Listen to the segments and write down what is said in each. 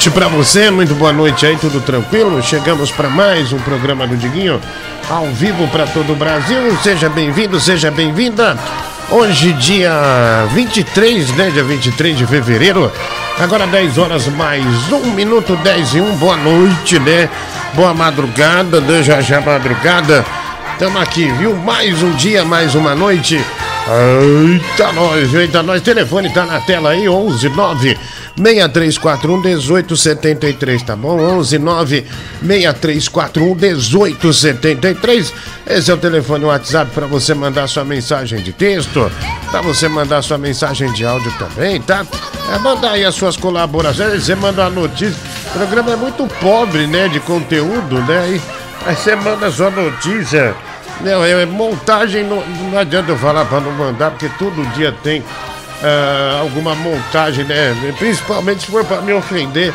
Noite para você, muito boa noite aí, tudo tranquilo? Chegamos para mais um programa do Diguinho, ao vivo para todo o Brasil. Seja bem-vindo, seja bem-vinda. Hoje, dia 23, né? Dia 23 de fevereiro. Agora 10 horas mais um minuto, 10 e 1. Boa noite, né? Boa madrugada, né? Já já madrugada. Estamos aqui, viu? Mais um dia, mais uma noite. Eita nós, eita nós. Telefone tá na tela aí, 11 9 6341 1873, tá bom? 11 9 6341 1873. Esse é o telefone WhatsApp para você mandar sua mensagem de texto, para você mandar sua mensagem de áudio também, tá? É mandar aí as suas colaborações, você manda uma notícia. O programa é muito pobre, né, de conteúdo, né? Aí você manda sua notícia. Não, é montagem, não, não adianta eu falar para não mandar, porque todo dia tem uh, alguma montagem, né? Principalmente se for para me ofender,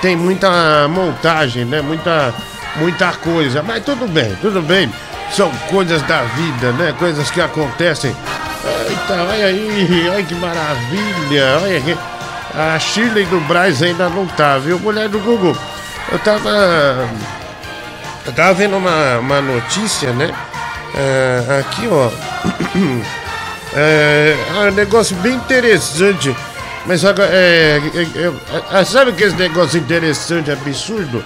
tem muita montagem, né? Muita, muita coisa. Mas tudo bem, tudo bem. São coisas da vida, né? Coisas que acontecem. Eita, olha aí, olha que maravilha. Olha aqui. A Shirley do Braz ainda não tá, viu? Mulher do Google. Eu tava. Eu tava vendo uma, uma notícia, né? Uh, aqui, ó. É, é um negócio bem interessante. Mas agora, é, é, é, sabe aquele negócio interessante, absurdo?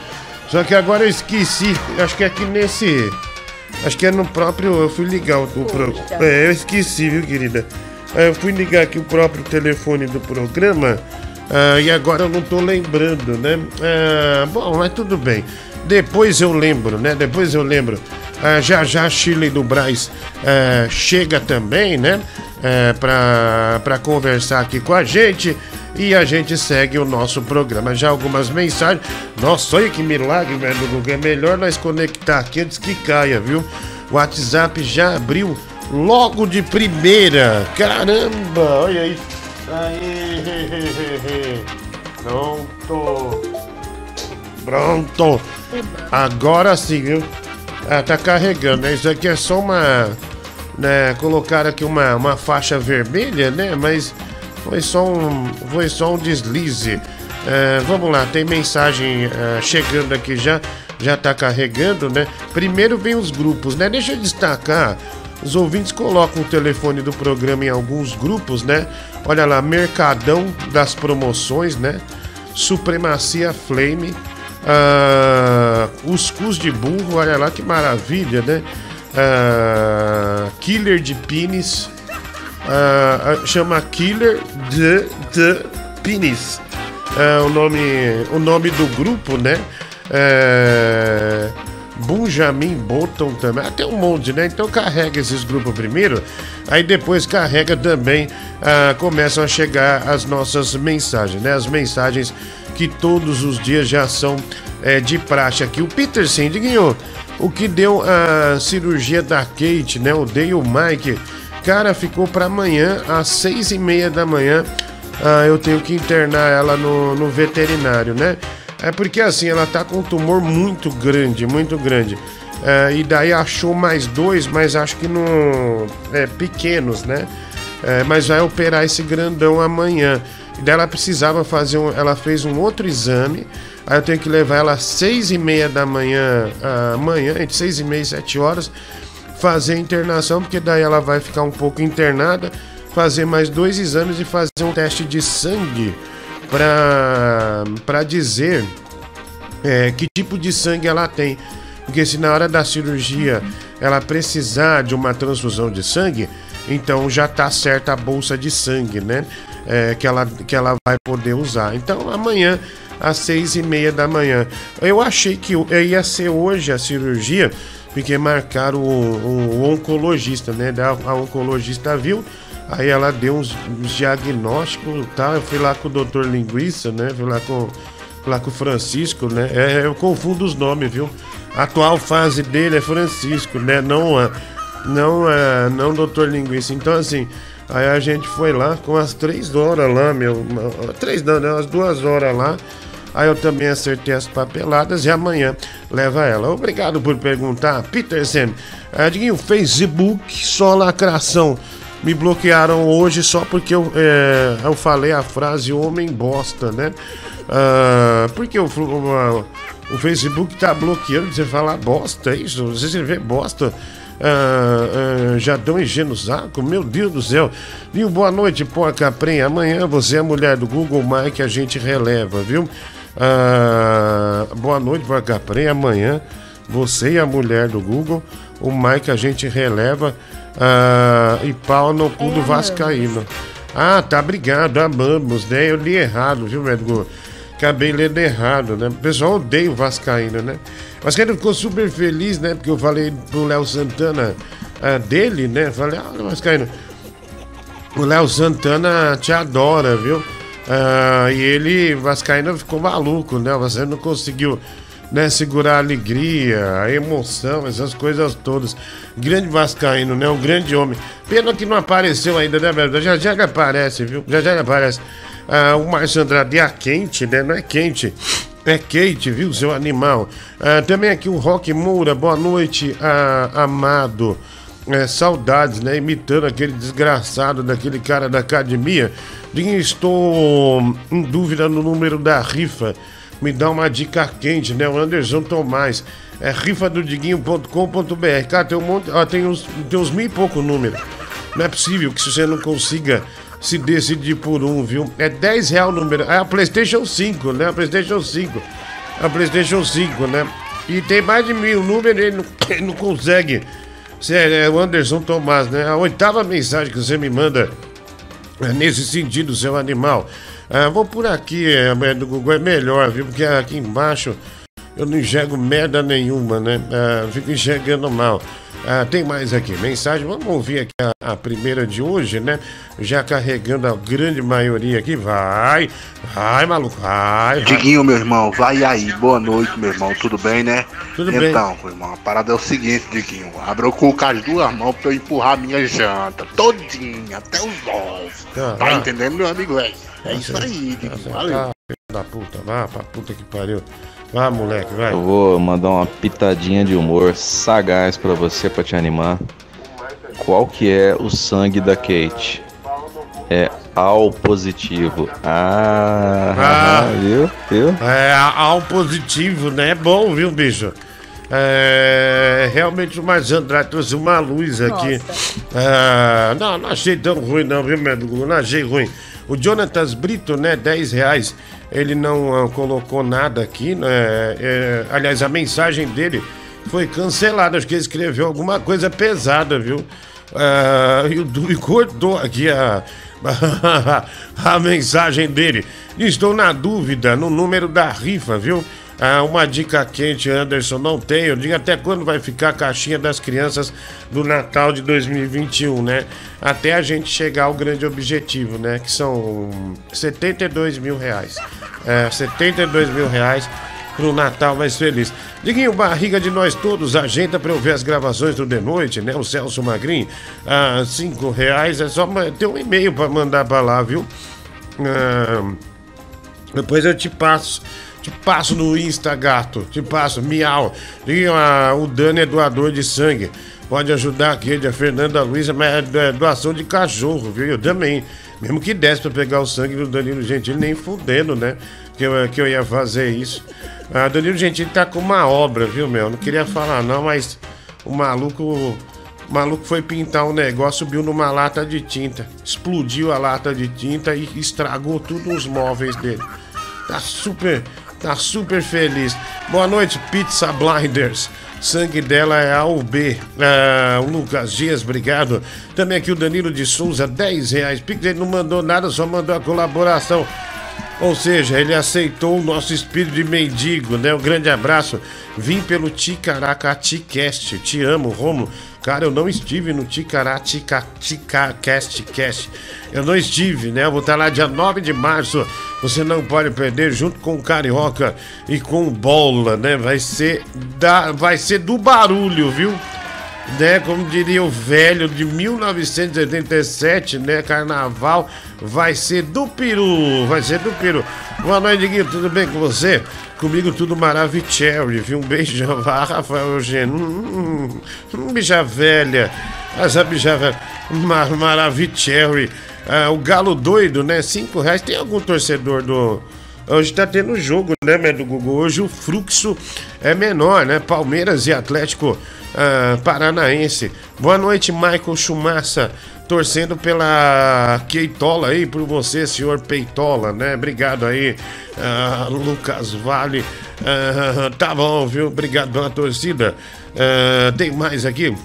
Só que agora eu esqueci. Acho que é aqui nesse. Acho que é no próprio. Eu fui ligar o, o pro, É, eu esqueci, viu, querida? Eu fui ligar aqui o próprio telefone do programa. Ah, e agora eu não tô lembrando, né? Ah, bom, mas tudo bem. Depois eu lembro, né? Depois eu lembro. Ah, já já Chile do Braz ah, chega também, né? Ah, para conversar aqui com a gente e a gente segue o nosso programa. Já algumas mensagens. Nossa, olha que milagre, velho Google. É melhor nós conectar aqui antes que caia, viu? O WhatsApp já abriu logo de primeira. Caramba, olha aí. Aí, pronto. Pronto. Agora sim, viu? Ah, tá carregando, né? Isso aqui é só uma. Né, colocaram aqui uma, uma faixa vermelha, né? Mas foi só um, foi só um deslize. É, vamos lá, tem mensagem é, chegando aqui já, já tá carregando, né? Primeiro vem os grupos, né? Deixa eu destacar. Os ouvintes colocam o telefone do programa em alguns grupos, né? Olha lá, Mercadão das Promoções, né? Supremacia Flame, ah, cuscuz de burro, olha lá que maravilha, né? Ah, killer de pines. Ah, chama Killer de, de Pines. Ah, o, nome, o nome do grupo, né? É, Benjamin Button também. Até um monte, né? Então carrega esses grupos primeiro, aí depois carrega também, ah, começam a chegar as nossas mensagens, né? As mensagens que todos os dias já são é, de praxe aqui. O Peter Sindiguinho, o que deu a cirurgia da Kate, né? O Dale Mike, cara, ficou para amanhã às seis e meia da manhã. Ah, eu tenho que internar ela no, no veterinário, né? É porque assim, ela tá com um tumor muito grande, muito grande. É, e daí achou mais dois, mas acho que não. É, pequenos, né? É, mas vai operar esse grandão amanhã. Daí ela precisava fazer um. Ela fez um outro exame. Aí eu tenho que levar ela às seis e meia da manhã, amanhã, entre seis e meia e sete horas, fazer a internação, porque daí ela vai ficar um pouco internada, fazer mais dois exames e fazer um teste de sangue para dizer é, que tipo de sangue ela tem. Porque se na hora da cirurgia ela precisar de uma transfusão de sangue, então já tá certa a bolsa de sangue, né? É, que, ela, que ela vai poder usar. Então amanhã, às seis e meia da manhã. Eu achei que ia ser hoje a cirurgia, porque marcaram o, o oncologista, né? A oncologista viu, aí ela deu uns, uns diagnósticos, tá? Eu fui lá com o doutor linguista, né? Fui lá com, lá com o Francisco, né? É, eu confundo os nomes, viu? A atual fase dele é Francisco, né? Não a não não doutor linguista. Então, assim, aí a gente foi lá com as três horas lá, meu. Três não, né? As duas horas lá. Aí eu também acertei as papeladas e amanhã leva ela. Obrigado por perguntar, Peterson. Adiguinho, Facebook, só lacração. me bloquearam hoje só porque eu, é, eu falei a frase homem bosta, né? Uh, porque o, o, o, Facebook tá bloqueando você falar bosta, é isso? Você vê bosta. Uh, uh, já enchendo o saco, meu Deus do céu. Viu, boa noite, porca prenha. Amanhã você é a mulher do Google Mike, a gente releva, viu? boa noite, porca prenha. Amanhã você e a mulher do Google, o Mike a gente releva ah, e pau no cu é, do Vascaíno. Ah, tá, obrigado, amamos, né? Eu li errado, viu, médico? Acabei lendo errado, né? O pessoal odeia o Vascaíno, né? O Vascaíno ficou super feliz, né? Porque eu falei pro Léo Santana ah, dele, né? Falei, ah, Vascaíno, o Léo Santana te adora, viu? Ah, e ele, Vascaíno, ficou maluco, né? O Vascaíno não conseguiu né, segurar a alegria, a emoção, essas coisas todas. Grande Vascaíno, né? Um grande homem. Pena que não apareceu ainda, né, velho? Já já aparece, viu? Já já aparece. Ah, o Márcio Andrade é quente, né? Não é quente. É quente, viu, seu animal? Ah, também aqui o Rock Moura, boa noite, ah, amado. É, saudades, né? Imitando aquele desgraçado daquele cara da academia. Estou em dúvida no número da rifa me dá uma dica quente, né? O Anderson Tomás. É rifadodiguinho.com.br. Cara, tem um monte. Ó, tem uns, tem uns mil e pouco números. Não é possível que você não consiga se decidir por um, viu? É 10 real o número. É a PlayStation 5, né? A PlayStation 5. A PlayStation 5, né? E tem mais de mil números ele não, ele não consegue. É, é o Anderson Tomás, né? A oitava mensagem que você me manda é nesse sentido, seu animal. Ah, vou por aqui, é, do Google é melhor, viu? Porque aqui embaixo eu não enxergo merda nenhuma, né? Ah, fico enxergando mal. Ah, tem mais aqui, mensagem. Vamos ouvir aqui a, a, primeira de hoje, né? Já carregando a grande maioria aqui. Vai, vai, maluco, vai. vai. Diguinho, meu irmão, vai aí. Boa noite, meu irmão. Tudo bem, né? Tudo então, bem. Então, meu irmão, a parada é o seguinte, Diguinho. Abra o cu com as duas mãos pra eu empurrar a minha janta. Todinha, até os ovos. Ah, tá ah. entendendo, meu amigo? É, é isso aí, Diguinho. Valeu. Ah, da puta, vá pra puta que pariu. Vá, moleque, vai. Eu vou mandar uma pitadinha de humor sagaz para você para te animar. Qual que é o sangue da Kate? É ao positivo. Ah, ah viu? Viu? É ao positivo, né? É bom, viu, bicho? É, realmente o mais Andrade trouxe uma luz aqui. É, não, não achei tão ruim, não, viu, médico? Não achei ruim. O Jonatas Brito, né, 10 reais, ele não uh, colocou nada aqui, né? É, aliás, a mensagem dele foi cancelada, acho que ele escreveu alguma coisa pesada, viu? Uh, e o Dui cortou aqui a, a mensagem dele. Estou na dúvida no número da rifa, viu? Ah, uma dica quente, Anderson, não tenho. Diga até quando vai ficar a caixinha das crianças do Natal de 2021, né? Até a gente chegar ao grande objetivo, né? Que são 72 mil reais. É, 72 mil reais pro Natal mais feliz. Diguinho, barriga de nós todos, agenda para eu ver as gravações do De Noite, né? O Celso Magrin, ah, cinco reais, é só ter um e-mail para mandar para lá, viu? Ah, depois eu te passo te passo no Insta, gato. Te passo, miau. Liga ah, o Dani é doador de sangue. Pode ajudar aqui, a Fernanda Luiza, mas é doação de cachorro, viu? Eu também. Mesmo que desse pra pegar o sangue do Danilo Gentili, nem fudendo, né? Que eu, que eu ia fazer isso. Ah, Danilo Gentili tá com uma obra, viu, meu? Não queria falar não, mas o maluco. O maluco foi pintar um negócio, subiu numa lata de tinta. Explodiu a lata de tinta e estragou tudo os móveis dele. Tá super Tá super feliz. Boa noite, Pizza Blinders. Sangue dela é A ou B. Ah, o Lucas Dias, obrigado. Também aqui o Danilo de Souza, 10 reais. Pix, ele não mandou nada, só mandou a colaboração. Ou seja, ele aceitou o nosso espírito de mendigo, né? Um grande abraço. Vim pelo Ticaracati Cast. Te amo, Romo. Cara, eu não estive no Ticaratica Cast Cast. Eu não estive, né? Eu vou estar lá dia 9 de março. Você não pode perder junto com o Carioca e com o Bola, né? Vai ser da vai ser do barulho, viu? Né, como diria o velho de 1987, né? Carnaval vai ser do peru, vai ser do peru. Boa noite, Guilherme, tudo bem com você? Comigo tudo maravilhoso, viu? Um beijão, ah, Rafael Eugênio. Hum, hum, hum, bicha velha. Essa bicha, velho. Mar Maravicherry. Ah, o Galo doido, né? Cinco reais. Tem algum torcedor do. Hoje tá tendo jogo, né, do Google? Hoje o fluxo é menor, né? Palmeiras e Atlético ah, Paranaense. Boa noite, Michael Chumaça. Torcendo pela Keitola aí, por você, senhor Peitola, né? Obrigado aí, ah, Lucas Vale. Ah, tá bom, viu? Obrigado pela torcida. Tem mais aqui?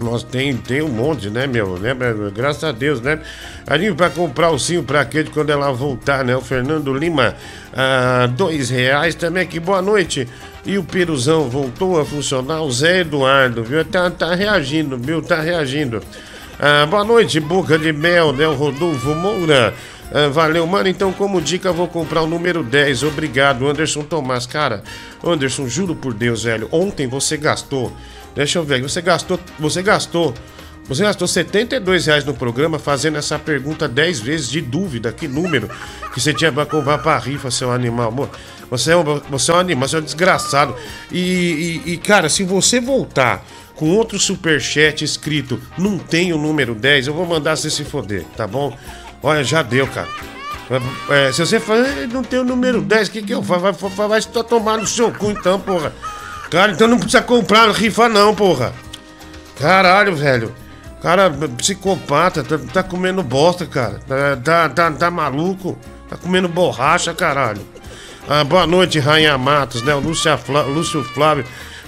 Nós tem, tem um monte, né, meu? Né? Graças a Deus, né? Ali para comprar o sim pra quê quando ela voltar, né? O Fernando Lima, ah, dois reais também aqui, boa noite. E o Peruzão voltou a funcionar, o Zé Eduardo, viu? Tá, tá reagindo, viu? Tá reagindo. Ah, boa noite, Boca de Mel, né? O Rodolfo Moura. Ah, valeu, mano. Então, como dica, vou comprar o número 10. Obrigado, Anderson Tomás. Cara, Anderson, juro por Deus, velho. Ontem você gastou Deixa eu ver, você gastou, você gastou, você gastou 72 reais no programa fazendo essa pergunta 10 vezes de dúvida, que número que você tinha pra comprar pra rifa, seu animal, amor. Você é um, você é um animal, você é um desgraçado. E, e, e cara, se você voltar com outro superchat escrito não tem o número 10, eu vou mandar você se foder, tá bom? Olha, já deu, cara. É, se você falar, não tem o número 10, o que, que eu faço? Vai, vai, vai, vai tomar no seu cu então, porra. Cara, então não precisa comprar rifa não, porra. Caralho, velho. Cara, psicopata, tá, tá comendo bosta, cara. Tá, tá, tá, tá, maluco? Tá comendo borracha, caralho. Ah, boa noite, Rainha Matos, né? O Lúcio, Flá, Lúcio Flávio.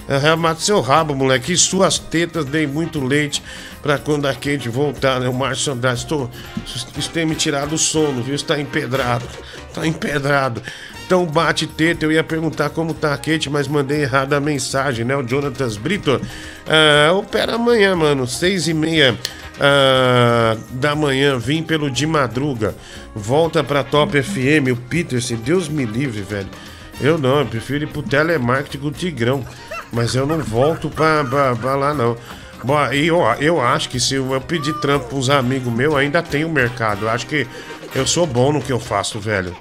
É, mata seu rabo, moleque. E suas tetas dei muito leite pra quando a Kate voltar, né? O Márcio Andrade. Estou, isso tem me tirado o sono, viu? Está empedrado. Tá empedrado. Então bate teta, eu ia perguntar como tá a Kate, mas mandei errado a mensagem, né? O Jonatas Brito. Ah, opera amanhã, mano, seis e meia ah, da manhã, vim pelo de madruga. Volta pra Top FM, o Peterson, Deus me livre, velho. Eu não, eu prefiro ir pro telemarketing com o Tigrão. Mas eu não volto pra, pra, pra lá, não. Bom, eu, eu acho que se eu pedir trampo pros amigos meus, ainda tem o mercado. Eu acho que eu sou bom no que eu faço, velho.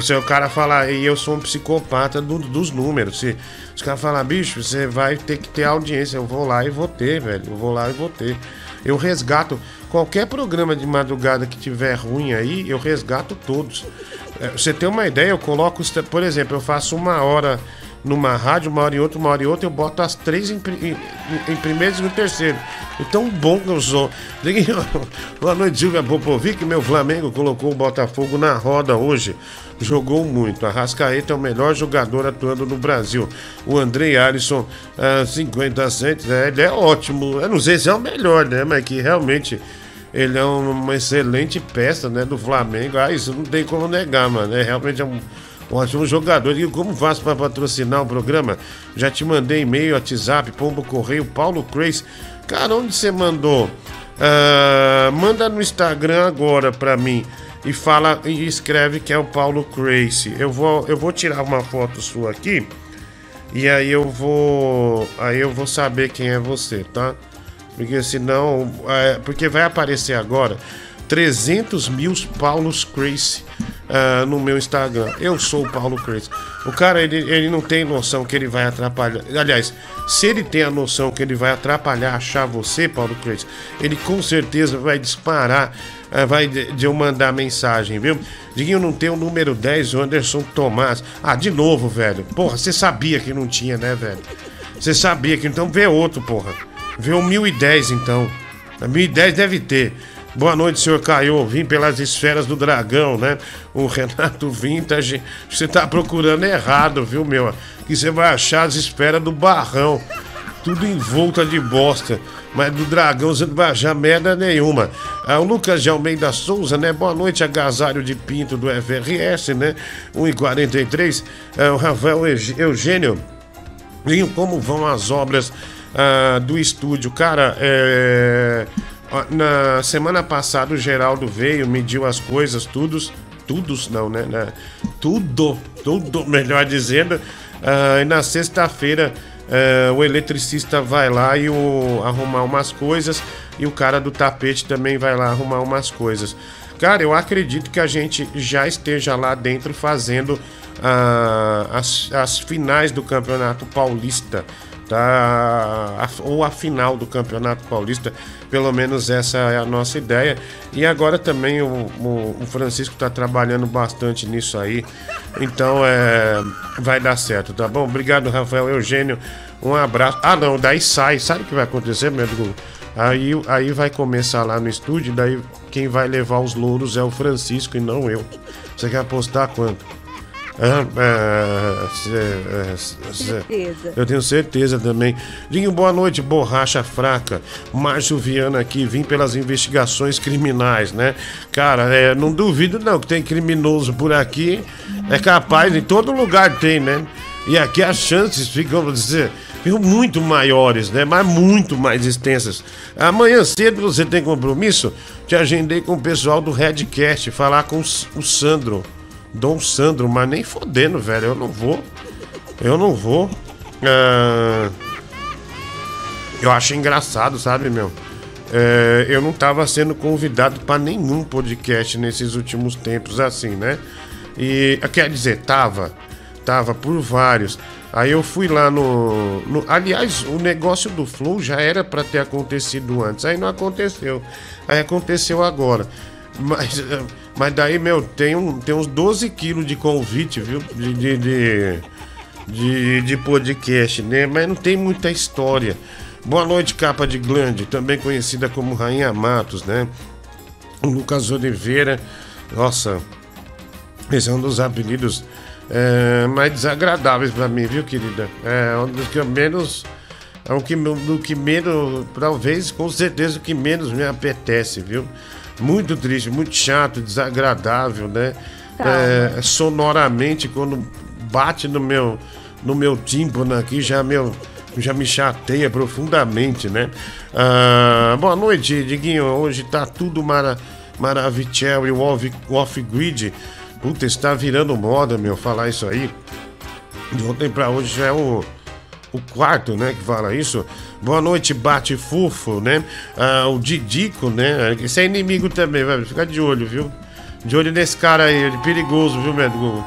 Se o cara falar, e eu sou um psicopata do, dos números, se os caras falar, bicho, você vai ter que ter audiência, eu vou lá e vou ter, velho. Eu vou lá e vou ter. Eu resgato qualquer programa de madrugada que tiver ruim aí, eu resgato todos. É, você tem uma ideia, eu coloco, por exemplo, eu faço uma hora numa rádio, uma hora em outra, uma hora em outra, eu boto as três em, em, em primeiro e no terceiro. E tão bom que eu sou. Boa noite, Silvia Popovic. Meu Flamengo colocou o Botafogo na roda hoje. Jogou muito. A Rascaeta é o melhor jogador atuando no Brasil. O Andrei Alisson, ah, 50 centos, é, ele é ótimo. Eu não sei se é o melhor, né? Mas que realmente ele é uma excelente peça né, do Flamengo. Ah, isso não tem como negar, mano. É realmente é um Ótimo jogador. E como faço para patrocinar o programa? Já te mandei e-mail, WhatsApp, Pombo Correio, Paulo Crace. Cara, onde você mandou? Uh, manda no Instagram agora para mim e fala e escreve que é o Paulo Crace. Eu vou, eu vou tirar uma foto sua aqui e aí eu vou, aí eu vou saber quem é você, tá? Porque senão, é, porque vai aparecer agora 300 mil Paulos Crazy uh, no meu Instagram. Eu sou o Paulo Crazy. O cara, ele, ele não tem noção que ele vai atrapalhar. Aliás, se ele tem a noção que ele vai atrapalhar achar você, Paulo Crazy, ele com certeza vai disparar. Uh, vai de, de, eu mandar mensagem, viu? Diguinho não tem o número 10, o Anderson Tomás. Ah, de novo, velho. Porra, você sabia que não tinha, né, velho? Você sabia que então vê outro, porra. Vê o 1010 então. A 1010 deve ter. Boa noite, senhor Caio. Vim pelas esferas do dragão, né? O Renato Vintage. Você tá procurando errado, viu, meu? Que você vai achar as esferas do barrão. Tudo em volta de bosta. Mas do dragão você não vai achar merda nenhuma. Ah, o Lucas de Almeida Souza, né? Boa noite, agasalho de pinto do FRS, né? 1h43. Ah, o Rafael Eugênio. E como vão as obras ah, do estúdio? Cara, é. Na semana passada o Geraldo veio, mediu as coisas, todos, todos não, né? né tudo, tudo, melhor dizendo. Uh, e na sexta-feira uh, o eletricista vai lá e o, arrumar umas coisas e o cara do tapete também vai lá arrumar umas coisas. Cara, eu acredito que a gente já esteja lá dentro fazendo uh, as, as finais do Campeonato Paulista tá? Ou a final do Campeonato Paulista, pelo menos essa é a nossa ideia. E agora também o, o, o Francisco está trabalhando bastante nisso aí, então é, vai dar certo, tá bom? Obrigado, Rafael Eugênio. Um abraço. Ah, não, daí sai. Sabe o que vai acontecer, meu? Aí, aí vai começar lá no estúdio, daí quem vai levar os louros é o Francisco e não eu. Você quer apostar quanto? Ah, certeza. Eu tenho certeza também. Dinho, boa noite, borracha fraca. Márcio Viana aqui, vim pelas investigações criminais, né? Cara, é, não duvido não que tem criminoso por aqui. É capaz, em todo lugar tem, né? E aqui as chances ficam, vou dizer, ficam muito maiores, né? Mas muito mais extensas. Amanhã cedo você tem compromisso? Te agendei com o pessoal do Redcast, falar com o Sandro. Dom Sandro, mas nem fodendo, velho. Eu não vou. Eu não vou. Uh... Eu acho engraçado, sabe, meu? É, eu não tava sendo convidado para nenhum podcast nesses últimos tempos, assim, né? E quer dizer, tava, tava por vários. Aí eu fui lá no, no, Aliás, o negócio do Flow já era para ter acontecido antes. Aí não aconteceu. Aí aconteceu agora. Mas, mas daí, meu, tem, um, tem uns 12 quilos de convite, viu? De, de, de, de, de podcast, né? Mas não tem muita história. Boa noite, capa de glande, também conhecida como Rainha Matos, né? Lucas Oliveira, nossa, esse é um dos apelidos é, mais desagradáveis para mim, viu, querida? É um dos que eu menos. É um que, do que menos, talvez, com certeza, o que menos me apetece, viu? Muito triste, muito chato, desagradável, né? É, sonoramente, quando bate no meu, no meu tímpano aqui, já, meu, já me chateia profundamente, né? Ah, boa noite, Diguinho. Hoje tá tudo mara, maravilhoso e o off-grid. Puta, está virando moda, meu, falar isso aí. De ontem pra hoje já é o o quarto, né, que fala isso. Boa noite, bate fufo, né? Ah, o Didico, né? Esse é inimigo também, vai ficar de olho, viu? De olho nesse cara aí, ele perigoso, viu, médico?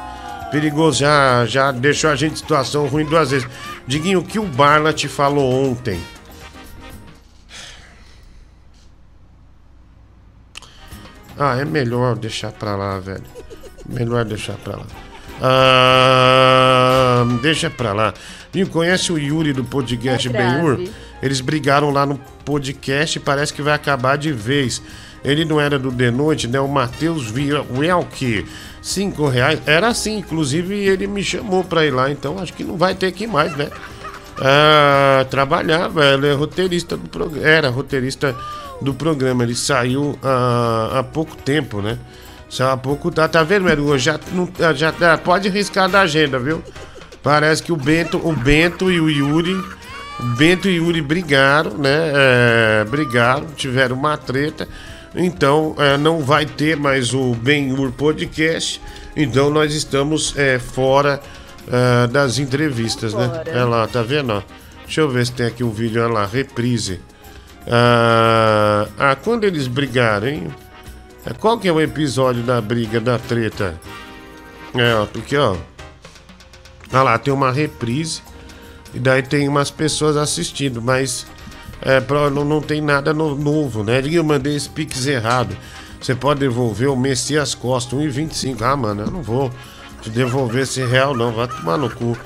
Perigoso, já, já deixou a gente em situação ruim duas vezes. Diguinho, o que o Barla te falou ontem? Ah, é melhor deixar pra lá, velho. Melhor deixar pra lá. Ah, deixa pra lá. Viu, conhece o Yuri do podcast é Benhur? Eles brigaram lá no podcast e parece que vai acabar de vez. Ele não era do De Noite, né? O Matheus Vielke, cinco reais. Era assim, inclusive ele me chamou pra ir lá, então acho que não vai ter que mais, né? Ah, trabalhava, é roteirista do programa. Era roteirista do programa. Ele saiu ah, há pouco tempo, né? Saiu há pouco. Tá, tá vendo, Edu? Já, não, já tá, pode riscar da agenda, viu? Parece que o Bento, o Bento e o Yuri. O Bento e o Yuri brigaram, né? É, brigaram, tiveram uma treta. Então é, não vai ter mais o Ben-Hur Podcast. Então nós estamos é, fora é, das entrevistas, né? fora. né? É lá, tá vendo? Deixa eu ver se tem aqui um vídeo, olha lá, reprise. Ah, ah, quando eles brigaram, hein? É, qual que é o episódio da briga, da treta? É, ó, porque, ó. Olha lá, tem uma reprise. E daí tem umas pessoas assistindo, mas é, não, não tem nada no, novo, né? Eu mandei esse pix errado. Você pode devolver o Messias Costa, 1,25. Ah, mano, eu não vou te devolver esse real, não. Vai tomar no cu.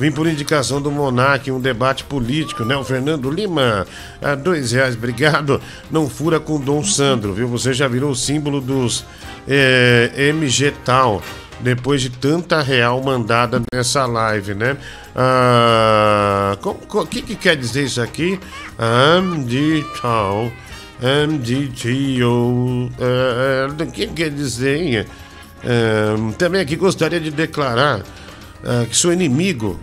Vim por indicação do Monark, um debate político, né? O Fernando Lima, a dois reais, obrigado. Não fura com Dom Sandro, viu? Você já virou o símbolo dos é, MG Tal depois de tanta real mandada nessa live, né? Ah, o que, que quer dizer isso aqui? Amdital, MDTO, o que quer dizer? Uh, também aqui gostaria de declarar uh, que sou inimigo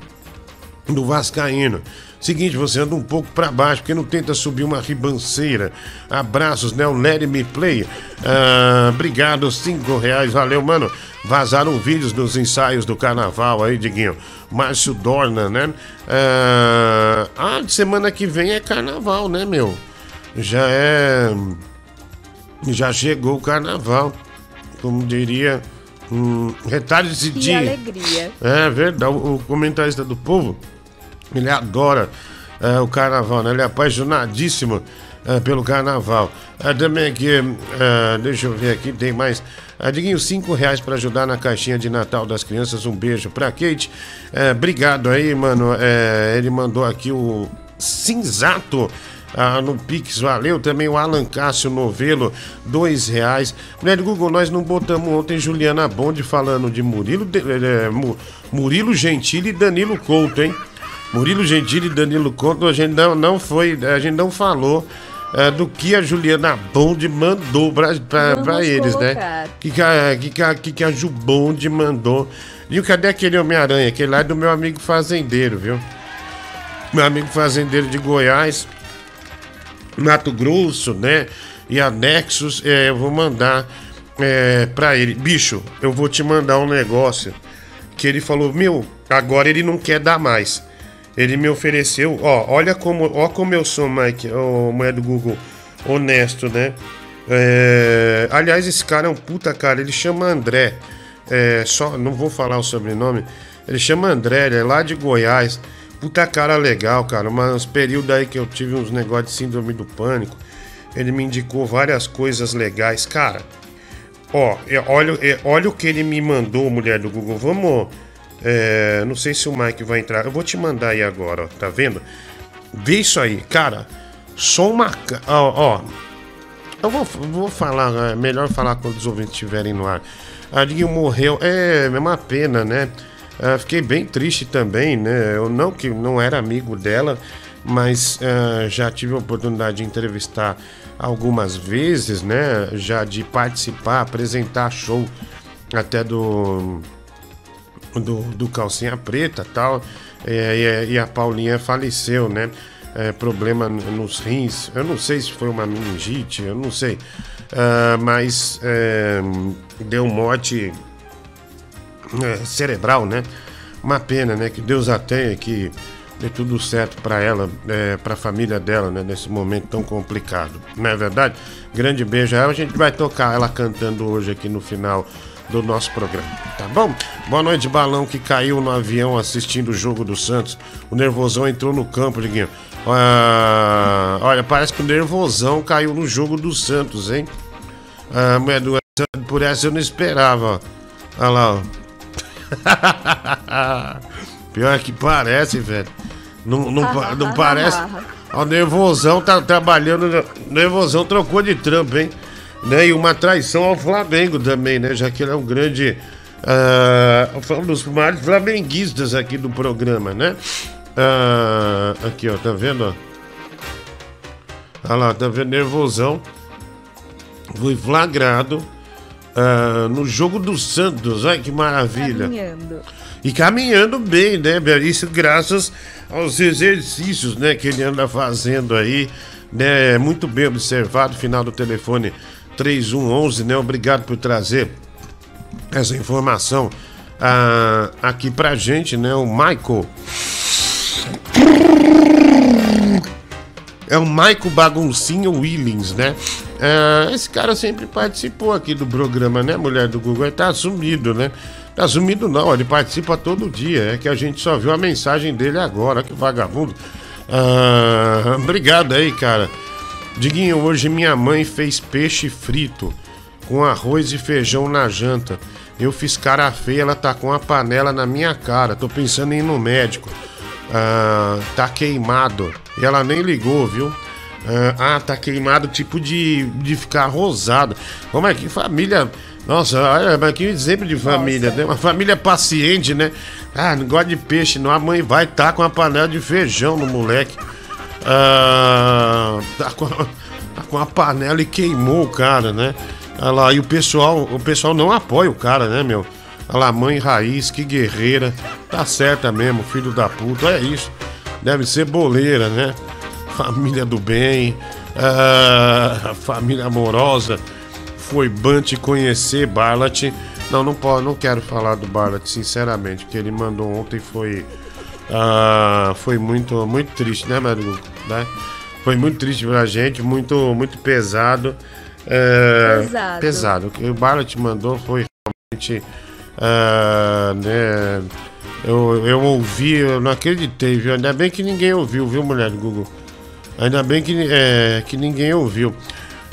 do Vascaíno. Seguinte, você anda um pouco para baixo, porque não tenta subir uma ribanceira. Abraços, né? O Let Me Play. Ah, obrigado, cinco reais. Valeu, mano. Vazaram vídeos dos ensaios do carnaval aí, Diguinho. Márcio Dorna, né? Ah, ah, semana que vem é carnaval, né, meu? Já é. Já chegou o carnaval. Como diria. Hum, retalho de dia. Que alegria. É verdade. O comentarista do povo ele adora é, o carnaval, né? Ele é apaixonadíssimo é, pelo carnaval. É, também aqui, é, deixa eu ver aqui, tem mais. É, Diguinho, cinco reais para ajudar na caixinha de Natal das crianças. Um beijo pra Kate. É, obrigado aí, mano. É, ele mandou aqui o cinzato. Ah, no Pix, valeu também o Alan Cássio Novelo, dois reais. Mulher Google, nós não botamos ontem Juliana Bonde falando de Murilo, de, é, Murilo Gentili e Danilo Couto, hein? Murilo Gentili e Danilo Couto, a gente não, não foi, a gente não falou é, do que a Juliana Bonde mandou pra eles, né? colocar. né? Que que, que, que a Ju Bonde mandou. E cadê aquele Homem-Aranha? Aquele lá é do meu amigo fazendeiro, viu? Meu amigo fazendeiro de Goiás, Mato Grosso, né? E anexos, é, eu vou mandar é, ele. Bicho, eu vou te mandar um negócio que ele falou: Meu, agora ele não quer dar mais. Ele me ofereceu, ó, olha como, ó como eu sou, Mike, o mulher do Google, honesto, né? É, aliás, esse cara é um puta cara, ele chama André. É, só, não vou falar o sobrenome. Ele chama André, ele é lá de Goiás. Puta cara legal, cara. Mas período aí que eu tive uns negócios de síndrome do pânico. Ele me indicou várias coisas legais. Cara, ó, é, olha, é, olha o que ele me mandou, mulher do Google. Vamos é, não sei se o Mike vai entrar. Eu vou te mandar aí agora, ó, tá vendo? Vê isso aí, cara. Só uma. Ó, ó. Eu vou, vou falar, é melhor falar quando os ouvintes estiverem no ar. A Dinho morreu, é, é uma pena, né? Uh, fiquei bem triste também, né? Eu não que não era amigo dela, mas uh, já tive a oportunidade de entrevistar algumas vezes, né? Já de participar, apresentar show até do do, do Calcinha Preta tal, é, e, e, a Paulinha faleceu, né? É, problema nos rins, eu não sei se foi uma meningite, eu não sei, uh, mas é, deu morte é, cerebral, né? Uma pena, né? Que Deus a tenha, que dê tudo certo para ela, é, para a família dela, né? Nesse momento tão complicado, não é verdade? Grande beijo a ela, a gente vai tocar ela cantando hoje aqui no final do nosso programa, tá bom? Boa noite, balão que caiu no avião assistindo o jogo do Santos. O nervosão entrou no campo, Diguinho. Ah, olha, parece que o nervosão caiu no jogo do Santos, hein? Ah, mulher do por essa eu não esperava. Olha lá, ó. Pior que parece, velho. Não, não, não parece. O nervosão tá trabalhando. O nervosão trocou de trampo, hein? né? E uma traição ao Flamengo também, né? Já que ele é um grande. Uh, um dos maiores flamenguistas aqui do programa, né? Uh, aqui, ó, tá vendo? Olha lá, tá vendo? Nervosão. Foi flagrado uh, no jogo do Santos. Olha que maravilha. Caminhando. E caminhando bem, né? Isso graças aos exercícios, né? Que ele anda fazendo aí, né? Muito bem observado. Final do telefone 3111, né? Obrigado por trazer essa informação ah, aqui pra gente, né? O Michael. É o Michael Baguncinho Willings, né? Ah, esse cara sempre participou aqui do programa, né, mulher do Google? Ele tá sumido, né? Tá sumido não, ele participa todo dia. É que a gente só viu a mensagem dele agora, que vagabundo. Ah, obrigado aí, cara. Diguinho, hoje minha mãe fez peixe frito com arroz e feijão na janta. Eu fiz cara feia, ela tá com a panela na minha cara. Tô pensando em ir no médico. Ah, tá queimado. E ela nem ligou, viu? Ah, ah, tá queimado, tipo de, de ficar rosado. Como é que família. Nossa, olha, que exemplo de família, Nossa. né? Uma família paciente, né? Ah, não gosta de peixe, não. A mãe vai estar tá com a panela de feijão no moleque. Ah, tá, com a, tá com a panela e queimou o cara, né? Olha lá, e o pessoal, o pessoal não apoia o cara, né, meu? Olha lá, mãe raiz, que guerreira. Tá certa mesmo, filho da puta. É isso. Deve ser boleira, né? Família do bem, ah, família amorosa. Foi bom te conhecer, Barlat. Não, não, pode, não quero falar do Barlat, sinceramente. O que ele mandou ontem foi ah, foi muito, muito triste, né, Maru? Né? Foi muito triste pra gente, muito, muito pesado. É, pesado. Pesado. O que o Bala te mandou foi realmente. Uh, né, Eu, eu ouvi, eu não acreditei, viu? Ainda bem que ninguém ouviu, viu, mulher do Google? Ainda bem que, é, que ninguém ouviu.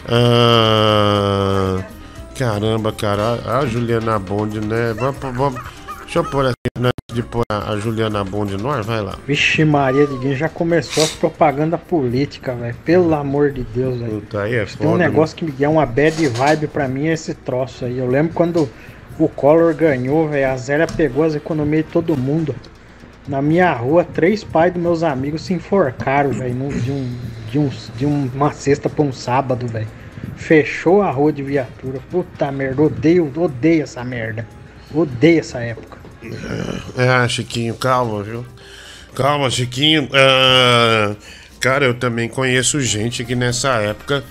Ah, caramba, cara, a Juliana Bond, né? Vamos, vamos, deixa eu pôr aqui antes de pôr a Juliana Bond no ar, vai lá. Vixe Maria, Diguinho, já começou as propaganda política, velho. Pelo amor de Deus, velho. aí é Tem um negócio que me dá uma bad vibe pra mim, é esse troço aí. Eu lembro quando o Collor ganhou, velho. A Zélia pegou as economias de todo mundo. Na minha rua, três pais dos meus amigos se enforcaram, velho, de, um, de, um, de uma sexta pra um sábado, velho. Fechou a rua de viatura. Puta merda, odeio, odeio essa merda. Odeio essa época. É, Chiquinho, calma, viu? Calma, Chiquinho. Uh, cara, eu também conheço gente que nessa época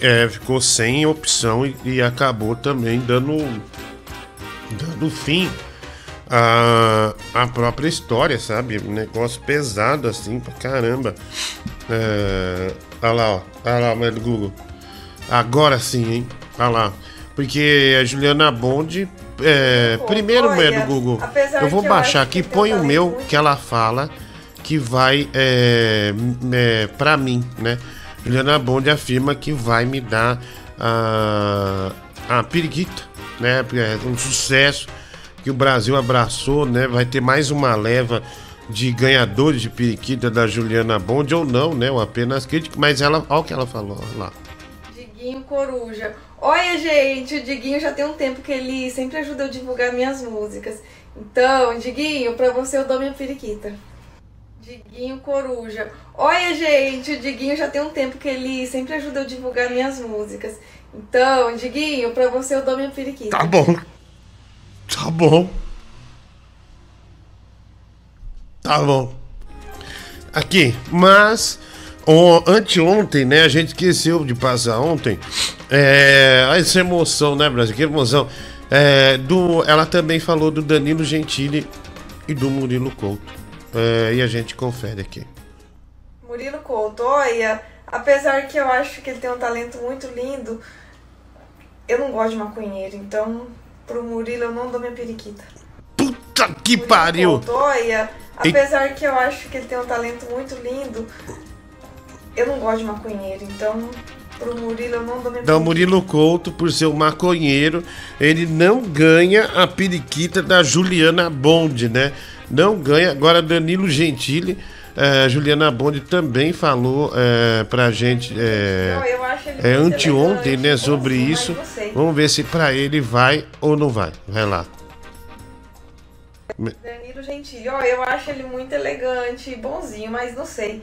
é, ficou sem opção e, e acabou também dando, dando fim a, a própria história, sabe? Um negócio pesado assim pra caramba. É, olha lá, ó. Olha lá, mas do Google. Agora sim, hein? Olha lá. Porque a Juliana Bond. É, primeiro, mulher do Google. Eu vou baixar aqui, põe o meu muito... que ela fala que vai é, é, pra mim, né? Juliana Bond afirma que vai me dar a, a periquita, né? É um sucesso que o Brasil abraçou, né? Vai ter mais uma leva de ganhadores de periquita da Juliana Bond ou não, né? Ou apenas crítica, mas ela, olha o que ela falou, olha lá. Diguinho Coruja. Olha, gente, o Diguinho já tem um tempo que ele sempre ajuda eu a divulgar minhas músicas. Então, Diguinho, pra você eu dou minha periquita. Diguinho Coruja. Olha, gente, o Diguinho já tem um tempo que ele sempre ajuda eu a divulgar minhas músicas. Então, Diguinho, pra você eu dou minha periquita. Tá bom. Tá bom. Tá bom. Aqui, mas o, anteontem, né? A gente esqueceu de passar ontem. É, essa emoção, né, Brasil? Que emoção. É, do, ela também falou do Danilo Gentili e do Murilo Couto. É, e a gente confere aqui. Murilo Couto, olha, apesar que eu acho que ele tem um talento muito lindo, eu não gosto de maconheiro, então pro Murilo eu não dou minha periquita. Puta que Murilo pariu! Montoya, apesar e... que eu acho que ele tem um talento muito lindo, eu não gosto de maconheiro, então pro Murilo eu não dou minha Então, Murilo Couto, por ser um maconheiro, ele não ganha a periquita da Juliana Bond, né? Não ganha. Agora, Danilo Gentili. É, Juliana Bond também falou é, pra gente é, é anteontem, né, sobre isso. Vamos ver se pra ele vai ou não vai. Vai lá. Danilo Gentili, ó, eu acho ele muito elegante, bonzinho, mas não sei.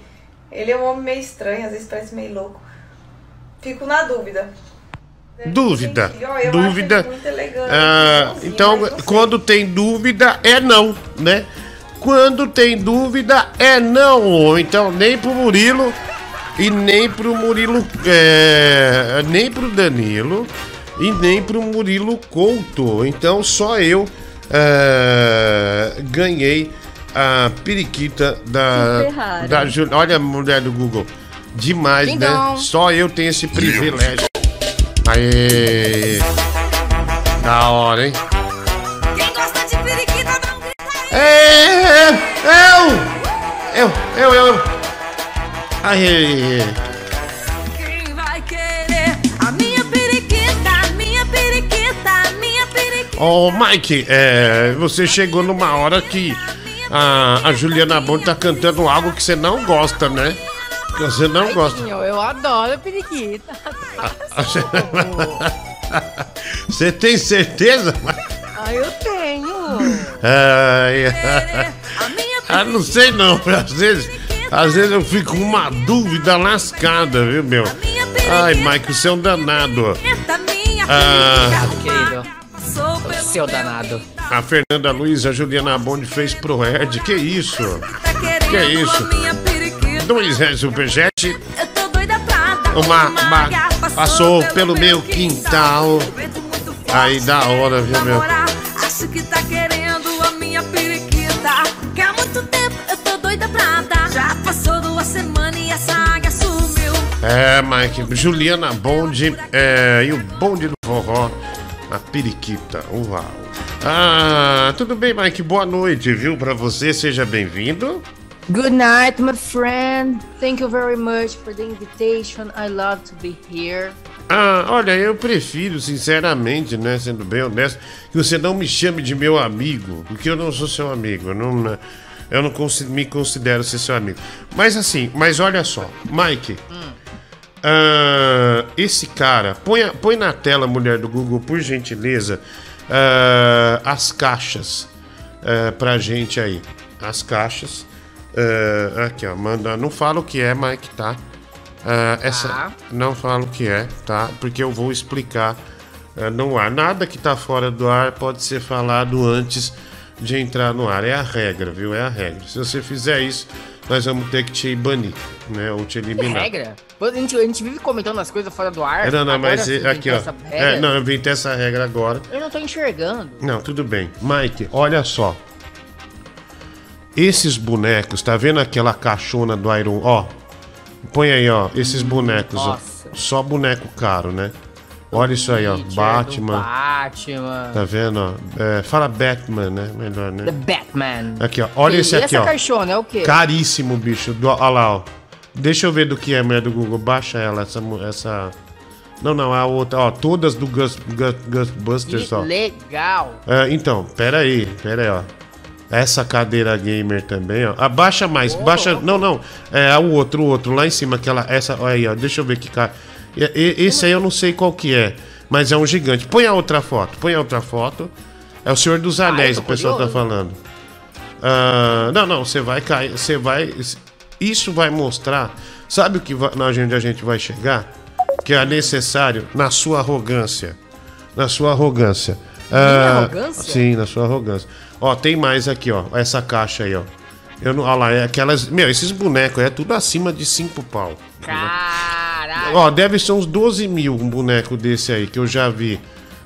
Ele é um homem meio estranho, às vezes parece meio louco. Fico na dúvida. Dúvida. Gentili, ó, dúvida. Elegante, ah, então, quando tem dúvida, é não, né? Quando tem dúvida, é não. Então, nem pro Murilo e nem pro Murilo. É, nem pro Danilo e nem pro Murilo Couto. Então, só eu é, ganhei a periquita da. da Olha, mulher do Google. Demais, né? Só eu tenho esse privilégio. Aê! Da hora, hein? É, eu! Eu, eu, eu! Aí! Quem vai querer a minha periquita, minha periquita, minha periquita? Ô, oh, Mike, é, você chegou numa hora que a, a Juliana Bond tá cantando algo que você não gosta, né? Que você não Ai, gosta. Eu adoro periquita. Você tem certeza? Ah, eu tenho. Ai, ah, não sei não. Às vezes, às vezes eu fico com uma dúvida lascada, viu, meu? Ai, Mike, você é um danado. Ah, seu danado. A Fernanda Luiz, a Juliana Bond fez pro Ed. Que isso? Que isso? Dois reais superchat. Uma, uma passou pelo meu quintal. Aí da hora, viu, meu? Acho que tá querendo doida pra dar. Já passou duas semanas e essa águia sumiu. É, Mike, Juliana Bond é, e o bonde do forró, a periquita. Uau. Ah, tudo bem, Mike? Boa noite, viu? Pra você, seja bem-vindo. Good night, my friend. Thank you very much for the invitation. I love to be here. Ah, olha, eu prefiro, sinceramente, né, sendo bem honesto, que você não me chame de meu amigo, porque eu não sou seu amigo, eu não, eu não me considero ser seu amigo. Mas assim, mas olha só, Mike, hum. uh, esse cara, põe, põe na tela, mulher do Google, por gentileza, uh, as caixas uh, pra gente aí. As caixas. Uh, aqui, ó, manda. Não fala o que é, Mike, tá? Essa ah. não falo o que é, tá? Porque eu vou explicar no ar. Nada que tá fora do ar pode ser falado antes de entrar no ar. É a regra, viu? É a regra. Se você fizer isso, nós vamos ter que te banir, né? Ou te eliminar. Que regra? A gente, a gente vive comentando as coisas fora do ar. É, não, não, mas aqui, ó. É, não, eu inventei essa regra agora. Eu não tô enxergando. Não, tudo bem. Mike, olha só. Esses bonecos, tá vendo aquela caixona do Iron? Ó, Põe aí, ó, esses bonecos, ó. Só boneco caro, né? Olha isso aí, ó. Batman. Batman. Tá vendo, ó? É, fala Batman, né? Melhor, né? The Batman. Aqui, ó. Olha esse aqui, essa ó. caixona é o quê? Caríssimo, bicho. Do, olha lá, ó. Deixa eu ver do que é, mulher do Google. Baixa ela, essa. essa... Não, não, a outra, ó. Todas do Gus, Gus, Ghostbusters, ó. Legal. É, então, pera aí, pera aí, ó. Essa cadeira gamer também, ó. Abaixa mais, oh. baixa. Não, não. É o outro, o outro, lá em cima, aquela. Essa. Olha aí, ó. Deixa eu ver que cara. Esse aí eu não sei qual que é, mas é um gigante. Põe a outra foto, põe a outra foto. É o Senhor dos Anéis, o pessoal tá falando. Uh, não, não, você vai cair. Você vai. Isso vai mostrar. Sabe o que vai, na onde a gente vai chegar? Que é necessário na sua arrogância. Na sua arrogância. Uh, arrogância? Sim, na sua arrogância. Ó, tem mais aqui, ó. Essa caixa aí, ó. Eu não, olha lá, é aquelas. Meu, esses bonecos é tudo acima de 5 pau. Caralho. Ó, deve ser uns 12 mil um boneco desse aí, que eu já vi.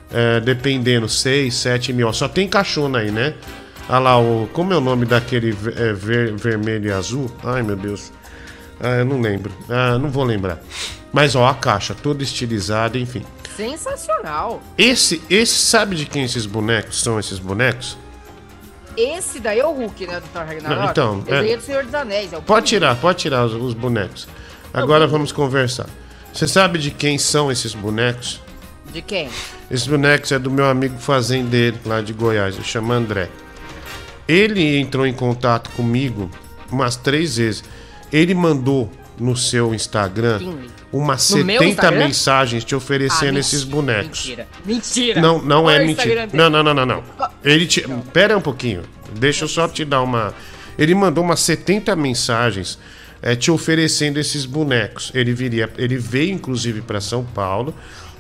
É, dependendo, 6, 7 mil. Ó, só tem caixona aí, né? Olha lá, o, como é o nome daquele é, ver, vermelho e azul? Ai, meu Deus. Ah, eu não lembro. Ah, não vou lembrar. Mas, ó, a caixa toda estilizada, enfim. Sensacional. Esse, esse, sabe de quem esses bonecos são esses bonecos? Esse daí é o Hulk, né, do Thor Ragnarok? Não, então, Esse é... é do Senhor dos Anéis. É pode tirar, pode tirar os, os bonecos. Agora Não, vamos conversar. Você sabe de quem são esses bonecos? De quem? Esses bonecos é do meu amigo fazendeiro lá de Goiás, ele chama André. Ele entrou em contato comigo umas três vezes. Ele mandou no seu Instagram umas 70 mensagens te oferecendo ah, esses bonecos. Mentira. Mentira. Não, não Qual é mentira. Não, não, não, não, não. Ele te. Pera um pouquinho. Deixa eu só te dar uma. Ele mandou umas 70 mensagens é, te oferecendo esses bonecos. Ele viria, ele veio inclusive para São Paulo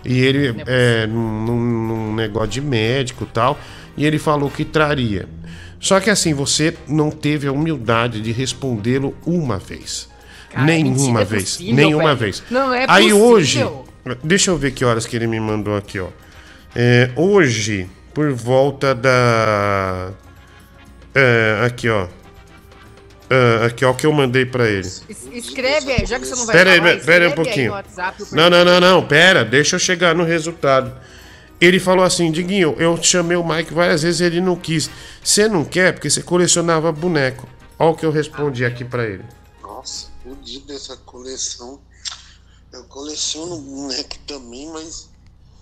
e ele é, é num, num negócio de médico tal e ele falou que traria. Só que assim você não teve a humildade de respondê-lo uma vez. Cara, nenhuma vez. É possível, nenhuma velho. vez. Não é Aí hoje. Deixa eu ver que horas que ele me mandou aqui, ó. É, hoje, por volta da. É, aqui, ó. É, aqui, ó, o que eu mandei pra ele. escreve aí, já que você não vai pera falar, aí, pera aí um pouquinho. WhatsApp, não, não, não, não, pera, deixa eu chegar no resultado. Ele falou assim, Diguinho, eu chamei o Mike várias vezes ele não quis. Você não quer porque você colecionava boneco. Olha o que eu respondi aqui para ele fodido essa coleção. Eu coleciono boneco também, mas.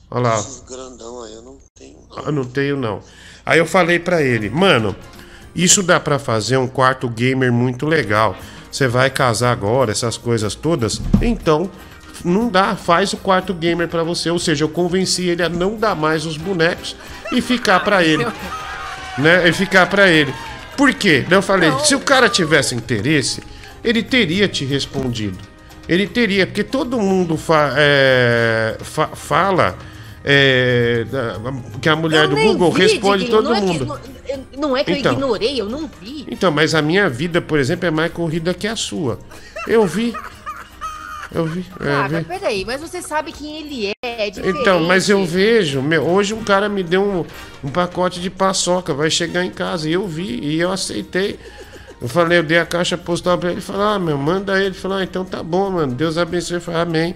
Olha lá. Esses grandão aí eu não tenho. Não. Ah, não tenho não. Aí eu falei para ele, mano, isso dá para fazer um quarto gamer muito legal. Você vai casar agora, essas coisas todas. Então, não dá, faz o quarto gamer para você. Ou seja, eu convenci ele a não dar mais os bonecos e ficar para ele. né? E ficar para ele. Por quê? Eu falei, não. se o cara tivesse interesse, ele teria te respondido. Ele teria, porque todo mundo fa, é, fa, fala é, que a mulher eu do Google vi, responde todo não mundo. É que, não, é que então, eu ignorei, eu não vi. Então, mas a minha vida, por exemplo, é mais corrida que a sua. Eu vi. Eu vi. É, ah, mas peraí, mas você sabe quem ele é, é. Então, mas eu vejo, meu, hoje um cara me deu um, um pacote de paçoca, vai chegar em casa, e eu vi, e eu aceitei. Eu falei, eu dei a caixa postal pra ele. Ele falou, ah, meu, manda ele. Ele falou, ah, então tá bom, mano. Deus abençoe. Eu falei, amém.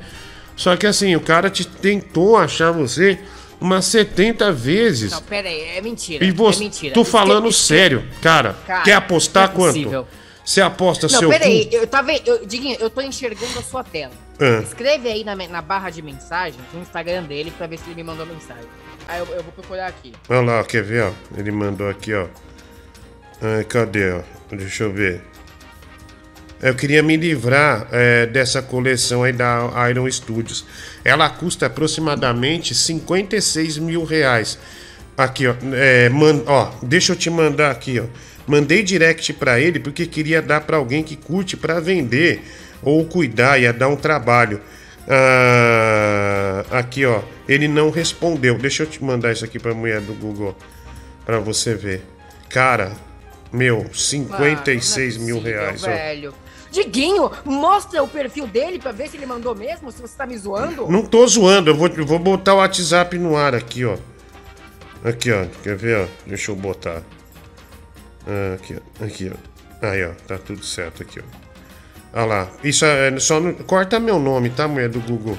Só que assim, o cara te tentou achar você umas 70 vezes. Não, pera aí, é mentira. E você, é mentira. tô falando sério, cara. Cara, quer apostar não é quanto? Você aposta Não, seu pera aí, cu? eu tava. Eu, Diguinho, eu tô enxergando a sua tela. Ah. Escreve aí na, na barra de mensagem no Instagram dele pra ver se ele me mandou mensagem. Aí eu, eu vou procurar aqui. Olha lá, quer ver, ó? Ele mandou aqui, ó. Ai, cadê, ó? Deixa eu ver. Eu queria me livrar é, dessa coleção aí da Iron Studios. Ela custa aproximadamente 56 mil reais. Aqui, ó. É, man- ó, deixa eu te mandar aqui, ó. Mandei direct pra ele porque queria dar pra alguém que curte pra vender ou cuidar, ia dar um trabalho. Ah, aqui, ó. Ele não respondeu. Deixa eu te mandar isso aqui pra mulher do Google pra você ver. Cara, meu, 56 Mano, mil é possível, reais. ó. Velho. Diguinho, mostra o perfil dele pra ver se ele mandou mesmo, se você tá me zoando. Não tô zoando, eu vou, vou botar o WhatsApp no ar aqui, ó. Aqui, ó. Quer ver, ó? Deixa eu botar. Ah, aqui, ó. Aqui, ó. Aí, ó. Tá tudo certo aqui, ó. Olha lá. Isso é. Só não- corta meu nome, tá, mulher do Google?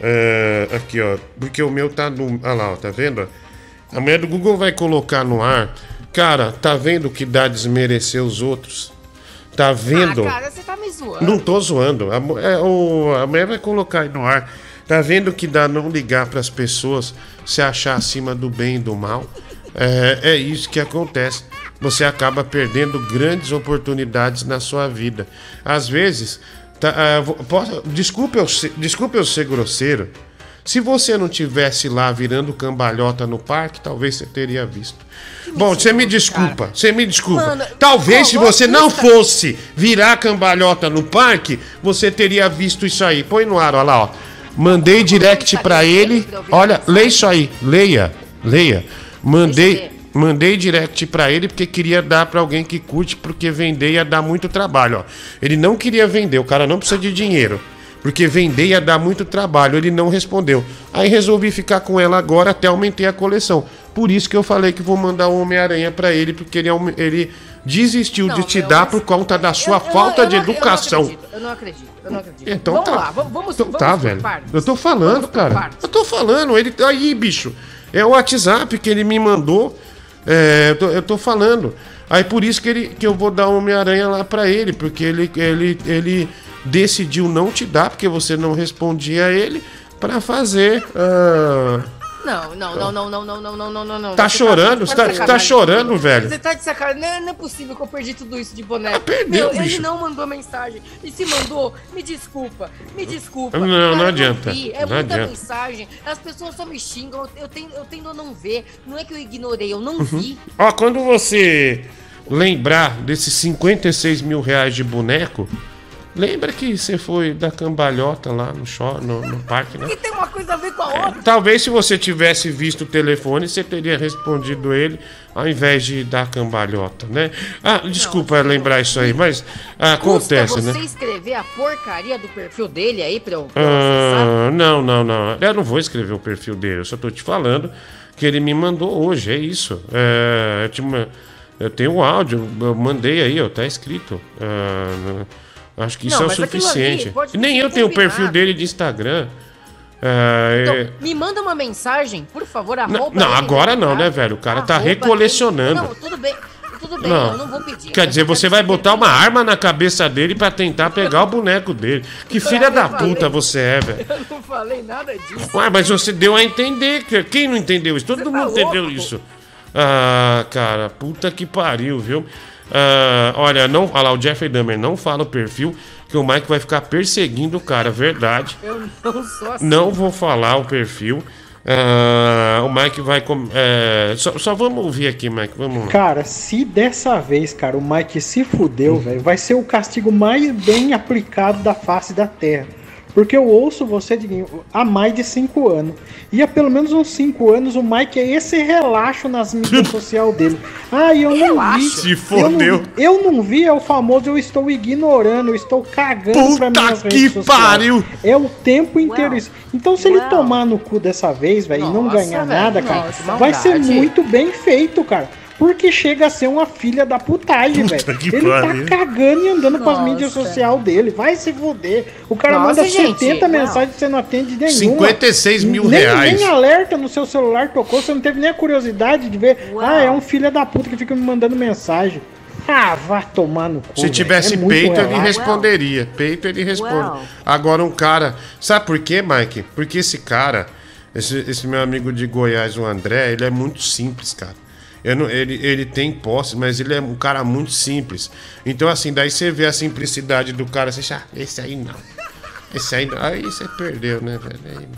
É, aqui, ó. Porque o meu tá no. Olha lá, ó. Tá vendo? A mulher do Google vai colocar no ar. Cara, tá vendo que dá desmerecer os outros? Tá vendo? Ah, cara, você tá me zoando. Não tô zoando. A, é, o, a mulher vai colocar aí no ar. Tá vendo que dá não ligar pras pessoas, se achar acima do bem e do mal? É, é isso que acontece. Você acaba perdendo grandes oportunidades na sua vida. Às vezes, tá, vou- posso- desculpe, eu ser, desculpe eu ser grosseiro. Se você não tivesse lá virando cambalhota no parque, talvez você teria visto. Bom, você me desculpa, você me desculpa. Mano, talvez se você não fosse virar cambalhota no parque, você teria visto isso aí. Põe no ar, olha lá, ó. Mandei direct pra ele. Olha, leia isso aí, leia, leia. Mandei, mandei direct pra ele porque queria dar pra alguém que curte, porque vender ia dar muito trabalho, ó. Ele não queria vender, o cara não precisa de dinheiro. Porque vender ia dar muito trabalho, ele não respondeu. Aí resolvi ficar com ela agora até aumentei a coleção. Por isso que eu falei que vou mandar o Homem-Aranha pra ele, porque ele, aume- ele desistiu de Não, te eu- dar por conta da sua Eu- eu falta de eu não- educação. Eu não acredito, eu não acredito, eu não acredito. Então vamos tá. lá, vamos, vamos, então vamos tá, velho. partes. Eu tô falando, cara. partes. Eu tô falando. Ele aí, bicho. É o WhatsApp que ele me mandou. É, eu, tô, eu tô falando. Aí por isso que, ele, que eu vou dar o Homem-Aranha lá pra ele, porque ele, ele, ele decidiu não te dar, porque você não respondia a ele, pra fazer. ah, Não, não, não, não, não, não, não, não, não, não, não. Tá Você chorando? Você tá- de você tá sacanagem. chorando, velho? Você tá de sacanagem. Não, não é possível que eu perdi tudo isso de boneco. Ah, perdeu, Meu, bicho. Ele não mandou mensagem. E se mandou, me desculpa. Me desculpa. Não, Cara, não adianta. vi, É Não muita adianta. mensagem. As pessoas só me xingam. Eu tendo, eu tendo a não ver. Não é que eu ignorei, eu não Uhum. vi. Ó, quando você lembrar desses 56 mil reais de boneco, lembra que você foi da cambalhota lá no, show, no, no parque, né? E tem uma coisa a ver com a outra. Talvez se você tivesse visto o telefone, você teria respondido ele ao invés de dar cambalhota, né? Ah, desculpa lembrar isso aí, mas acontece, Custa você né? escrever a porcaria do perfil dele aí pra eu, pra eu acessar? Ah, não, não, não. Eu não vou escrever o perfil dele, eu só tô te falando que ele me mandou hoje, é isso. É, eu, te eu tenho o áudio, eu mandei aí, ó, tá escrito. Ah, acho que isso Não, é o suficiente. nem eu tenho o perfil dele de Instagram. Ah, é- Então, me manda uma mensagem, por favor, Não, arroba não, ele, agora não, né, velho? O cara tá recolecionando. ele. Não, tudo bem, tudo bem, Não. eu não vou pedir. Quer dizer, você vai botar uma arma na cabeça dele pra tentar pegar o boneco dele. Que filha da puta você é, velho. Eu não falei nada disso. Ué, mas você deu a entender. que- Quem não entendeu isso? Todo Você mundo tá entendeu isso. Ah, cara, puta que pariu, viu? Ah, olha, não, olha lá, o Jeffrey Dahmer não fala o perfil, que o Mike vai ficar perseguindo o cara, verdade. Eu não sou assim. Não vou falar o perfil. Ah, o Mike vai. com- é, só, só vamos ouvir aqui, Mike. Vamos lá. Cara, se dessa vez, cara, o Mike se fudeu, velho, vai ser o castigo mais bem aplicado da face da Terra. Porque eu ouço você Diguinho, há mais de cinco anos. E há pelo menos uns cinco anos o Mike é esse relaxo nas mídias sociais dele. Ah, eu não vi. Se Eu fodeu. não, eu não vi, é o famoso eu estou ignorando, eu estou cagando pra Puta minhas que redes sociais. pariu! É o tempo inteiro Well, isso. Então se ele tomar no cu dessa vez, velho, e não ganhar velho, nada, cara, nossa, vai ser muito bem feito, cara. Porque chega a ser uma filha da putagem, velho. Ele pariu. tá cagando e andando Nossa. com as mídias sociais dele. Vai se foder. O cara Nossa, manda gente, 70 não. mensagens e você não atende nenhuma. 56 mil nem, reais. Nem alerta no seu celular tocou, você não teve nem a curiosidade de ver. Uau. Ah, é um filho da puta que fica me mandando mensagem. Ah, vá tomar no cu. Se tivesse é peito, ele responderia. Peito, ele responde. Agora, um cara. Sabe por quê, Mike? Porque esse cara, esse, esse meu amigo de Goiás, o André, ele é muito simples, cara. Não, ele, ele tem posse, mas ele é um cara muito simples. Então, assim, daí você vê a simplicidade do cara, você acha, ah, esse aí não. Esse aí não. Aí você perdeu, né, velho? Aí...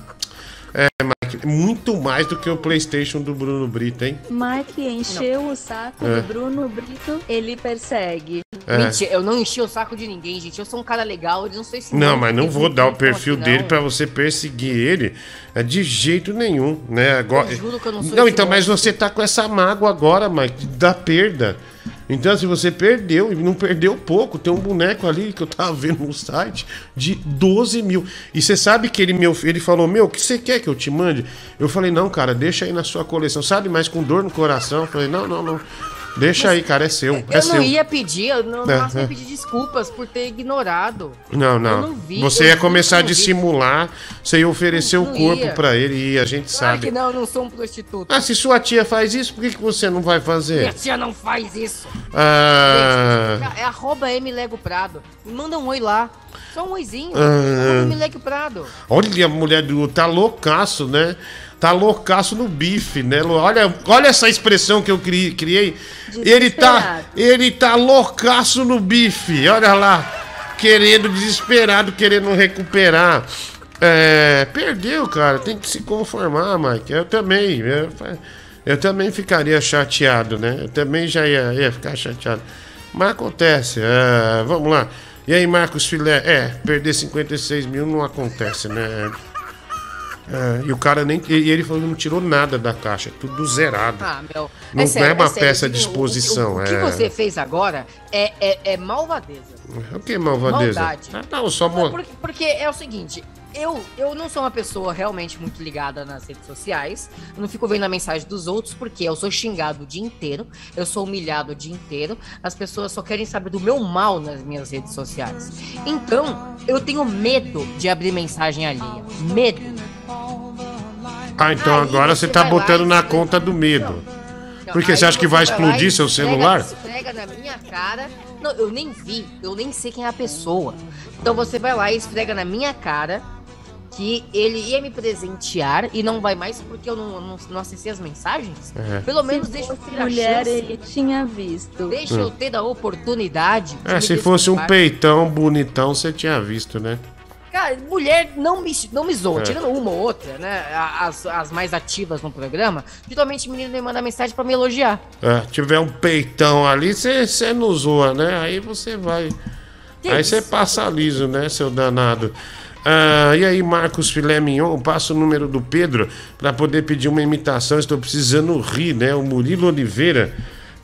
É, Mike, muito mais do que o PlayStation do Bruno Brito, hein? Mike encheu não. o saco é. do Bruno Brito, ele persegue. É. Mentira, eu não enchi o saco de ninguém, gente. Eu sou um cara legal, eu não sei se. Não, mas não vou dar o perfil dele para você perseguir ele é de jeito nenhum, né? Agora... Eu juro que eu não sou Não, então, mas você tá com essa mágoa agora, Mike, da perda. Então, se você perdeu, e não perdeu pouco, tem um boneco ali que eu tava vendo no site de 12 mil. E você sabe que ele, meu, ele falou: Meu, o que você quer que eu te mande? Eu falei: Não, cara, deixa aí na sua coleção, sabe? Mas com dor no coração. Eu falei: Não, não, não. Deixa aí, cara, é seu. É eu seu. não ia pedir, eu não, é, não é. pedir desculpas por ter ignorado. Não, não. não vi, você ia começar a dissimular, você ia oferecer não, o corpo para ele e a gente sabe. que não, eu não sou um prostituto. Ah, se sua tia faz isso, por que, que você não vai fazer? Minha tia não faz isso. Ah. Gente, é arroba M Lego Prado. Me manda um oi lá. Só um oizinho. Ah. Lego Prado. Olha a mulher do. Tá loucaço, né? Tá loucaço no bife, né? Olha, olha essa expressão que eu criei. Ele tá, ele tá loucaço no bife. Olha lá. Querendo, desesperado, querendo recuperar. É, perdeu, cara. Tem que se conformar, Mike. Eu também. Eu, eu também ficaria chateado, né? Eu também já ia, ia ficar chateado. Mas acontece. É, vamos lá. E aí, Marcos Filé? É, perder 56 mil não acontece, né? É, e o cara nem. E ele falou que não tirou nada da caixa, tudo zerado. Ah, meu. Não é, sério, é uma é peça de exposição. O, o, o, que é. você fez agora é, é, é malvadeza. O que é malvadeza? Maldade. Ah, não, só porque, porque é o seguinte, eu, eu não sou uma pessoa realmente muito ligada nas redes sociais. Eu não fico vendo a mensagem dos outros, porque eu sou xingado o dia inteiro, eu sou humilhado o dia inteiro. As pessoas só querem saber do meu mal nas minhas redes sociais. Então, eu tenho medo de abrir mensagem alheia. Medo. Ah, então Aí agora você tá botando na conta do medo. Porque você acha que vai explodir seu celular? Esfrega na minha cara. Não, eu nem vi, eu nem sei quem é a pessoa. Então você vai lá e esfrega na minha cara que ele ia me presentear e não vai mais porque eu não, não, não acessei as mensagens? É. Pelo menos deixa eu ter mulher, a chance. ele tinha visto. Deixa hum. eu ter a oportunidade. É, se fosse um peitão bonitão, você tinha visto, né? Cara, mulher não me, não me zoa, é. tirando uma ou outra, né? As, as mais ativas no programa, geralmente menino me manda mensagem para me elogiar. É, tiver um peitão ali, você não zoa, né? Aí você vai. Que aí você passa liso, né, seu danado? Ah, e aí, Marcos Filé Mignon, passa o número do Pedro para poder pedir uma imitação. Estou precisando rir, né? O Murilo Oliveira.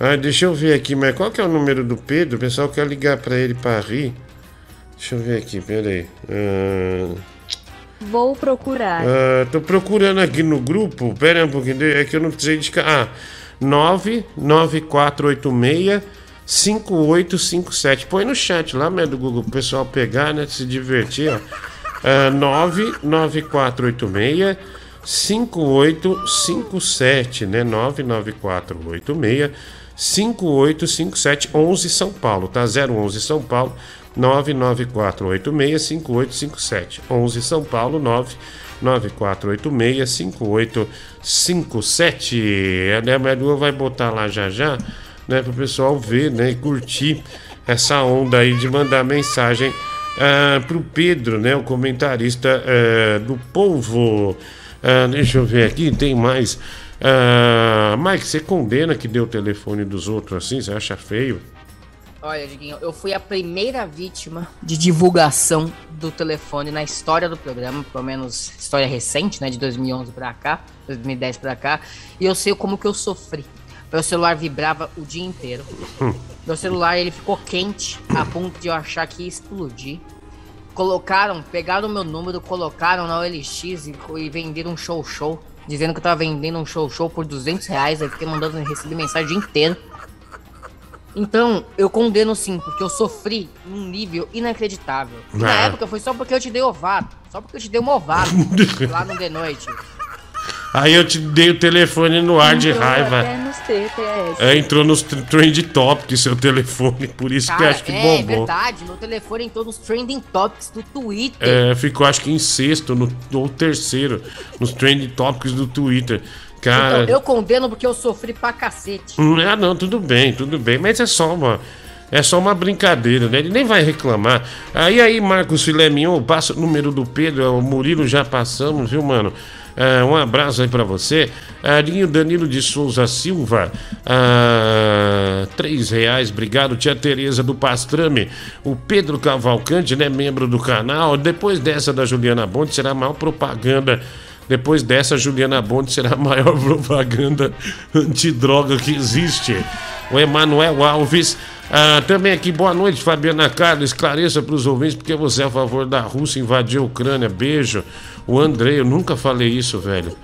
Ah, deixa eu ver aqui, mas qual que é o número do Pedro? O pessoal quer ligar para ele para rir. Deixa eu ver aqui, peraí. Ah... Vou procurar. Ah, tô procurando aqui no grupo. Pera aí um pouquinho, é que eu não precisei de. Ah, 99486 5857. Põe no chat lá, né, do Google, pro pessoal pegar, né, se divertir, ó. Uh, 99486 5857, né? 99486 5857 11 São Paulo, tá? 011 São Paulo 994865857. 11 São Paulo 994865857. A Débora vai botar lá já já, né, para o pessoal ver, né, e curtir essa onda aí de mandar mensagem uh, pro Pedro, né, o comentarista uh, do Povo. Uh, deixa eu ver aqui, tem mais. Mike, você condena que deu o telefone dos outros assim? Você acha feio? Olha, Diguinho, eu fui a primeira vítima de divulgação do telefone na história do programa, pelo menos história recente, né, de 2011 para cá, 2010 para cá, e eu sei como que eu sofri. Meu celular vibrava o dia inteiro. Hum. Meu celular ele ficou quente a ponto de eu achar que ia explodir. Colocaram, pegaram meu número, colocaram na OLX e, e venderam um show show. dizendo que eu tava vendendo um show show por 200 reais. Aí fiquei mandando receber mensagem o dia inteiro. Então, eu condeno sim, porque eu sofri num nível inacreditável. Na Ah. época foi só porque eu te dei ovado. Só porque eu te dei uma ovada lá no The Noite. Aí eu te dei o telefone no ar de Entrou raiva. Até nos TTS. É, entrou nos tr- trend topics seu telefone, por isso que eu Cara, acho que é bombou. verdade. Meu telefone entrou nos trending topics do Twitter. É, ficou acho que em sexto no, ou terceiro nos trend topics do Twitter. Cara, Então, eu condeno porque eu sofri pra cacete. Ah, não, tudo bem, tudo bem, mas é só uma. É só uma brincadeira, né? Ele nem vai reclamar. Aí, aí, Marcos Filé Mignon, passa o número do Pedro, o Murilo já passamos, viu, mano? Ah, um abraço aí pra você. Arinho Danilo de Souza Silva, ah, três reais, obrigado. Tia Tereza do Pastrame, o Pedro Cavalcante, né? Membro do canal. Depois dessa da Juliana Bonte, será a maior propaganda depois dessa, Juliana Bonte será a maior propaganda antidroga que existe. O Emanuel Alves. ah, também aqui, boa noite, Fabiana Carlos. Esclareça para os ouvintes porque você é a favor da Rússia invadir a Ucrânia. Beijo. O André, eu nunca falei isso, velho.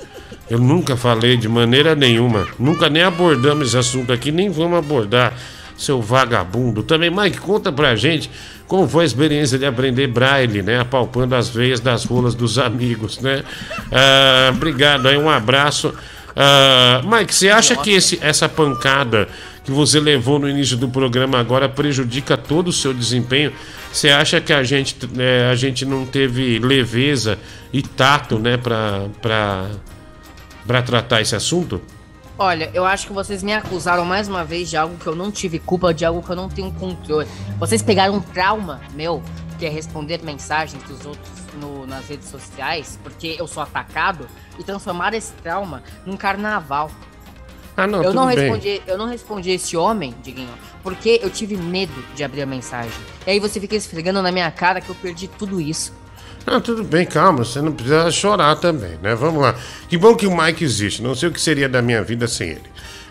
Eu nunca falei de maneira nenhuma. Nunca nem abordamos esse assunto aqui, nem vamos abordar, seu vagabundo. Também, Mike, conta pra gente como foi a experiência de aprender braille, né? Apalpando as veias das rolas dos amigos, né? Ah, obrigado aí, um abraço. Ah, Mike, você acha que esse, essa pancada que você levou no início do programa agora prejudica todo o seu desempenho? Você acha que a gente, eh, a gente não teve leveza e tato, né, pra tratar esse assunto? Olha, eu acho que vocês me acusaram mais uma vez de algo que eu não tive culpa, de algo que eu não tenho controle. Vocês pegaram um trauma meu, que é responder mensagens dos outros no- nas redes sociais, porque eu sou atacado, e transformaram esse trauma num carnaval. Ah, não, eu, não bem. respondi, eu não respondi esse homem, Diguinho, porque eu tive medo de abrir a mensagem. E aí você fica esfregando na minha cara que eu perdi tudo isso. Não, tudo bem, calma, você não precisa chorar também, né? Vamos lá. Que bom que o Mike existe, não sei o que seria da minha vida sem ele.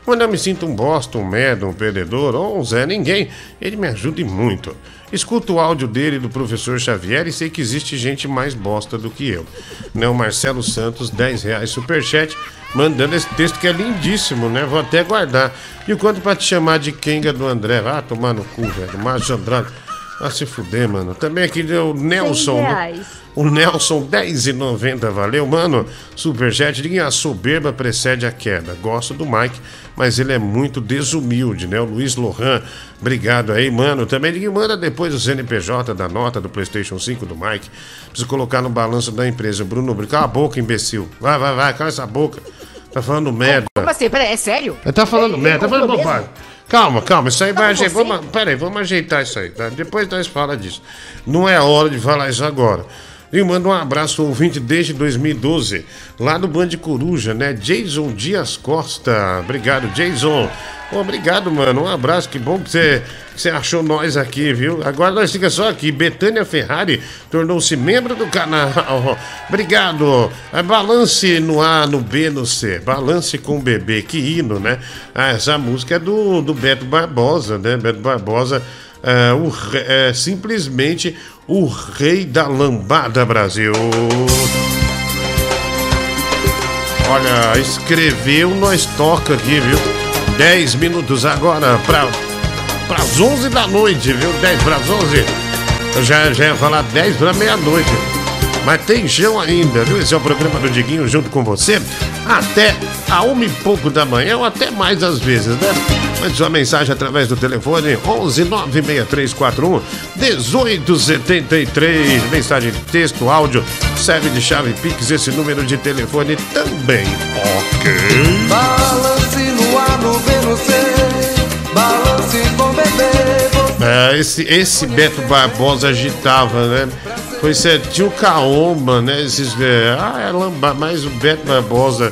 Quando eu me sinto um bosta, um merda, um perdedor ou um Zé Ninguém, ele me ajuda muito. Escuto o áudio dele do professor Xavier e sei que existe gente mais bosta do que eu. Né? O Marcelo Santos, 10 reais superchat, mandando esse texto que é lindíssimo, né? Vou até guardar. E o quanto pra te chamar de Kenga do André? Ah, tomar no cu, velho. Macho Andrade. Ah, se fuder, mano. Também aqui deu o Nelson. né? O Nelson, 10,90, valeu, mano. Superchat, ninguém a soberba precede a queda. Gosto do Mike, mas ele é muito desumilde, né? O Luiz Lohan, obrigado aí, mano. Também ninguém manda depois o CNPJ da nota do PlayStation 5 do Mike. Preciso colocar no balanço da empresa. Bruno, cala a boca, imbecil. Vai, vai, vai, cala essa boca. Tá falando merda. Como assim? Peraí, é sério? Ele tá falando Ele merda, tá falando bobagem. Calma, calma, isso aí vai com ajeitar. Vamos, pera aí, vamos ajeitar isso aí, tá? Depois nós fala disso. Não é hora de falar isso agora. E manda um abraço ao ouvinte desde 2012, lá do Band Coruja, né? Jason Dias Costa. Obrigado, Jason. Obrigado, mano. Um abraço, que bom que você, que você achou nós aqui, viu? Agora nós fica só aqui. Betânia Ferrari tornou-se membro do canal. Obrigado. É balance no A, no B, no C. Balance com o bebê. Que hino, né? Ah, essa música é do, do Beto Barbosa, né? Beto Barbosa, é, o, é simplesmente o rei da lambada Brasil. Olha, escreveu, nós toca aqui, viu? 10 minutos agora para as 11 da noite, viu? 10 para as 11. Eu já, já ia falar 10 para meia-noite. Mas tem chão ainda, viu? Esse é o programa do Diguinho junto com você. Até a uma e pouco da manhã, ou até mais às vezes, né? Mande sua mensagem através do telefone 11 96341 1873. Mensagem de texto, áudio, serve de chave Pix, esse número de telefone também. Ok. Balance no A, no B, no C. Balance com bebê. É, esse, esse Beto Barbosa agitava, né? Foi ser tio Kaoma, né? Esses, é, ah, é lamba, mas o Beto Barbosa,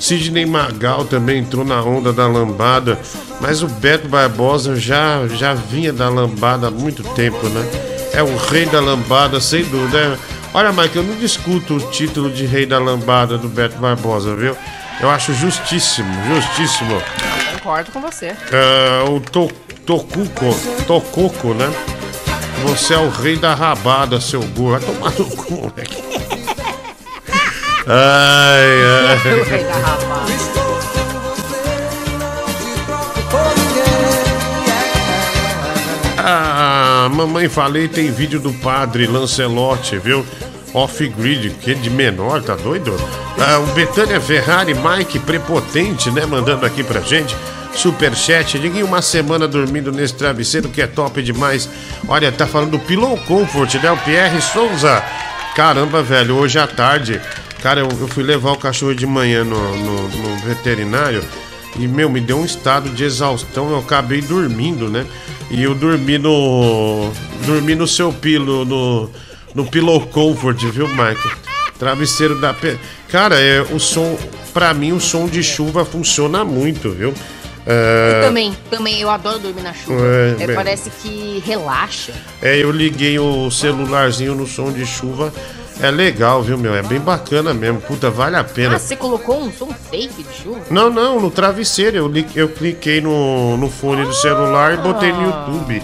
Sidney Magal também entrou na onda da lambada, mas o Beto Barbosa já, já vinha da lambada há muito tempo, né? É o rei da lambada, sem dúvida. Olha, Mike, eu não discuto o título de rei da lambada do Beto Barbosa, viu? Eu acho justíssimo, justíssimo. Concordo com você. É, o to, Tocuco, Tocuco, né? Você é o rei da rabada, seu burro. Vai tomar no cu, moleque. Ai, ai. Ah, mamãe falei, tem vídeo do padre Lancelotti, viu? Off-grid, que é de menor, tá doido? Ah, o Betânia Ferrari, Mike, prepotente, né? Mandando aqui pra gente. Superchat, ninguém uma semana dormindo nesse travesseiro que é top demais. Olha, tá falando do Pillow Comfort, né? O Pierre Souza. Caramba, velho, hoje à tarde, cara, eu, eu fui levar o cachorro de manhã no, no, no, veterinário e, meu, me deu um estado de exaustão, eu acabei dormindo, né? E eu dormi no. dormi no seu pilo, no, no Pillow Comfort, viu, Michael? Travesseiro da. Cara, é, o som. Pra mim, o som de chuva funciona muito, viu? É... Eu também, também, eu adoro dormir na chuva. É, é, parece que relaxa. É, eu liguei o celularzinho no som de chuva. É legal, viu, meu? É bem bacana mesmo. Puta, vale a pena. Ah, você colocou um som fake de chuva? Não, não, no travesseiro. Eu, eu cliquei no, no fone do celular ah. e botei no YouTube.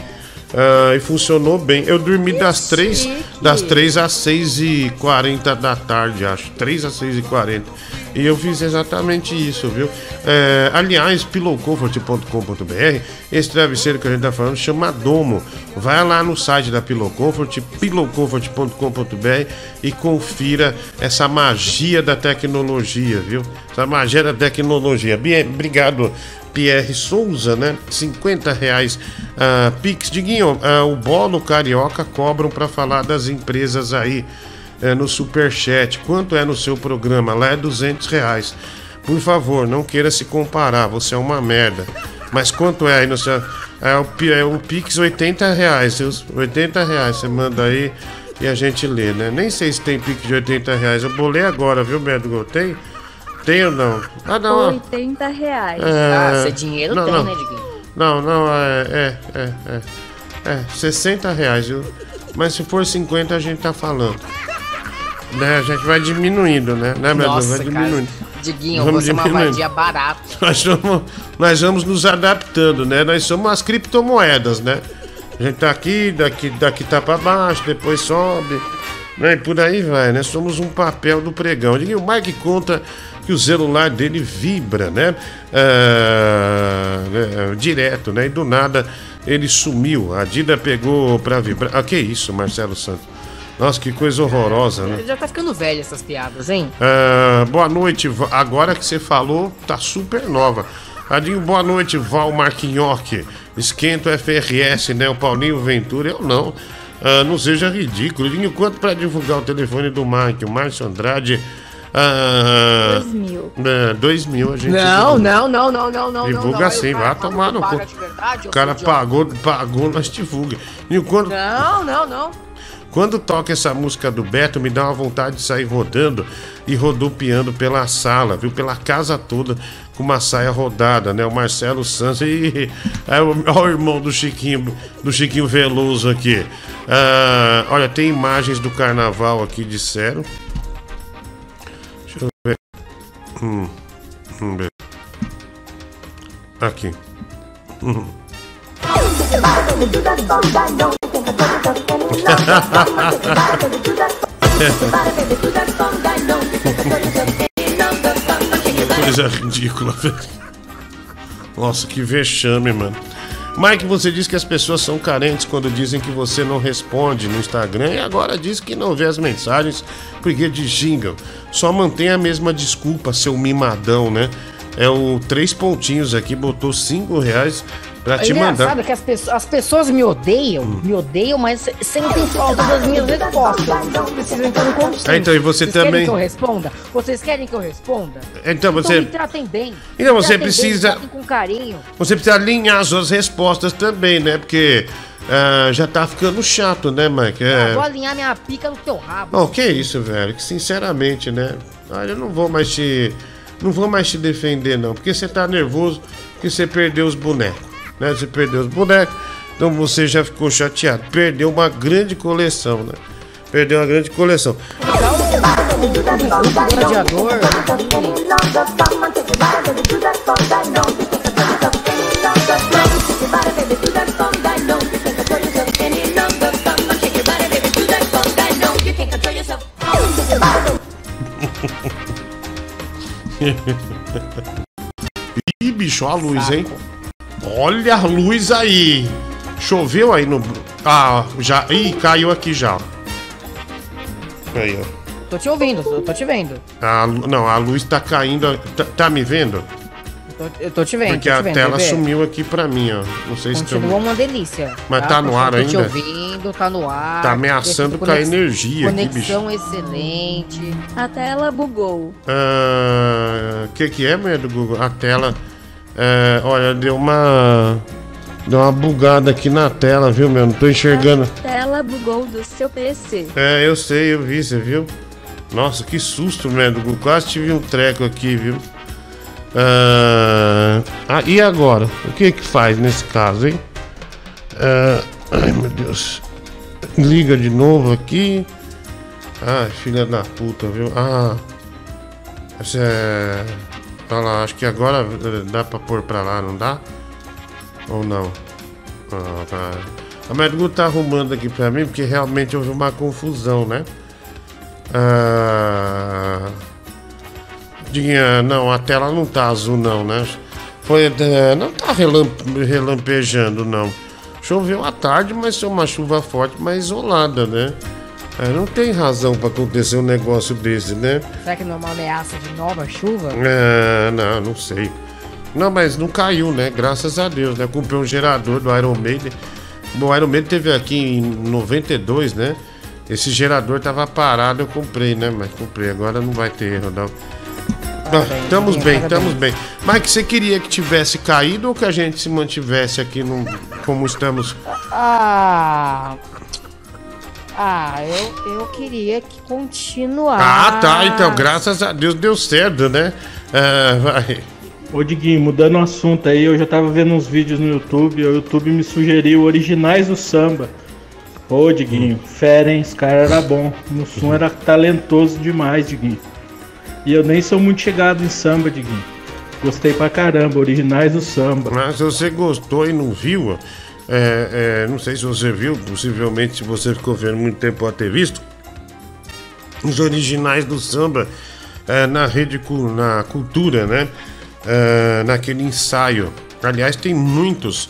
Uh, e funcionou bem. Eu dormi das 3, das 3 às 6 e 40 da tarde, acho. 3 às 6 e 40. E eu fiz exatamente isso, viu? É, aliás, pillowcomfort.com.br, esse travesseiro que a gente tá falando chama Domo. Vai lá no site da Pillow Comfort, pillowcomfort.com.br e confira essa magia da tecnologia, viu? Essa magia da tecnologia. Bem, obrigado Pierre Souza, né? 50 reais. Uh, Pix, Diguinho, uh, o bolo carioca cobram para falar das empresas aí uh, no Superchat. Quanto é no seu programa? Lá é 200 reais. Por favor, não queira se comparar, você é uma merda. Mas quanto é aí no seu. É o, é o Pix 80 reais. 80 reais você manda aí e a gente lê, né? Nem sei se tem Pix de 80 reais. Eu bolei agora, viu, Beto? Tem? Tem ou não? Ah, não. 80 reais. É... Ah, se dinheiro não, tem, não. né, Diguinho? Não, não, é, é, é, é. É, 60 reais, viu? Mas se for 50 a gente tá falando. Né, a gente vai diminuindo, né? né Nossa, vai diminuindo. Cara. Diguinho, vamos você diminuindo. é uma vadia barata. Nós vamos, nós vamos nos adaptando, né? Nós somos as criptomoedas, né? A gente tá aqui, daqui, daqui tá pra baixo, depois sobe, né? E por aí vai, né? Somos um papel do pregão. Diguinho, o Mike conta que o celular dele vibra, né? Ah, né? Direto, né? E do nada ele sumiu. A Dida pegou pra vibrar. Ah, que isso, Marcelo Santos? Nossa, que coisa horrorosa, né? Já tá ficando velho essas piadas, hein? Ah, boa noite. Agora que você falou, tá super nova. Adinho, boa noite, Val Marquinhoque. Esquento FRS, né? O Paulinho Ventura, eu não. Ah, não seja ridículo. Dinho, quanto para divulgar o telefone do Mike? O Márcio Andrade ah, dois mil. É, dois mil a gente. Não, não, não, não, não, não. Divulga não, sim, vai tomar no cu. O cara pagou, pagou, nós divulga. E quando... Não, não, não. Quando toca essa música do Beto, me dá uma vontade de sair rodando e rodopiando pela sala, viu? Pela casa toda, com uma saia rodada, né? O Marcelo Santos e é o, o irmão do Chiquinho, do Chiquinho Veloso aqui. Ah, olha, tem imagens do carnaval aqui, disseram. Hum, hum, Aqui. Hum. Coisa ridícula, velho. Nossa, que vexame, mano. Mike, você diz que as pessoas são carentes quando dizem que você não responde no Instagram e agora diz que não vê as mensagens porque desingam. Só mantém a mesma desculpa, seu mimadão, né? É o três pontinhos aqui, botou cinco reais pra te mandar. Engraçado que as, pessoas, as pessoas me odeiam, hum. me odeiam, mas sentem falta das minhas respostas. Precisam entrar no consenso. É, então, e você Vocês também. Querem que eu responda? Vocês querem que eu responda? Então você. Então me tratem bem. Então você precisa. Bem, com carinho. Você precisa alinhar suas respostas também, né? Porque. Uh, já tá ficando chato, né, Mike? É... vou alinhar minha pica no teu rabo. Oh, que isso, velho? Que sinceramente, né? Ah, eu não vou mais te. Não vou mais te defender, não. Porque você tá nervoso porque você perdeu os bonecos. Né? Você perdeu os bonecos. Então você já ficou chateado. Perdeu uma grande coleção, né? Perdeu uma grande coleção. Gladiador. Ih, bicho, a luz, Saco. hein? Olha a luz aí. Choveu aí no. Ah, já. Ih, caiu aqui já. Aí, ó. Tô te ouvindo, tô te vendo. Ah, não, a luz tá caindo. Tá, tá me vendo? Eu tô, te vendo. Porque a vendo, tela sumiu aqui pra mim, ó. Não sei se Continua uma delícia. Mas tá, tá no ar ainda? Tô te ouvindo, tá no ar. Tá ameaçando cair energia Conexão aqui, bicho. excelente. A tela bugou. O ah, que que é, mulher do Google? A tela... É, olha, deu uma... Deu uma bugada aqui na tela, viu, meu? Não tô enxergando. A tela bugou do seu PC. É, eu sei, eu vi, você viu? Nossa, que susto, meu. Quase tive um treco aqui, viu? Uh, ah, e agora? O que que faz nesse caso, hein? Uh, ai, meu Deus. Liga de novo aqui. Ai, filha da puta, viu? Ah. Essa é. Olha lá, acho que agora dá pra pôr pra lá, não dá? Ou não? Ah, tá. A Medgu tá arrumando aqui pra mim porque realmente houve uma confusão, né? Ah. Dinha, não, a tela não tá azul não, né? Foi, é, não tá relamp relampejando não. Choveu à tarde, mas foi uma chuva forte, mas isolada, né? É, não tem razão para acontecer um negócio desse, né? Será que não é uma ameaça de nova chuva? É, não, não sei. Não, mas não caiu, né? Graças a Deus, né? comprei um gerador do Iron Maiden. O Iron Maiden teve aqui em 92, né? Esse gerador tava parado, eu comprei, né? Mas comprei, agora não vai ter erro, não. Parabéns, estamos bem, estamos bem. Mike, você queria que tivesse caído ou que a gente se mantivesse aqui no, como estamos? Ah. Ah, eu, eu queria que continuasse. Ah, tá. Então, graças a Deus deu certo, né? Ah, vai. Ô Diguinho, mudando o assunto aí, eu já tava vendo uns vídeos no YouTube, o YouTube me sugeriu originais do samba. Ô Diguinho, fera, hein? Esse cara era bom. O som era talentoso demais, Diguinho. E eu nem sou muito chegado em samba, Diguinho. Gostei pra caramba, originais do samba. Mas se você gostou e não viu, é, é, não sei se você viu, possivelmente se você ficou vendo muito tempo pode ter visto. Os originais do samba é, na rede, na cultura, né? É, naquele ensaio. Aliás, tem muitos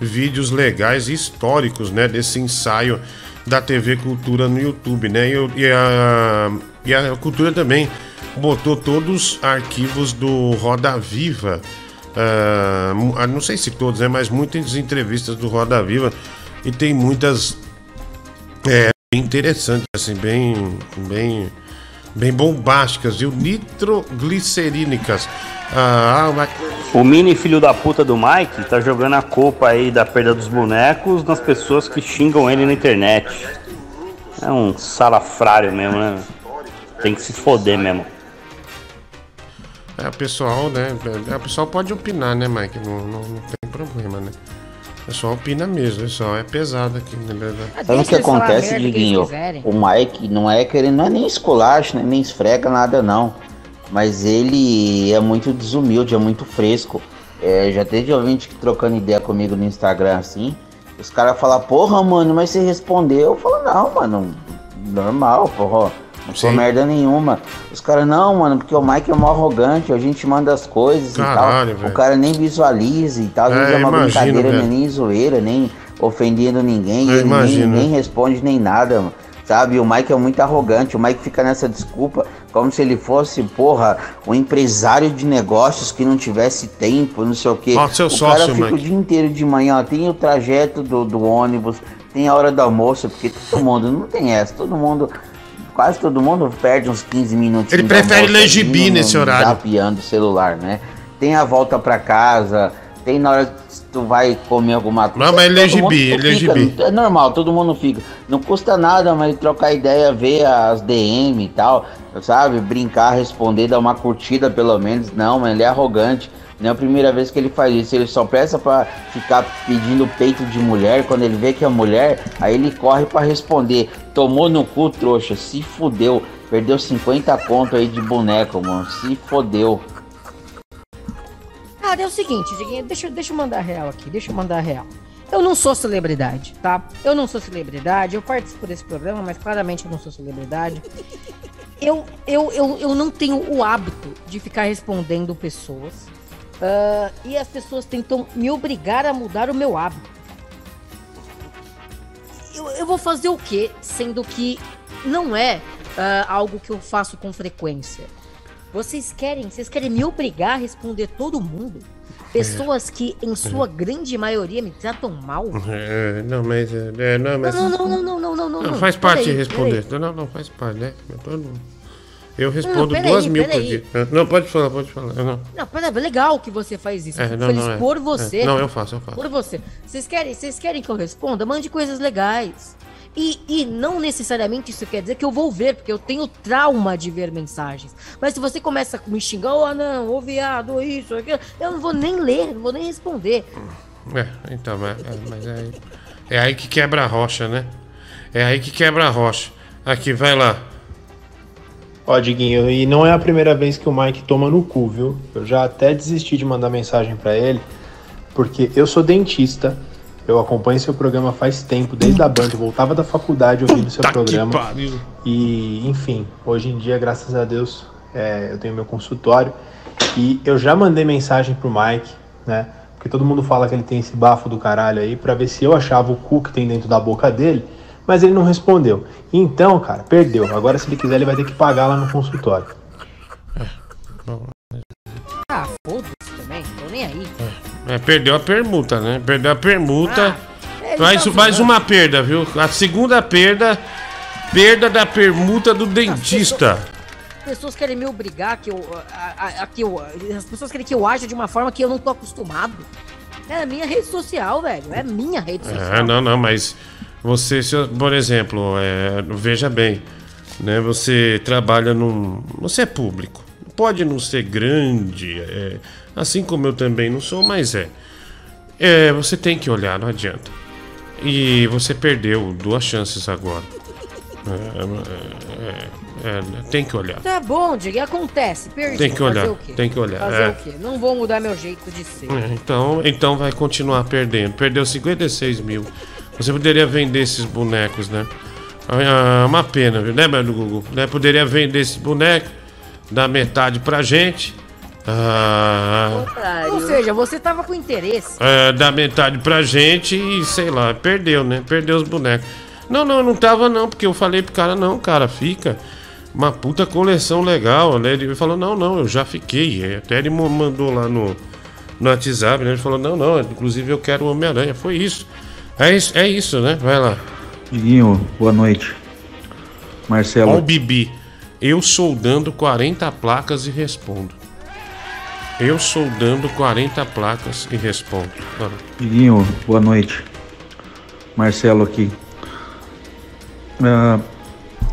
vídeos legais e históricos, né? Desse ensaio da TV Cultura no YouTube, né? E, e, a, e a Cultura também botou todos os arquivos do Roda Viva. Uh, não sei se todos, né, mas muitas entrevistas do Roda Viva e tem muitas é, interessantes, assim, bem, bem, bem bombásticas, viu? Nitroglicerínicas. Ah, mas... O mini filho da puta do Mike tá jogando a culpa aí da perda dos bonecos nas pessoas que xingam ele na internet. É um salafrário mesmo, né? Tem que se foder mesmo. É, o pessoal, né? É, o pessoal pode opinar, né, Mike? Não, não, não tem problema, né? O pessoal opina mesmo, pessoal. É pesado aqui, né? Sabe o que acontece, Diguinho? O Mike não é querendo, não é nem esculacho, né? nem esfrega nada, não. Mas ele é muito desumilde, é muito fresco. É, já teve ouvinte trocando ideia comigo no Instagram assim. Os caras falam, porra, mano, mas você respondeu. Eu falo, não, mano, normal, porra. Não sou merda nenhuma. Os caras, não, mano, porque o Mike é mó arrogante, a gente manda as coisas Caralho, e tal. Véio. O cara nem visualiza e tal. Às vezes é, é uma imagino, brincadeira, nem zoeira, nem ofendendo ninguém. ele nem, nem, responde nem nada, mano. Sabe, o Mike é muito arrogante, o Mike fica nessa desculpa como se ele fosse, porra, um empresário de negócios que não tivesse tempo, não sei o quê. Nossa, o cara fica Mike. o dia inteiro de manhã, ó, tem o trajeto do, do ônibus, tem a hora do almoço, porque todo mundo não tem essa, todo mundo quase todo mundo perde uns 15 minutos. Ele prefere ler gibi nesse horário. Zapeando o celular, né? Tem a volta para casa, tem na hora que tu vai comer alguma coisa. Não, mas ele é gibi, ele é gibi. É normal, todo mundo fica. Não custa nada, mas trocar ideia, ver as DM e tal, sabe? Brincar, responder, dar uma curtida pelo menos. Não, mas ele é arrogante. Não é a primeira vez que ele faz isso. Ele só presta para ficar pedindo peito de mulher. Quando ele vê que é mulher, aí ele corre para responder. Tomou no cu, trouxa. Se fudeu. Perdeu 50 conto aí de boneco, mano. Se fodeu. Cara, é o seguinte, deixa, deixa eu mandar real aqui. Deixa eu mandar real. Eu não sou celebridade, tá? Eu não sou celebridade. Eu participo desse programa, mas claramente eu não sou celebridade. eu, eu, eu, eu não tenho o hábito de ficar respondendo pessoas. Uh, e as pessoas tentam me obrigar a mudar o meu hábito. Eu, eu vou fazer o quê? Sendo que não é uh, algo que eu faço com frequência. Vocês querem, vocês querem me obrigar a responder todo mundo? Pessoas que, em sua grande maioria, me tratam mal. É, não, mas. É, não, mas... Não, não, não, não, não, não, não, não. Faz parte de responder. Não, não, faz parte, né? Eu respondo não, duas aí, mil por dia. Não, pode falar, pode falar. Não, não peraí, é legal que você faz isso. É, não, feliz não, é. por você. É. Não, eu faço, eu faço. Por você. Vocês querem, vocês querem que eu responda? Mande coisas legais. E, e não necessariamente isso quer dizer que eu vou ver, porque eu tenho trauma de ver mensagens. Mas se você começa a me xingar, oh não, ô oh, viado, isso, aquilo, eu não vou nem ler, não vou nem responder. É, então, mas, é, mas é, aí, é aí que quebra a rocha, né? É aí que quebra a rocha. Aqui, vai lá. Ó, Diguinho, e não é a primeira vez que o Mike toma no cu, viu? Eu já até desisti de mandar mensagem para ele, porque eu sou dentista eu acompanho seu programa faz tempo, desde a Band, voltava da faculdade ouvindo seu programa. E, enfim, hoje em dia, graças a Deus, é, eu tenho meu consultório. E eu já mandei mensagem pro Mike, né? Porque todo mundo fala que ele tem esse bafo do caralho aí, pra ver se eu achava o cu que tem dentro da boca dele, mas ele não respondeu. Então, cara, perdeu. Agora, se ele quiser, ele vai ter que pagar lá no consultório. Ah, foda-se também, tô nem aí. É, perdeu a permuta, né? Perdeu a permuta. Ah, mais, tá mais uma perda, viu? A segunda perda, perda da permuta do dentista. As pessoas querem me obrigar que eu, a, a, a, que eu. As pessoas querem que eu aja de uma forma que eu não tô acostumado. É a minha rede social, velho. É a minha rede é, social. É, não, não, mas você, por exemplo, é, veja bem, né? Você trabalha num. Você é público. Pode não ser grande, é, Assim como eu também não sou, mas é. É, você tem que olhar, não adianta. E você perdeu duas chances agora. É, é, é, tem que olhar. Tá bom, Diego, acontece. Perdi. Tem que olhar. Tem que olhar. Fazer é. o quê? Não vou mudar meu jeito de ser. É, então, então vai continuar perdendo. Perdeu 56 mil. Você poderia vender esses bonecos, né? Ah, uma pena, viu, né, mano Google? Né? Poderia vender esse boneco, dar metade pra gente ah, Ou seja, você tava com interesse. É, dá metade pra gente e sei lá, perdeu, né? Perdeu os bonecos. Não, não, não tava não, porque eu falei pro cara, não, cara, fica. Uma puta coleção legal, né? Ele falou, não, não, eu já fiquei. Até ele mandou lá no, no WhatsApp, né? Ele falou, não, não, inclusive eu quero o Homem-Aranha. Foi isso. É isso, é isso, né? Vai lá. Diguinho, boa noite. Marcelo. Ó o Bibi. Eu soldando 40 placas e respondo. Eu soldando 40 placas e respondo. Diguinho, boa noite. Marcelo aqui. Uh,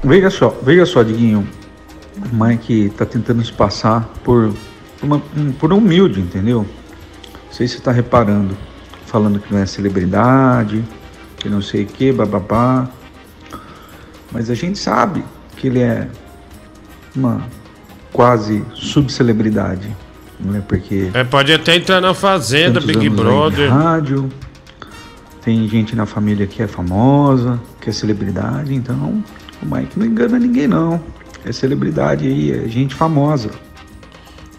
veja só, veja só, Diguinho. O Mike tá tentando se passar por, uma, por humilde, entendeu? Não sei se você tá reparando. Falando que não é celebridade, que não sei o que, bababá. Mas a gente sabe que ele é uma quase subcelebridade né? Porque. É, pode até entrar na Fazenda, Big Brother. Rádio. Tem gente na família que é famosa, que é celebridade, então o Mike não engana ninguém não. É celebridade aí, é gente famosa.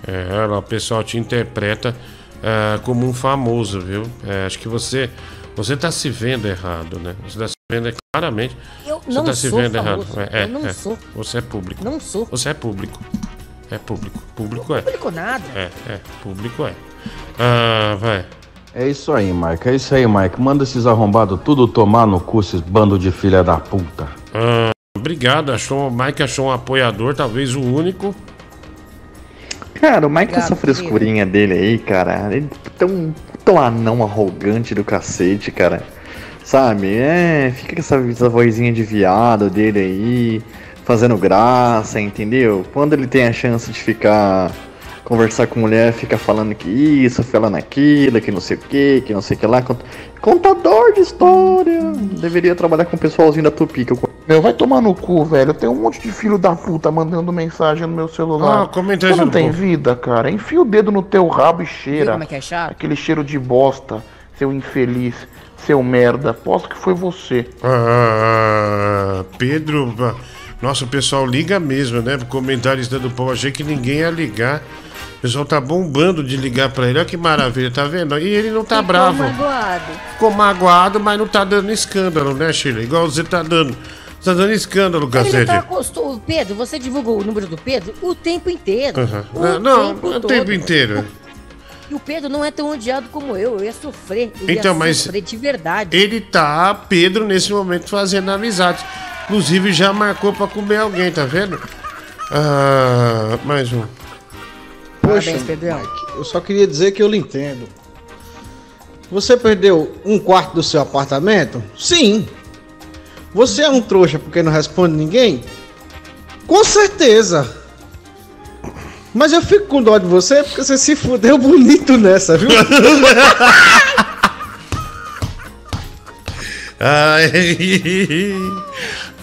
É, o pessoal te interpreta é, como um famoso, viu? É, acho que você você está se vendo errado, né? Você está se vendo claramente. Eu você não se vendo famoso. errado. É, eu não é, sou. Você é público. Não sou. Você é público. É público. Público é. Público nada. É, é. Público é. Ah, vai. É isso aí, Mike. É isso aí, Mike. Manda esses arrombados tudo tomar no cu, esses bando de filha da puta. Ah, obrigado. Achou, Mike achou um apoiador, talvez o único. Cara, o Mike com essa frescurinha dele aí, cara. Ele é tão, tão anão arrogante do cacete, cara. Sabe? É, fica com essa, essa vozinha de viado dele aí fazendo graça, entendeu? Quando ele tem a chance de ficar conversar com mulher, fica falando que isso, falando aquilo, que não sei o que, que não sei o que lá. Contador de história. Deveria trabalhar com o pessoalzinho da Tupi. Que eu... Meu, vai tomar no cu, velho. Tem um monte de filho da puta mandando mensagem no meu celular. Ah, comentário. Você não tem vida, cara. Enfia o dedo no teu rabo e cheira. Como é que é chato? Aquele cheiro de bosta, seu infeliz, seu merda. Posso que foi você. Ah, Pedro. Nossa, o pessoal liga mesmo, né? Comentarista do povo, achei que ninguém ia ligar. O pessoal tá bombando de ligar pra ele. Olha que maravilha, tá vendo? E ele não tá Ficou bravo. magoado. Ficou magoado, mas não tá dando escândalo, né, Sheila? Igual você tá dando. Você tá dando escândalo, tá cacete. acostumado. Pedro, você divulgou o número do Pedro o tempo inteiro. Aham. O Não, não, tempo o todo. tempo inteiro. E o Pedro não é tão odiado como eu. Eu ia sofrer. Eu Então, ia mas sofrer de verdade. ele tá, Pedro, nesse momento, fazendo amizade. Inclusive, já marcou pra comer alguém, tá vendo? Ah, mais um. Poxa, Mike, eu só queria dizer que eu lhe entendo. Você perdeu um quarto do seu apartamento? Sim. Você é um trouxa porque não responde ninguém? Com certeza. Mas eu fico com dó de você porque você se fudeu bonito nessa, viu? Ai,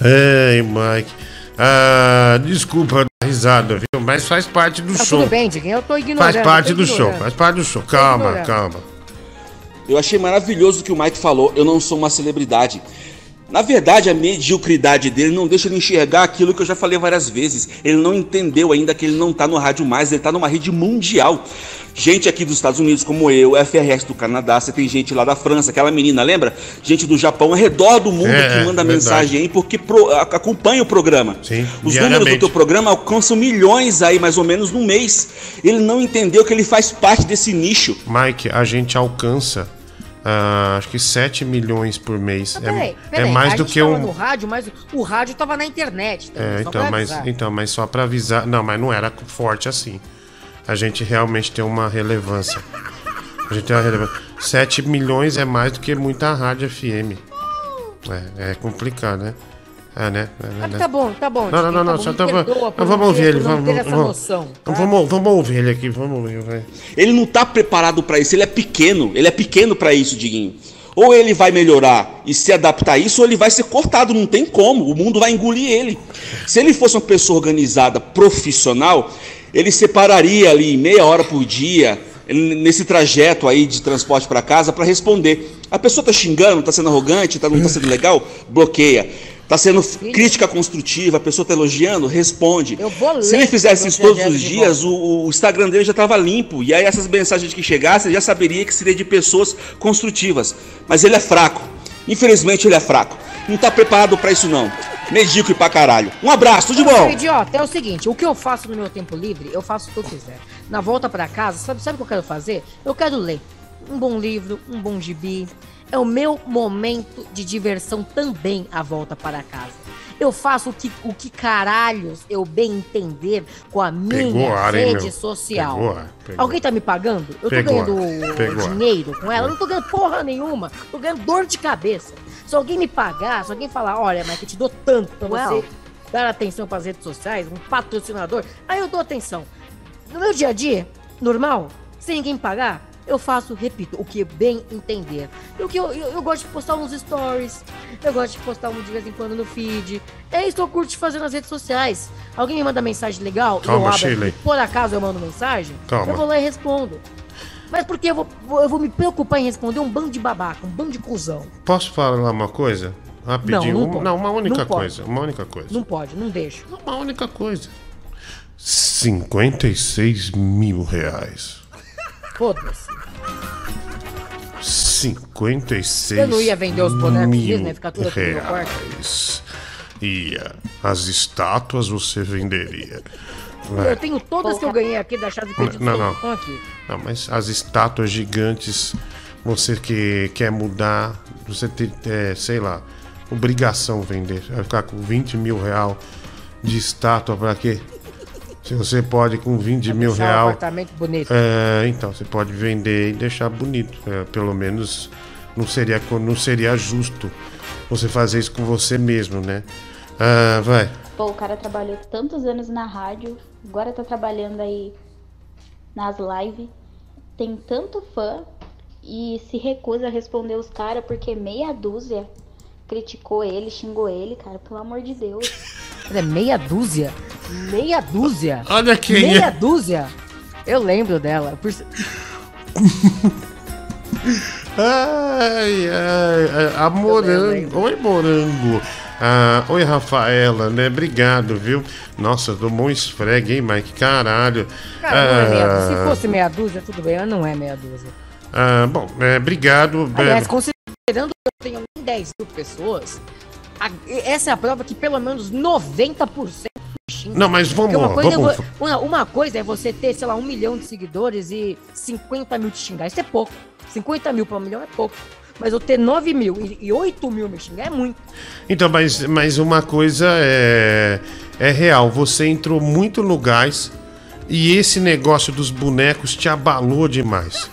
ai Mike. Ah, desculpa a risada, viu? Mas faz parte do Tá show. tudo bem, Diguinho. Eu tô ignorando. Faz parte do show, faz parte do show. Calma, calma. Eu achei maravilhoso o que o Mike falou. Eu não sou uma celebridade. Na verdade, a mediocridade dele não deixa ele enxergar aquilo que eu já falei várias vezes. Ele não entendeu ainda que ele não tá no rádio mais, ele tá numa rede mundial. Gente aqui dos Estados Unidos, como eu, FRS do Canadá, você tem gente lá da França, aquela menina, lembra? Gente do Japão, ao redor do mundo É, que manda verdade. mensagem aí porque pro- acompanha o programa. Sim, Os números do teu programa alcançam milhões aí, mais ou menos, no mês. Ele não entendeu que ele faz parte desse nicho. Mike, a gente alcança ah, acho que 7 milhões por mês. Peraí, é, é mais do que um. no rádio, mas o rádio tava na internet. também, É, então mas, avisar. então, mas só pra avisar. Não, mas não era forte assim. A gente realmente tem uma relevância. A gente tem uma relevância. 7 milhões é mais do que muita rádio FM. É, é complicado, né? É, né? É, Ah, né? Tá bom, tá bom. Não, não, não, não. tá Só tá, perdoa por vamos não ouvir ele. não Vamos, vamos, noção, tá? vamos, vamos ouvir ele aqui. Vamos ouvir. Vai. Ele não tá preparado para isso, ele é pequeno, ele é pequeno para isso, Diguinho. Ou ele vai melhorar e se adaptar a isso, ou ele vai ser cortado, não tem como, o mundo vai engolir ele. Se ele fosse uma pessoa organizada, profissional, ele separaria ali meia hora por dia, nesse trajeto aí de transporte para casa, para responder. A pessoa tá xingando, tá sendo arrogante, tá, não tá sendo legal, bloqueia. Tá sendo crítica construtiva, a pessoa tá elogiando, responde. vou Se ele fizesse isso todos os dias, o, o Instagram dele já estava limpo. E aí essas mensagens que chegassem, ele já saberia que seria de pessoas construtivas. Mas ele é fraco. Infelizmente ele é fraco. Não tá preparado para isso não. Medíocre pra caralho. Um abraço, tudo de bom. idiota, é o seguinte, o que eu faço no meu tempo livre, eu faço o que eu quiser. Na volta pra casa, sabe, sabe o que eu quero fazer? Eu quero ler um bom livro, um bom gibi. É o meu momento de diversão também a volta para casa. Eu faço o que, o que caralhos eu bem entender com a minha Pegou rede meu? social. Pegou pegou. Alguém tá me pagando? Eu Pegou tô ganhando dinheiro com ela? Eu não tô ganhando porra nenhuma. Tô ganhando dor de cabeça. Se alguém me pagar, se alguém falar, olha, mas eu te dou tanto pra Well. você dar atenção pras redes sociais, um patrocinador, aí eu dou atenção. No meu dia a dia, normal, sem ninguém me pagar, eu faço, repito, o que bem entender. E o que eu, eu, eu gosto de postar uns stories, eu gosto de postar um de vez em quando no feed. É isso que eu curto de fazer nas redes sociais. Alguém me manda mensagem legal e eu Calma, abro, Shirley. por acaso eu mando mensagem, Calma. eu vou lá e respondo. Mas porque eu vou, eu vou me preocupar em responder um bando de babaca, um bando de cuzão. Posso falar uma coisa? Rapidinho. Não, não uma, pode. não, uma única Não pode. coisa. Uma única coisa. Não pode, não deixo. Uma única coisa. 56 mil reais. Foda-se. 56 Eu não ia vender os bonecos ia ficar tudo aqui no meu quarto. reais. Ia. As estátuas você venderia. Vai. Eu tenho todas que eu ganhei aqui da chave. Não, não. Estão aqui. Não, mas as estátuas gigantes, você que quer mudar, você tem, é, sei lá, obrigação vender. Vai ficar com 20 mil real de estátua pra quê? Se você pode com 20 mil deixar o real. apartamento bonito. É, então, você pode vender e deixar bonito. É, pelo menos não seria, não seria justo você fazer isso com você mesmo, né? Ah, vai. Pô, o cara trabalhou tantos anos na rádio, agora tá trabalhando aí nas lives, tem tanto fã e se recusa a responder os caras porque meia dúzia criticou ele, xingou ele, cara, pelo amor de Deus. É meia dúzia? Meia dúzia? Olha quem Meia é. dúzia? Eu lembro dela. Por... Ai, ai, ai, a morango. Oi, morango. Ah, oi, Rafaela, né? Obrigado, viu? Nossa, tomou um esfregue, hein, Mike? Caralho. Cara, não é meia dúzia. Se fosse meia dúzia, tudo bem, mas não é meia dúzia. Ah, bom, é, obrigado. Aliás, considerando que eu tenho 10 mil pessoas, a- essa é a prova que pelo menos 90% xinga. Não, mas vamos Porque uma lá, coisa, vamos- é uma, uma coisa é você ter, sei lá, um milhão de seguidores e 50 mil te xingar. Isso é pouco. 50 mil para um milhão é pouco. Mas eu ter 9 mil e, e 8 mil me xingar é muito. Então, mas, mas uma coisa é, é real. Você entrou muito no gás e esse negócio dos bonecos te abalou demais.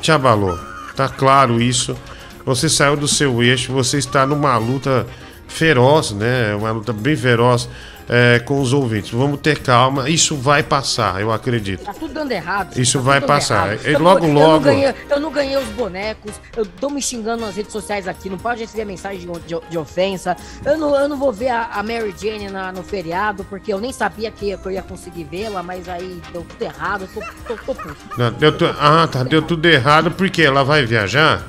Te abalou. Tá claro isso. Você saiu do seu eixo, você está numa luta feroz, né? Uma luta bem feroz é, com os ouvintes. Vamos ter calma. Isso vai passar, eu acredito. Tá tudo dando errado. Isso tá vai passar. E Eu logo, não- Eu logo- não, ganhei, eu não ganhei os bonecos. Eu tô me xingando nas redes sociais aqui. Não pode receber mensagem de, de- de ofensa. Eu não, eu não vou ver a, a Mary Jane na- no feriado, porque eu nem sabia que, que eu ia conseguir vê-la, mas aí deu tudo errado. Eu tô, tô, tô puto. Não, deu tu- Ah, tá. Deu tudo errado porque ela vai viajar?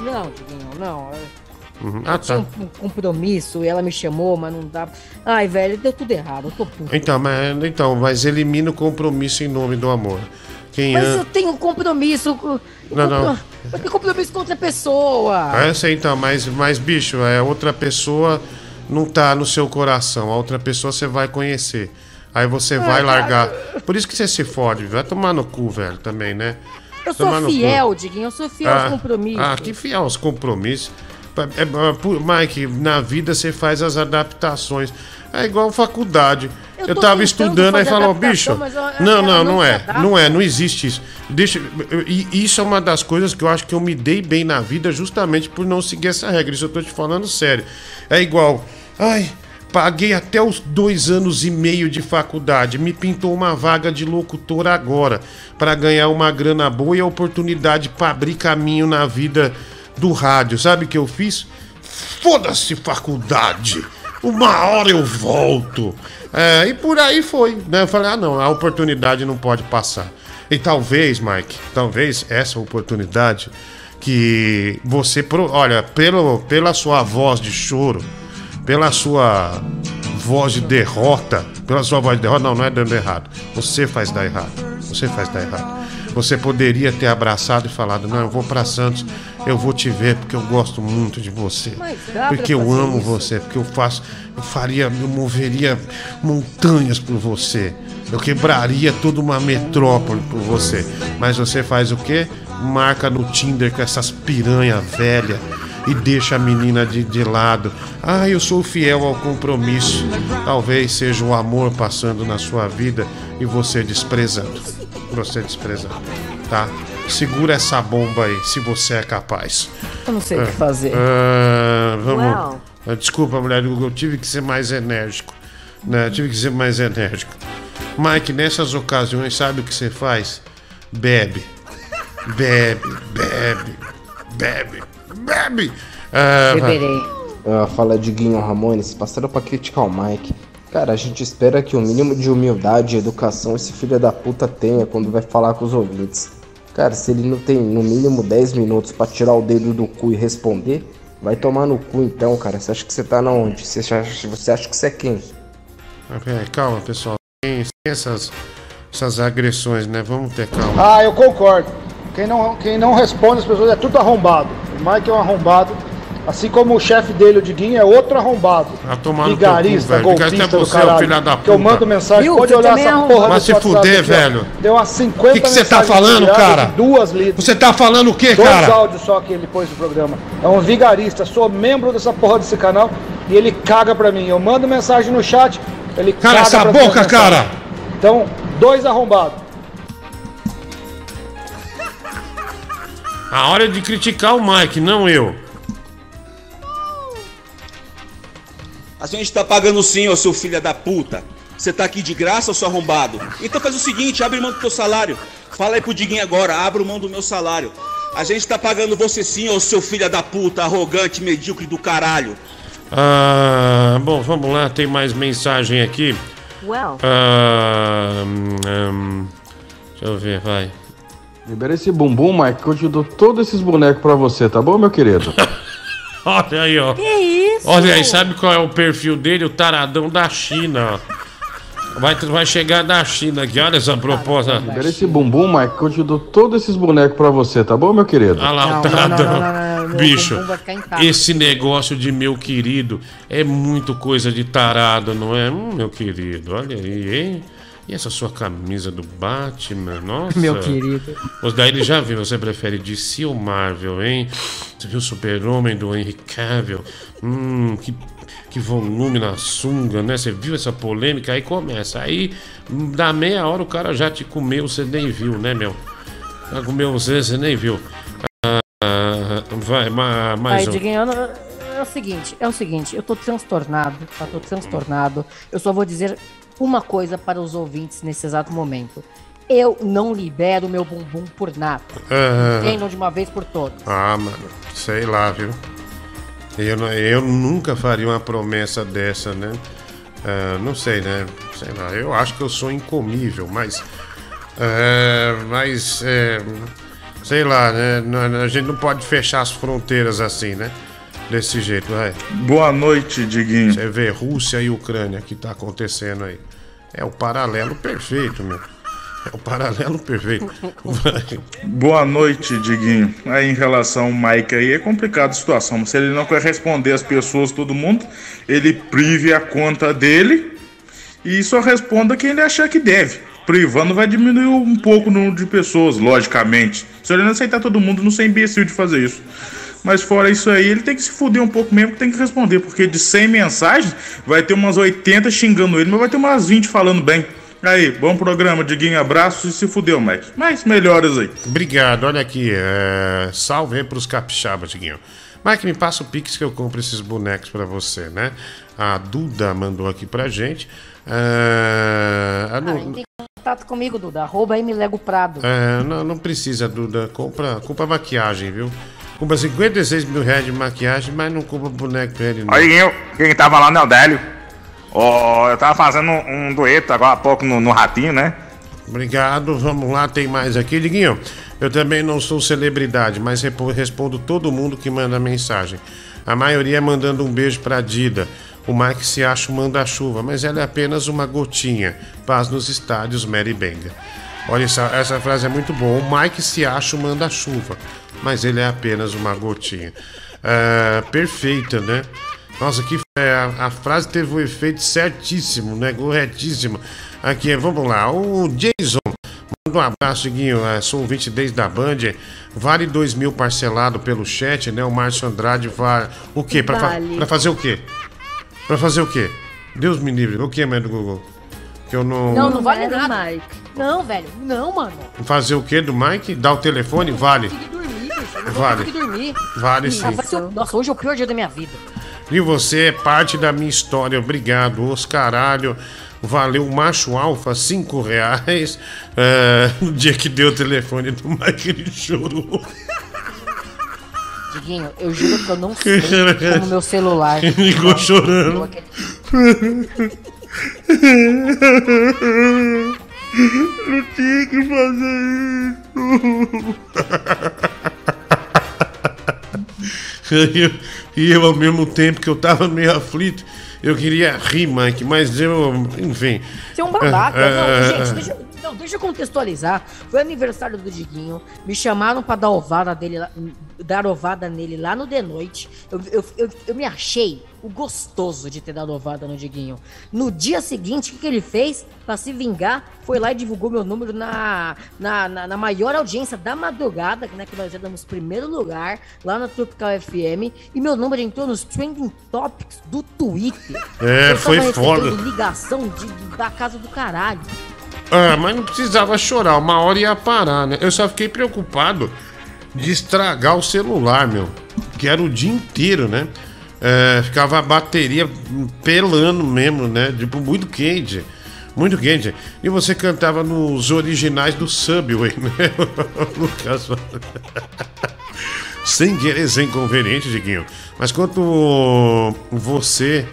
Não, Diguinho, não. Eu- Uhum. eu Ah, tá. um, um compromisso e ela me chamou, mas não dá. Ai, velho, deu tudo errado. Eu tô puto. Então, mas, então, mas elimina o compromisso em nome do amor. Quem Mas ama. eu tenho compromisso. com- Não, não. Eu tenho compromisso com outra pessoa. É, sei então, mas, mas bicho, é outra pessoa não tá no seu coração. A outra pessoa você vai conhecer. Aí você vai largar. Por isso que você se fode, vai tomar no cu, velho, também, né? Eu sou Tomar no cu. fiel, Diguinho, eu sou fiel Ah, aos compromissos. Ah, que fiel aos compromissos. É, é, pu- Mike, na vida você faz as adaptações. É igual faculdade. Eu Eu, tava estudando aí fazer falou, bicho. Não, não, não é. Não é, não existe isso. Deixa. E isso é uma das coisas que eu acho que eu me dei bem na vida justamente por não seguir essa regra. Isso eu tô te falando sério. É igual. Ai, paguei até os dois anos e meio de faculdade. Me pintou uma vaga de locutor agora. Pra ganhar uma grana boa e a oportunidade pra abrir caminho na vida do rádio. Sabe o que eu fiz? Foda-se faculdade. Uma hora eu volto. É, e por aí foi, né? Eu falei, ah não, a oportunidade não pode passar. E talvez, Mike, talvez essa oportunidade que você, olha, pelo, pela sua voz de choro, pela sua voz de derrota, pela sua voz de derrota, não, não é dando errado. Você faz dar errado. Você faz dar errado. Você poderia ter abraçado e falado: Não, eu vou pra Santos, eu vou te ver porque eu gosto muito de você. Porque eu amo isso. você, porque eu faço, eu faria, eu moveria montanhas por você. Eu quebraria toda uma metrópole por você. Mas você faz o quê? Marca no Tinder com essas piranha velha e deixa a menina de, de lado. Ah, eu sou fiel ao compromisso. Talvez seja o amor passando na sua vida e você desprezando. Você desprezando, tá? Segura essa bomba aí, se você é capaz. Eu não sei o que fazer. Ah, vamos. Ah, Desculpa, mulher, eu eu tive que ser mais enérgico. Né? Tive que ser mais enérgico. Mike, nessas ocasiões, sabe o que você faz? Bebe. Bebe, bebe, bebe, bebe. Ah, Ah, fala Diguinho Ramones, passaram pra criticar o Mike. Cara, a gente espera que o mínimo de humildade e educação esse filho da puta tenha quando vai falar com os ouvintes. Cara, se ele não tem no mínimo 10 minutos pra tirar o dedo do cu e responder, vai tomar no cu então, cara. Você acha que você tá na onde? Você acha, você acha que você é quem? Calma, pessoal. Tem, tem essas, essas agressões, né? Vamos ter calma. Ah, eu concordo. Quem não, quem não responde as pessoas é tudo arrombado. O Mike é um arrombado. Assim como o chefe dele, o Diguinho, é outro arrombado. Teu cu, Vigarista, velho. golpista é do você, caralho. filha da Que eu puta. mando mensagem, Viu? pode olhar é essa arrombado. porra Vai desse se fuder, aqui, ó. velho. Deu umas 50 O que que você tá falando, cara? Duas lidas. Você tá falando o quê, Dois cara? áudios só que ele pôs no programa. É um vigarista, sou membro dessa porra desse canal e ele caga pra mim. Eu mando mensagem no chat, ele Cala caga essa boca, cara! Então, dois arrombados. A hora de criticar o Mike, não eu. A gente tá pagando sim, ô seu filho da puta. Você tá aqui de graça, ô seu arrombado? Então faz o seguinte, abre mão do teu salário. Fala aí pro Diguinho agora, abre mão do meu salário. A gente tá pagando você sim, ô seu filho da puta, arrogante, medíocre do caralho. Ah, bom, vamos lá, tem mais mensagem aqui. Well. Ah, hum, hum, deixa eu ver, vai. Libera esse bumbum, Mike, que eu te dou todos esses bonecos pra você, tá bom, meu querido? Olha aí, ó. Que isso? Olha aí, sabe qual é o perfil dele? O taradão da China, ó. Vai, vai chegar da China aqui, olha essa proposta. Libera esse bumbum, Mike, que eu te dou todos esses bonecos pra você, tá bom, meu querido? Olha lá, o taradão. Bicho, esse negócio de meu querido é muito coisa de tarado, não é? Hum, meu querido, olha aí, hein? E essa sua camisa do Batman? Nossa. Meu querido. Os daí ele já viu, você prefere DC ou Marvel, hein? Você viu o Super-Homem do Henry Cavill? Hum, que, que volume na sunga, né? Você viu essa polêmica? Aí começa. Aí, da meia hora, o cara já te comeu, você nem viu, né, meu? Já comeu você, você nem viu. Ah, vai, ma- mais Aí, um. Diguinho, eu não- é o seguinte, é o seguinte, eu tô transtornado, tá? Tô transtornado. Eu só vou dizer uma coisa para os ouvintes nesse exato momento. Eu não libero meu bumbum por nada. Ah. Entendam de uma vez por todas. Ah, mano, sei lá, viu? Eu, eu nunca faria uma promessa dessa, né? Ah, não sei, né? Sei lá, eu acho que eu sou incomível, mas. é, mas. é, sei lá, né? A gente não pode fechar as fronteiras assim, né? Desse jeito, vai. Boa noite, Diguinho. Você vê Rússia e Ucrânia que tá acontecendo aí. É o paralelo perfeito, meu. É o paralelo perfeito. Vai. Boa noite, Diguinho. Aí em relação ao Mike aí é complicada a situação. Se ele não quer responder as pessoas, todo mundo, ele prive a conta dele e só responda quem ele achar que deve. Privando vai diminuir um pouco o número de pessoas, logicamente. Se ele não aceitar todo mundo, não ser imbecil de fazer isso. Mas fora isso aí, ele tem que se fuder um pouco mesmo, que tem que responder. Porque de 100 mensagens, vai ter umas 80 xingando ele, mas vai ter umas 20 falando bem. Aí, bom programa, Diguinho, abraços e se fudeu, Mike. Mas melhoras aí. Obrigado, olha aqui. É... Salve aí pros capixabas, Diguinho. Mike, me passa o Pix que eu compro esses bonecos pra você, né? A Duda mandou aqui pra gente. É... a Ah, tem contato comigo, Duda. Arroba Lego Prado. é, não, não precisa, Duda. Compra, compra maquiagem, viu? Compra 56 mil reais de maquiagem, mas não compra boneco pra ele, não. Aí, eu, quem tava lá no Eldélio. Ó, eu tava fazendo um, um dueto agora há pouco no, no Ratinho, né? Obrigado, vamos lá, tem mais aqui. Diguinho, eu também não sou celebridade, mas respondo todo mundo que manda mensagem. A maioria mandando um beijo pra Dida. O Mike se acha um manda-chuva, mas ela é apenas uma gotinha. Paz nos estádios, Mary Benga. Olha, essa, essa frase é muito boa. O Mike se acha um manda-chuva, mas ele é apenas uma gotinha. Ah, perfeita, né? Nossa, que é, a, a frase teve o efeito certíssimo, né? Corretíssimo. Aqui, vamos lá. O Jason, manda um abraço, Guinho. É, sou ouvinte desde a Band. Vale 2 mil parcelado pelo chat, né? O Márcio Andrade vai. O quê? Pra, fa- Vale. pra fazer o quê? Pra fazer o quê? Deus me livre. O que, mãe do Google? Que eu não. Não, não vale nada. Não, velho. Não, mano. Fazer o quê do Mike? Dar o telefone? Vale. Bicho. Eu não Vale. conseguir dormir. Vale Ah, sim. o- Nossa, hoje é o pior dia da minha vida. E você é parte da minha história. Obrigado, Oscaralho. Valeu, macho alfa, cinco reais. É, no dia que deu o telefone do Mike, ele chorou. Diguinho, eu juro que eu não sei como meu celular. Ele ficou chorando. Não tinha que fazer isso. E eu, ao mesmo tempo que eu tava meio aflito, eu queria rir, Mike, mas eu, enfim. Você é um babaca. É, não, é, gente, deixa, eu- não, deixa eu contextualizar. Foi aniversário do Diguinho. Me chamaram pra dar ovada dele dar ovada nele lá no The Noite. Eu, eu, eu, eu me achei o gostoso de ter dado ovada no Diguinho. No dia seguinte, o que, que ele fez? Pra se vingar, foi lá e divulgou meu número na, na, na, na maior audiência da madrugada, né? Que nós éramos primeiro lugar lá na Tropical FM. E meu número entrou nos trending topics do Twitter. É, Eu foi foda. ligação de, da casa do caralho. Ah, mas não precisava chorar, uma hora ia parar, né? Eu só fiquei preocupado de estragar o celular, meu. Que era o dia inteiro, né? É, ficava a bateria pelando mesmo, né? Tipo, muito quente. Muito quente. E você cantava nos originais do Subway, né? Lucas. sem querer ser inconveniente, Diguinho. Mas quanto você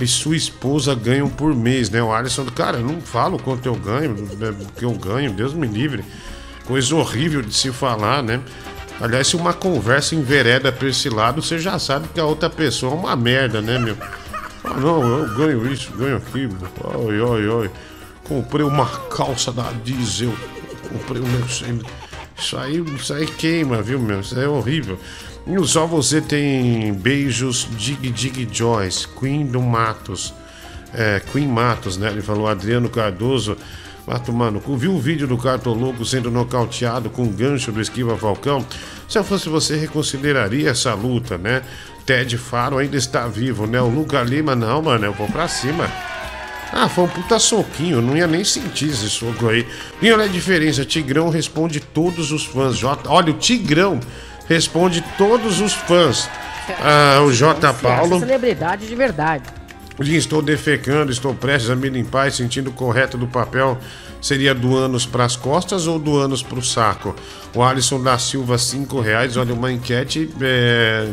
e sua esposa ganham por mês, né? O Alisson, cara, eu não falo quanto eu ganho, né, que eu ganho, Deus me livre. Coisa horrível de se falar, né? Aliás, se uma conversa envereda pra esse lado, você já sabe que a outra pessoa é uma merda, né, meu? Ah, não, eu ganho isso, ganho aquilo. Ai, ai, ai. Comprei uma calça da Diesel. Comprei um negócio. Isso aí, isso aí queima, viu, meu? Isso aí é horrível. E só você tem beijos Dig Dig Joyce, Queen do Matos. É, Queen Matos, né? Ele falou Adriano Cardoso. Mato Mano, viu o vídeo do Cartoloco sendo nocauteado com um gancho do Esquiva Falcão? Se eu fosse você, reconsideraria essa luta, né? Ted Faro ainda está vivo, né? O Luca Lima, não, mano, eu vou pra cima. Ah, foi um puta soquinho, não ia nem sentir esse soco aí. E olha a diferença, Tigrão responde todos os fãs. J... Olha, o Tigrão responde todos os fãs. Ah, o J. Paulo. celebridade de verdade. Estou defecando, estou prestes a me limpar e sentindo correto do papel. Seria do anos para as costas ou do anos para o saco? O Alisson da Silva, cinco reais. Olha, uma enquete é...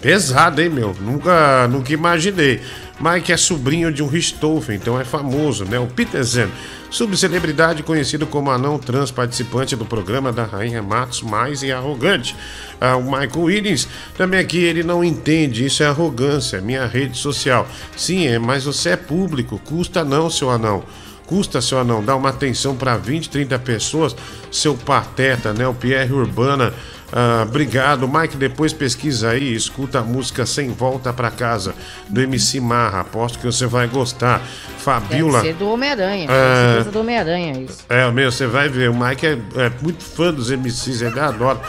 pesada, hein, meu? Nunca, nunca imaginei. Mike é sobrinho de um Richthofen, então é famoso, né? O Peter Zen, subcelebridade conhecido como anão trans, participante do programa da Rainha Matos Mais e Arrogante. Ah, o Michael Williams, também aqui ele não entende, isso é arrogância, é minha rede social. Sim, é, mas você é público, custa não, seu anão. Custa, seu anão, dar uma atenção para 20, 30 pessoas, seu pateta, né? O Pierre Urbana ah, obrigado, Mike. Depois pesquisa aí, escuta a música Sem Volta para Casa, do MC Marra. Aposto que você vai gostar. Fabiola. Deve ser do Homem-Aranha. É, do Homem-Aranha, isso. É, meu, você vai ver. O Mike é, é muito fã dos MCs, ele adora.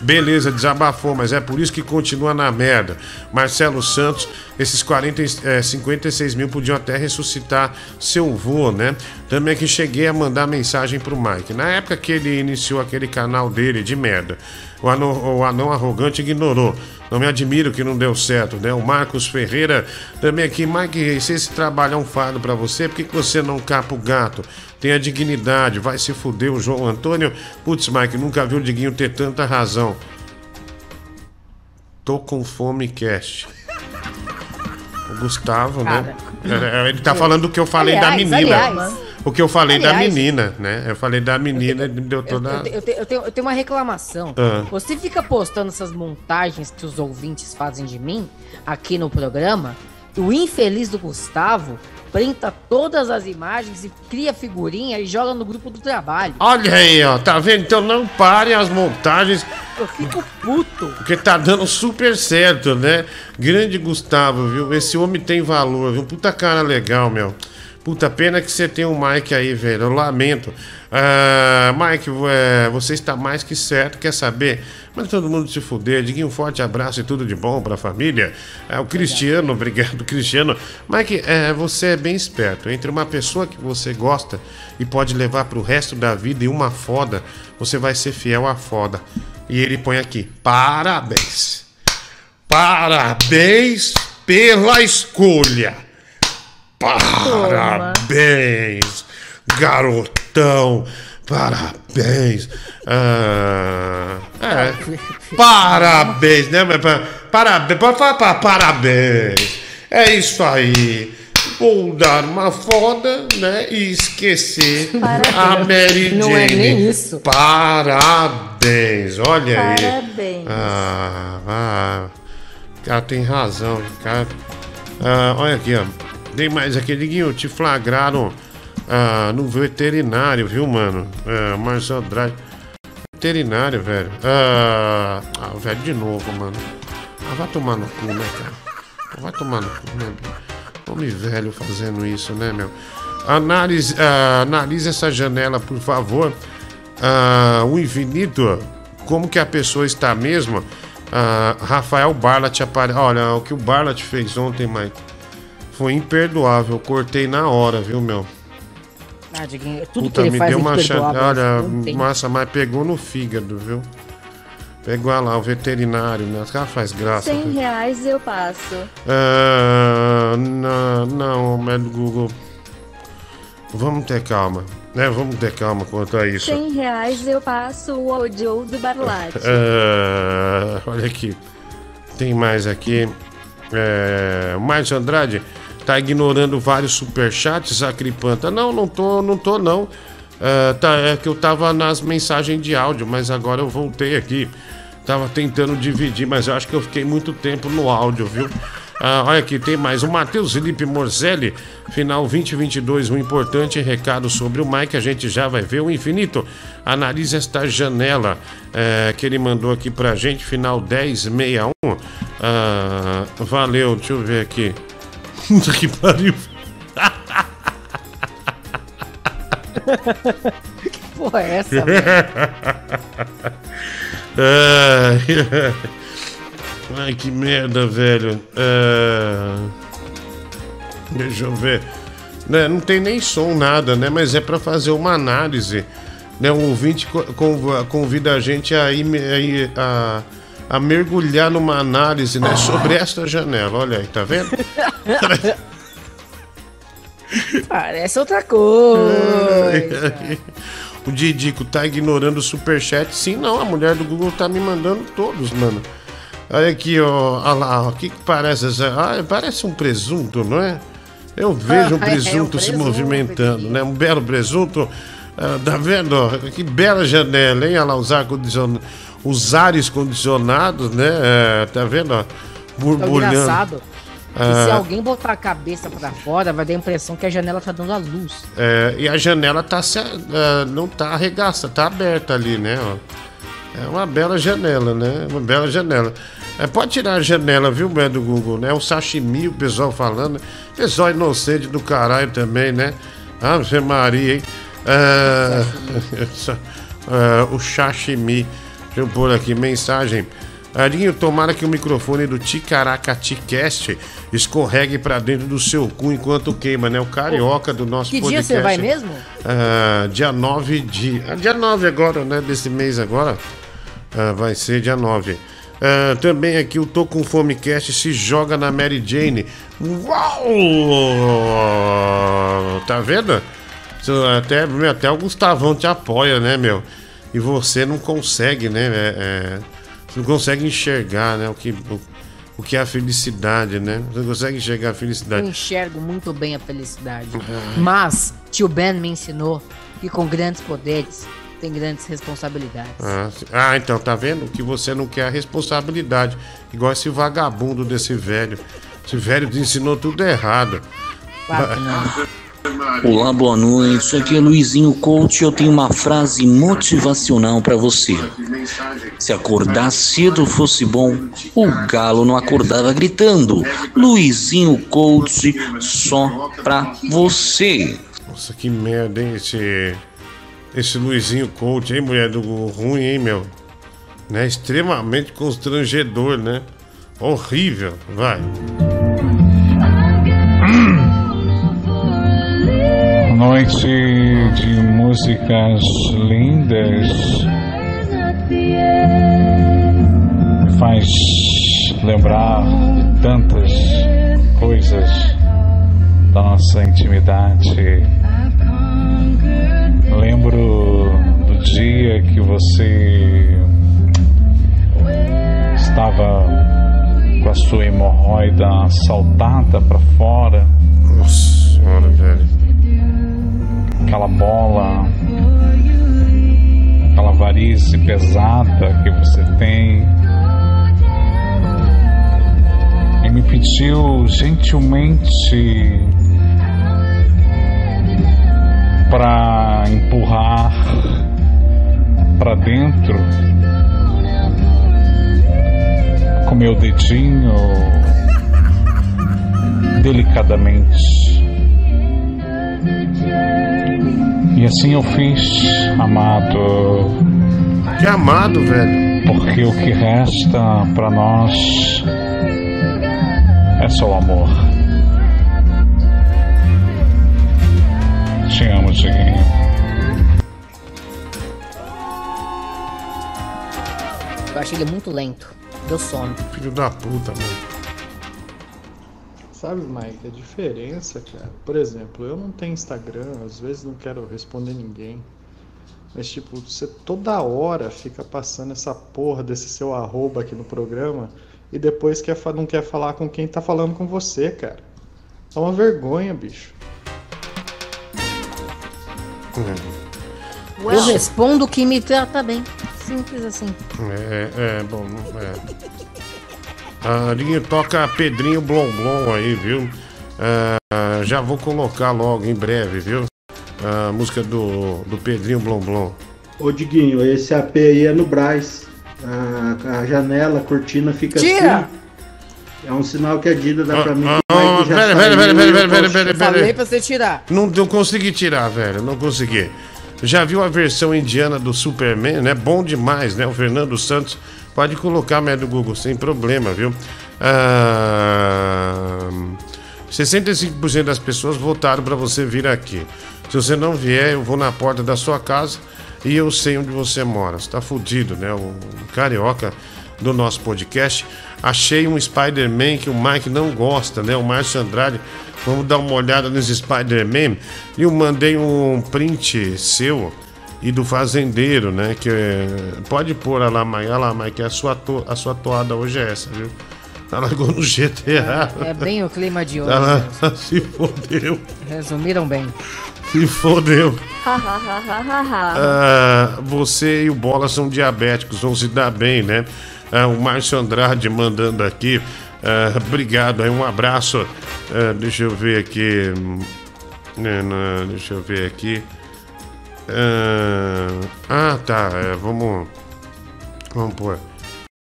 Beleza, desabafou, mas é por isso que continua na merda. Marcelo Santos, esses 40, é, 56 mil podiam até ressuscitar seu vô, né? Também que cheguei a mandar mensagem pro Mike. Na época que ele iniciou aquele canal dele de merda, o anão, o anão arrogante ignorou. Não me admiro que não deu certo, né? O Marcos Ferreira também aqui. Mike, se esse trabalho é um fardo para você, por que, que você não capa o gato? Tenha dignidade, vai se fuder o João Antônio. Putz, Mike, nunca viu o Diguinho ter tanta razão. Tô com fome, cast. O Gustavo, né? Cara, né? Ele tá falando do que eu falei aliás, da menina. Aliás, o que eu falei aliás, da menina, né? Eu falei da menina e deu toda. Eu, eu, eu, tenho, eu, tenho, uma reclamação. Ah. Você fica postando essas montagens que os ouvintes fazem de mim aqui no programa. O infeliz do Gustavo printa todas as imagens e cria figurinha e joga no grupo do trabalho. Olha aí, ó, tá vendo? Então não parem as montagens. Eu fico puto. Porque tá dando super certo, né? Grande Gustavo, viu? Esse homem tem valor, viu? Puta cara legal, meu. Puta pena que você tem um Mike aí, velho. Eu lamento. Uh, Mike, é, você está mais que certo, quer saber? Mas todo mundo se fuder. Diguinho, um forte abraço e tudo de bom para a família. É, o Cristiano, obrigado, Cristiano. Mike, é, você é bem esperto. Entre uma pessoa que você gosta e pode levar para o resto da vida e uma foda, você vai ser fiel à foda. E ele põe aqui: parabéns. Parabéns pela escolha. Parabéns, garotão. Parabéns. Ah, é. Parabéns, né? Parabéns, parabéns. É isso aí. Vou dar uma foda, né? E esquecer Parabéns. a Mary Jane. Não é nem isso. Parabéns. Olha Parabéns. aí. Parabéns. Ah, ah, cara tem razão, cara. Ah, olha aqui, ó. Tem mais aqui, Diguinho, te flagraram ah, no veterinário, viu, mano? Ah, Marcelo Andrade. Veterinário, velho. Ah, ah, velho, de novo, mano. Ah, vai tomar no cu, né, cara? Vai tomar no cu, né? Homem velho fazendo isso, né, meu? Analise, ah, analise essa janela, por favor. Ah, o infinito, como que a pessoa está mesmo? Ah, Rafael Barlat aparece. Olha, o que o Barlat fez ontem, Mike. Foi imperdoável. Cortei na hora, viu, meu? Ah, Diguinho, tudo Puta, que ele me faz deu uma chance. Olha, massa, mas pegou no fígado, viu? Pegou lá o veterinário, né? Os caras faz graça. 100 reais eu passo. Ah, não, não, médico Google. Vamos ter calma, né? Vamos ter calma quanto a isso. 100 reais eu passo o audio do Barlate. Ah, olha aqui. Tem mais aqui. É, Márcio Andrade tá ignorando vários superchats, Acripanta. Não, não tô, não tô não. É, tá, é que eu tava nas mensagens de áudio, mas agora eu voltei aqui. Tava tentando dividir, mas eu acho que eu fiquei muito tempo no áudio, viu? Ah, olha aqui, tem mais. O Matheus Felipe Morzelli, final 2022, um importante recado sobre o Mike. A gente já vai ver. O Infinito, analise esta janela é, que ele mandou aqui pra gente, final 1061. Ah, valeu, deixa eu ver aqui. Puta que pariu. que porra é essa, velho? Ai, que merda, velho. Ah, deixa eu ver. Né, não tem nem som, nada, né? Mas é para fazer uma análise. Né? Um ouvinte convida a gente a, ir, a, ir, a, mergulhar numa análise né? sobre esta janela. Olha aí, tá vendo? Parece outra coisa. O Didico tá ignorando o superchat. Sim, não, a mulher do Google tá me mandando todos, mano. Olha aqui, ó. Olha lá, o que que parece? Ah, parece um presunto, não é? Eu vejo um Ah, é, presunto um se presunto, movimentando, né? Um belo presunto. Ah, tá vendo? ó? Que bela janela, hein? Olha lá, os, ar -condicion... os ares condicionados, né? É, tá vendo? ó? É Borbulhando. engraçado. que se Ah, alguém botar a cabeça pra fora, vai dar a impressão que a janela tá dando a luz. É, e a janela tá ah, não tá arregaça, tá aberta ali, né? É uma bela janela, né? Uma bela janela. É, pode tirar a janela, viu, Bé do Google, né? O sashimi, o pessoal falando. Pessoal inocente do caralho também, né? Ave Maria, hein? Ah, ah, o sashimi. Deixa eu pôr aqui, mensagem. Arinho, tomara que o microfone do Ticaracati Cast escorregue pra dentro do seu cu enquanto queima, né? O carioca do nosso Que dia podcast. você vai mesmo? Ah, dia 9 de. ah, dia 9 agora, né? Desse mês agora. Ah, vai ser dia 9. Ah, também aqui o Tô Com Fome Cast se joga na Mary Jane. Uau! Tá vendo? Até, até o Gustavão te apoia, né, meu? E você não consegue, né? é, é, você não consegue enxergar, né? O que, o, o que é a felicidade, né? Você não consegue enxergar a Eu felicidade. enxergo muito bem a felicidade. Ah. Mas tio Ben me ensinou que com grandes poderes tem grandes responsabilidades. Ah. Ah, então, tá vendo? Que você não quer a responsabilidade. Igual esse vagabundo desse velho. Esse velho te ensinou tudo errado. Claro que não. Olá, boa noite. Aqui é Luizinho Coach. Eu tenho uma frase motivacional pra você. Se acordar cedo fosse bom, o galo não acordava gritando. Luizinho Coach só pra você. Nossa, que merda, hein? Esse. Esse Luizinho Coach, hein, mulher do ruim, hein, meu? Né? Extremamente constrangedor, né? Horrível. Vai. Noite de músicas lindas me faz lembrar de tantas coisas da nossa intimidade. Lembro do dia que você estava com a sua hemorroida saltada para fora. Nossa senhora, velho. Aquela bola, aquela varize pesada que você tem. E me pediu gentilmente para empurrar para dentro com meu dedinho delicadamente. E assim eu fiz, amado. Que amado, velho. Porque o que resta pra nós é só o amor. Te amo, Diguinho. Eu achei ele muito lento. Deu sono. Filho da puta, mano. Sabe, Mike, a diferença, cara. Por exemplo, eu não tenho Instagram, às vezes não quero responder ninguém. Mas, tipo, você toda hora fica passando essa porra desse seu arroba aqui no programa e depois quer, não quer falar com quem tá falando com você, cara. É uma vergonha, bicho. Eu respondo que me trata bem. Simples assim. É, é, bom, é. Ah, Diguinho, toca Pedrinho Blom Blom aí, viu? Ah, já vou colocar logo em breve, viu? A música do, do Pedrinho Blom Blom. Ô Diguinho, esse AP aí é no Braz. A, a janela, a cortina fica Tira! assim. É um sinal que a Dida dá pra mim. Ah, já pera, pera, pera, eu pera, pera, pera, pera, Falei pra você tirar. Não, não consegui tirar, velho. Não consegui. Já viu a versão indiana do Superman, né? Bom demais, né? O Fernando Santos. Pode colocar médio Google sem problema, viu? Ah, 65% das pessoas votaram para você vir aqui. Se você não vier, eu vou na porta da sua casa e eu sei onde você mora. Você tá fudido, né? O carioca do nosso podcast. Achei um Spider-Man que o Mike não gosta, né? O Márcio Andrade. Vamos dar uma olhada nesse Spider-Man. E eu mandei um print seu e do fazendeiro, né? Que é... pode pôr lá, Mike. Olha lá, Mike. A sua, to... a sua toada hoje é essa, viu? Ela largou no GTA. É bem o clima de hoje. Ela né? se fodeu. Resumiram bem. Se fodeu. Hahaha. Ah, você e o Bola são diabéticos, vão se dar bem, né? Ah, o Márcio Andrade mandando aqui. Ah, obrigado, aí um abraço. Ah, deixa eu ver aqui. Hum, né, né, deixa eu ver aqui. Ah, ah, tá. é, vamos. Vamos pôr.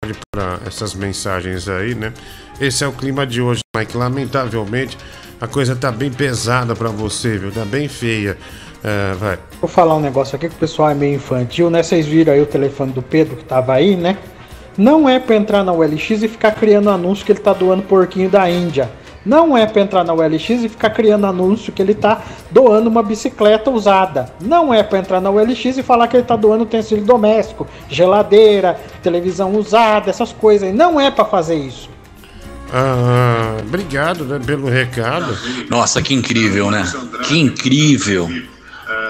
Pode pôr essas mensagens aí, né? Esse é o clima de hoje, Mike. Lamentavelmente, a coisa tá bem pesada pra você, viu? Tá bem feia. Ah, vai. Vou falar um negócio aqui que o pessoal é meio infantil, né? Vocês viram aí o telefone do Pedro que tava aí, né? Não é pra entrar na OLX e ficar criando anúncio que ele tá doando porquinho da Índia. Não é pra entrar na OLX e ficar criando anúncio que ele tá doando uma bicicleta usada. Não é pra entrar na OLX e falar que ele tá doando utensílio doméstico, geladeira, televisão usada, essas coisas aí. Não é pra fazer isso. Ah, obrigado né, pelo recado. Nossa, que incrível, né? Que incrível.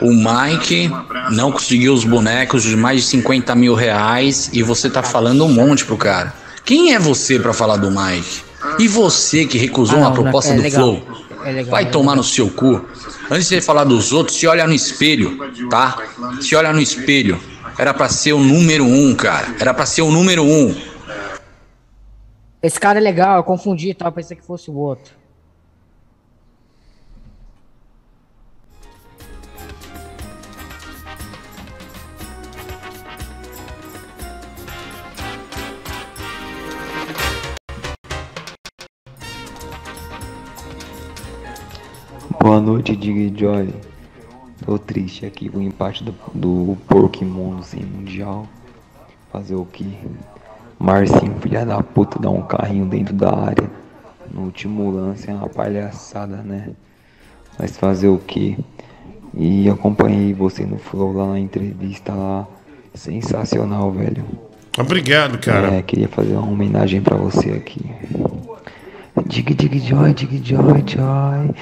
O Mike não conseguiu os bonecos de mais de 50 mil reais e você tá falando um monte pro cara. Quem é você pra falar do Mike? E você que recusou Ah, uma não, proposta é do legal. Flow? É legal, Vai é tomar no seu cu. Antes de você falar dos outros, se olha no espelho, tá? Se olha no espelho. Era pra ser o número um, cara. Era pra ser o número um. Esse cara é legal, eu confundi e tal, pensei que fosse o outro. Boa noite, Dig Joy. Tô triste aqui com o empate do, do Pokémon sem Mundial. Fazer o que? Marcinho, filha da puta, dá um carrinho dentro da área. No último lance é uma palhaçada, né? Mas fazer o que? E acompanhei você no Flow lá na entrevista lá. Sensacional, velho. Obrigado, cara. É, queria fazer uma homenagem pra você aqui. Dig, dig, joy, dig, joy, joy.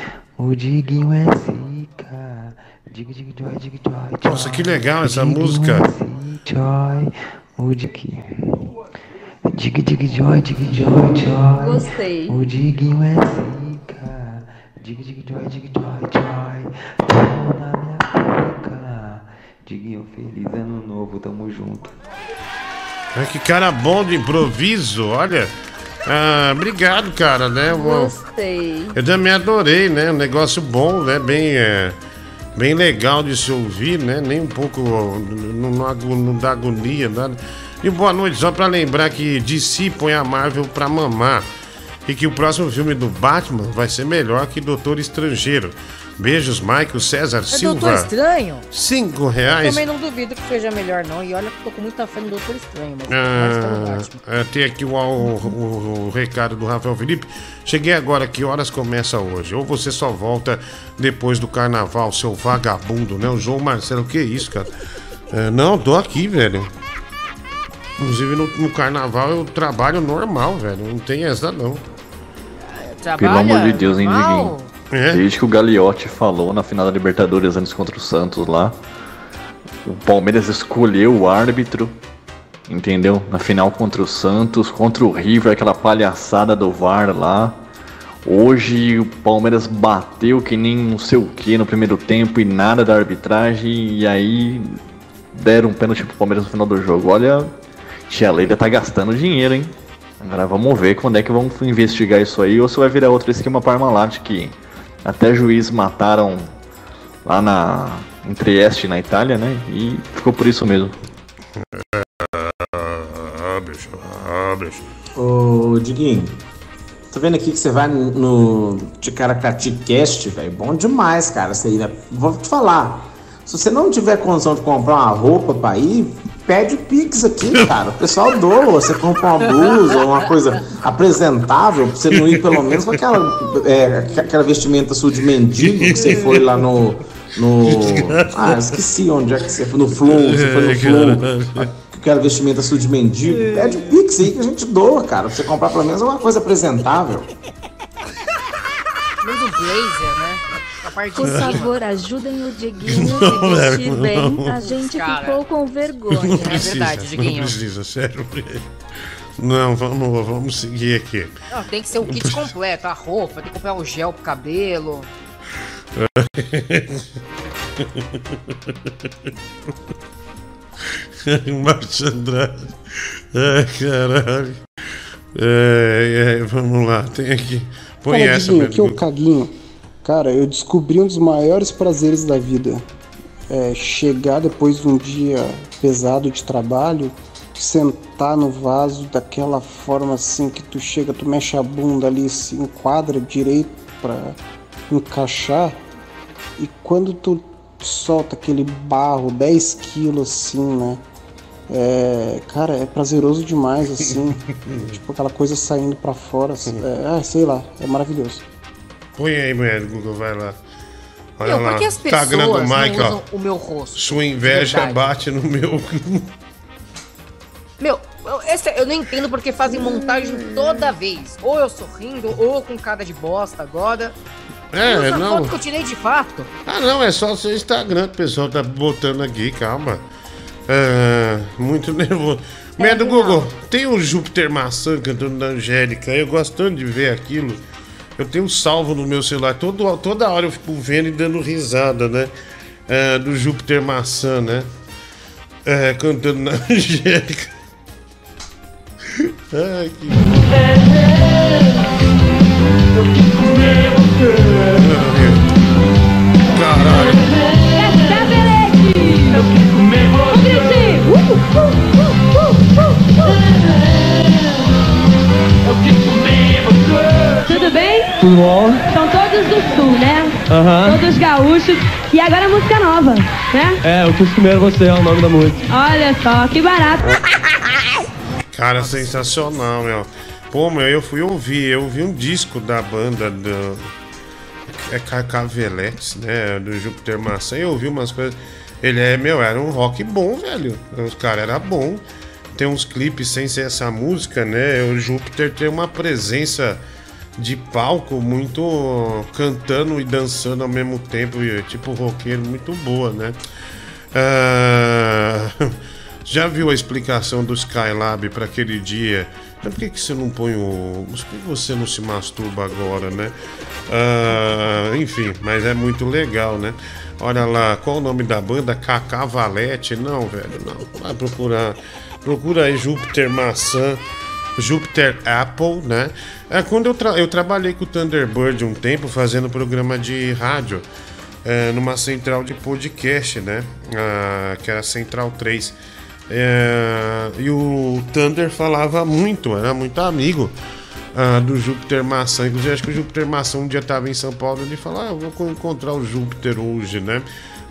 O Diguinho é zica. Dig, dig, joy, dig, joy, joy. Nossa, que legal essa Diguinho música. é zica, Joy. O Dig. Dig, dig, joy, dig, joy, joy. Gostei. O Diguinho é zica. Dig, dig, joy, dig, joy, joy. Tamo na minha boca. Diguinho, feliz ano novo, tamo junto. É, que cara bom de improviso, olha. Ah, obrigado, cara, né? Gostei. Eu também adorei, né? Um negócio bom, né? Bem, é, bem legal de se ouvir, né? Nem um pouco. Não, não, não dá agonia, nada. E boa noite, só pra lembrar que DC põe a Marvel pra mamar. E que o próximo filme do Batman vai ser melhor que Doutor Estrangeiro. Beijos, Michael César É Silva. Doutor Estranho? Cinco Eu reais. também não duvido que seja melhor, não. E olha que eu tô com muita fé no Doutor Estranho, mas pelo Ah, é, tem aqui o, o- o- o recado do Rafael Felipe. Cheguei agora, que horas começa hoje? Ou você só volta depois do carnaval, seu vagabundo, né? O João Marcelo, que isso, cara? É, não, tô aqui, velho. Inclusive no, no carnaval eu trabalho normal, velho. Não tem essa, não. Pelo amor de Deus, hein, normal? Diguinho? Desde que o Gagliotti falou na final da Libertadores antes contra o Santos lá, o Palmeiras escolheu o árbitro, entendeu? Na final contra o Santos, contra o River, aquela palhaçada do VAR lá. Hoje o Palmeiras bateu que nem não sei o que no primeiro tempo e nada da arbitragem, e aí deram um pênalti pro Palmeiras no final do jogo. Olha, Tia Leila tá gastando dinheiro, hein? Agora vamos ver quando é que vão investigar isso aí ou se vai virar outro esquema Parmalat que até juiz mataram lá na em Trieste, na Itália, né? E ficou por isso mesmo. Ô, Diguinho, tô vendo aqui que você vai no, Ticaracati Cast, velho. Bom demais, cara. Aí, né? Vou te falar. Se você não tiver condição de comprar uma roupa pra ir, pede Pix aqui, cara. O pessoal doa. Você compra uma blusa, uma coisa apresentável, pra você não ir pelo menos com aquela, é, aquela vestimenta sua de mendigo que você foi lá no. No. Ah, esqueci onde é que você foi. No Flow, você foi no Flow. Aquela vestimenta sua de mendigo. Pede Pix aí que a gente doa, cara. Pra você comprar pelo menos uma coisa apresentável. Um blazer, né? Por favor, ajudem o Diguinho a Não, se vestir não, bem. não. A gente Cara. ficou com vergonha. Não precisa, Não precisa, sério. Não, vamos, vamos seguir aqui. Não, tem que ser o kit completo, a roupa, tem que comprar o gel pro cabelo. Márcio Andrade. Ai, caralho. É, é, vamos lá, tem aqui. Põe Fala, essa, Diguinho, aqui é o. Caguinho. Cara, eu descobri um dos maiores prazeres da vida. É chegar depois de um dia pesado de trabalho, sentar no vaso daquela forma assim que tu chega, tu mexe a bunda ali, se enquadra direito pra encaixar. E quando tu solta aquele barro, 10 quilos assim, né? É, cara, é prazeroso demais, assim. tipo aquela coisa saindo pra fora. assim, É, sei lá, é maravilhoso. Põe aí, mulher do Google, vai lá. Olha Meu, lá. por que as Instagram do pessoas não Mike, ó. usam o meu rosto? Sua inveja Verdade. bate no meu. Meu, eu, esse- eu não entendo porque fazem montagem toda vez. Ou eu sorrindo, ou com cara de bosta agora. É, Usa não. foto que eu tirei de fato. Ah, não, é só o seu Instagram que o pessoal tá botando aqui, calma. É, muito nervoso. Do Google, tem o Júpiter Maçã cantando da Angélica. Eu gosto tanto de ver aquilo. Eu tenho salvo no meu celular. Todo, toda hora eu fico vendo e dando risada, né? É, do Júpiter Maçã, né? É, cantando na Angélica. Ai, que. Caralho. Tudo bem? Tudo bom? São todos do sul, né? Aham. Todos gaúchos. E agora a música nova, né? É, eu quis comer você é o nome da música. Olha só, que barato. Cara, sensacional, meu. Pô, meu, eu fui ouvir, eu ouvi um disco da banda do. É Cacaveletes, né? Do Júpiter Maçã. E eu ouvi umas coisas. Ele é, meu, era um rock bom, velho. Os caras era bom. Tem uns clipes sem ser essa música, né? O Júpiter tem uma presença de palco muito cantando e dançando ao mesmo tempo, e, tipo roqueiro, muito boa, né? Ah, já viu a explicação do Skylab para aquele dia? Por que, que você não põe o. Por que você não se masturba agora, né? Ah, enfim, mas é muito legal, né? Olha lá, qual o nome da banda? Cacá Valete? Não, velho, não. Vai procurar. Procura aí Júpiter Maçã. Júpiter Apple, né? É, quando eu, tra- eu trabalhei com o Thunderbird um tempo fazendo programa de rádio é, numa central de podcast, né? Ah, que era a Central 3. É, e o Thunder falava muito, era muito amigo ah, do Júpiter Maçã. Inclusive, acho que o Júpiter Maçã um dia estava em São Paulo e ele falou: Ah, eu vou encontrar o Júpiter hoje, né?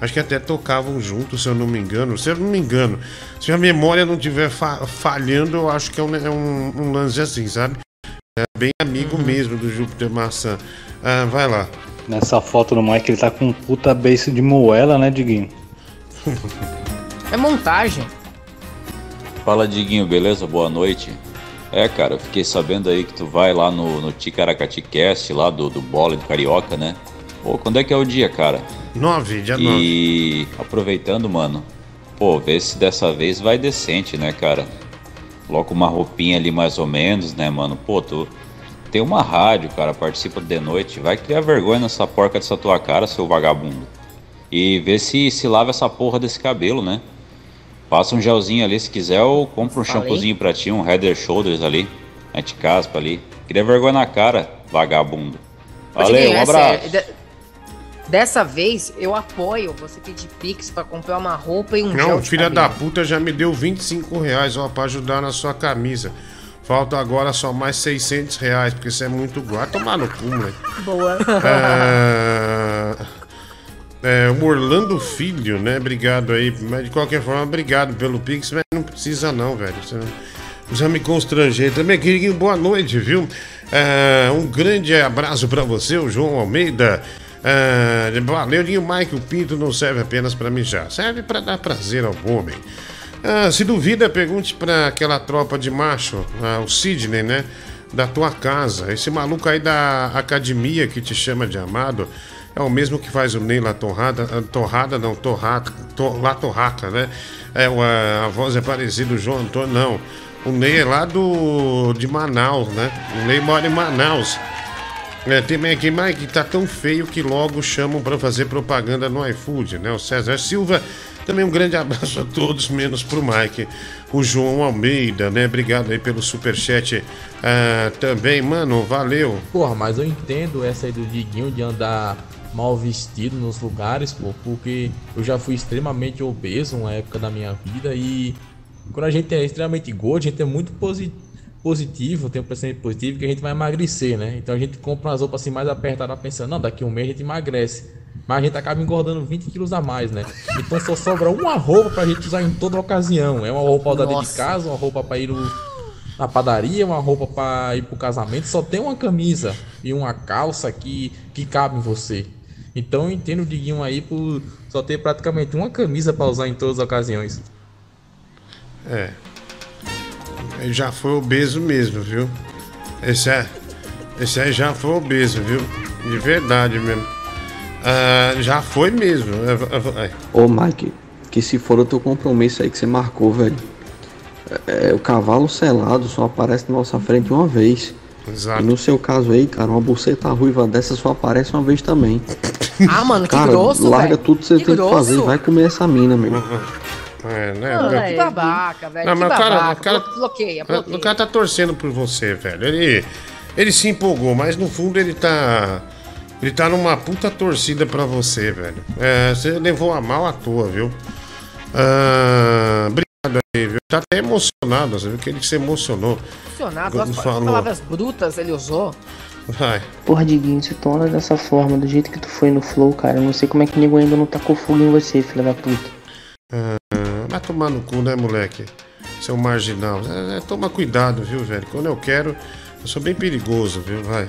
Acho que até tocavam juntos, se eu não me engano. Se eu não me engano, se a memória não estiver fa- falhando, eu acho que é um, é um- um lance assim, sabe? Bem amigo mesmo do Júpiter Maçã. Ah, vai lá. Nessa foto do Mike, ele tá com um puta beiço de moela, né, Diguinho? É montagem. Fala Diguinho, beleza? Boa noite. É, cara, eu fiquei sabendo aí que tu vai lá no, no Ticaracati Cast, lá do, do Bola do Carioca, né? Pô, quando é que é o dia, cara? 9, dia 9. E aproveitando, mano, pô, vê se dessa vez vai decente, né, cara? Coloca uma roupinha ali mais ou menos, né, mano? Pô, tu tem uma rádio, cara, participa de noite. Vai criar vergonha nessa porca dessa tua cara, seu vagabundo. E vê se se lava essa porra desse cabelo, né? Passa um gelzinho ali se quiser ou compra um Falei. shampoozinho pra ti, um head and shoulders ali, anti-caspa ali. Queria vergonha na cara, vagabundo. Valeu, um é abraço. Dessa vez, eu apoio você pedir Pix pra comprar uma roupa e um Não, filha da puta já me deu 25 reais, ó, pra ajudar na sua camisa. Falta agora só mais 600 reais, porque isso é muito guarda. Tomar no cu, moleque. Boa. É, é, o Orlando Filho, né? Obrigado aí. Mas de qualquer forma, obrigado pelo Pix, mas não precisa não, velho. Você já me constrangei também. Querido, boa noite, viu? É, um grande abraço pra você, o João Almeida. É, valeu, e o Mike, o Pinto não serve apenas pra mijar, serve pra dar prazer ao homem. Ah, se duvida, pergunte pra aquela tropa de macho, ah, o Sidney, né? Da tua casa. Esse maluco aí da academia que te chama de amado é o mesmo que faz o Ney La Torrada. ah, Torrada, não, Torrata. To, La Torraca, né? É, a, a voz é parecida, o João Antônio, não. O Ney é lá do. de Manaus, né? O Ney mora em Manaus. É, tem aqui, Mike, tá tão feio que logo chamam pra fazer propaganda no iFood, né? O César Silva, também um grande abraço a todos, menos pro Mike. O João Almeida, né? Obrigado aí pelo superchat ah, também, mano, valeu. Porra, mas eu entendo essa aí do Diguinho de andar mal vestido nos lugares, pô, porque eu já fui extremamente obeso uma época da minha vida e quando a gente é extremamente gordo, a gente é muito posi positivo, tem um pensamento positivo que a gente vai emagrecer, né? Então a gente compra umas roupas assim mais apertadas pensando, não, daqui a um mês a gente emagrece. Mas a gente acaba engordando 20 quilos a mais, né? Então só sobra uma roupa pra gente usar em toda ocasião. É uma roupa usada de Nossa. casa, uma roupa pra ir no, na padaria, uma roupa pra ir pro casamento, só tem uma camisa e uma calça que, que cabe em você. Então eu entendo o Diguinho aí por só ter praticamente uma camisa pra usar em todas as ocasiões. É. Ele já foi obeso mesmo, viu? Esse é. Esse aí já foi obeso, viu? De verdade mesmo. Ah, já foi mesmo. É, é, é. Ô Mike, que se for o teu compromisso aí que você marcou, velho. É, o cavalo selado só aparece na nossa frente uma vez. Exato. E no seu caso aí, cara, uma buceta ruiva dessa só aparece uma vez também. Ah, mano, que cara, grosso, larga velho. tudo que você Que tem que fazer e grosso. vai comer essa mina, meu. É, né? Ah, que babaca, velho. Não, que mas o cara- babaca. o cara- Bloqueia, O bloqueia. cara tá torcendo por você, velho. Ele, ele se empolgou, mas no fundo ele tá. Ele tá numa puta torcida pra você, velho. É, você levou a mal à toa, viu? Ah, obrigado aí, viu? Tá até emocionado, você viu que ele se emocionou. Quando as falou. palavras brutas ele usou. Vai. Porra, Diguinho, se tu anda dessa forma, do jeito que tu foi no flow, cara, eu não sei como é que o nego ainda não tacou fogo em você, filha da puta. Ah, vai tomar no cu, né, moleque? Seu marginal. É, é, toma cuidado, viu, velho? Quando eu quero, eu sou bem perigoso, viu? Vai.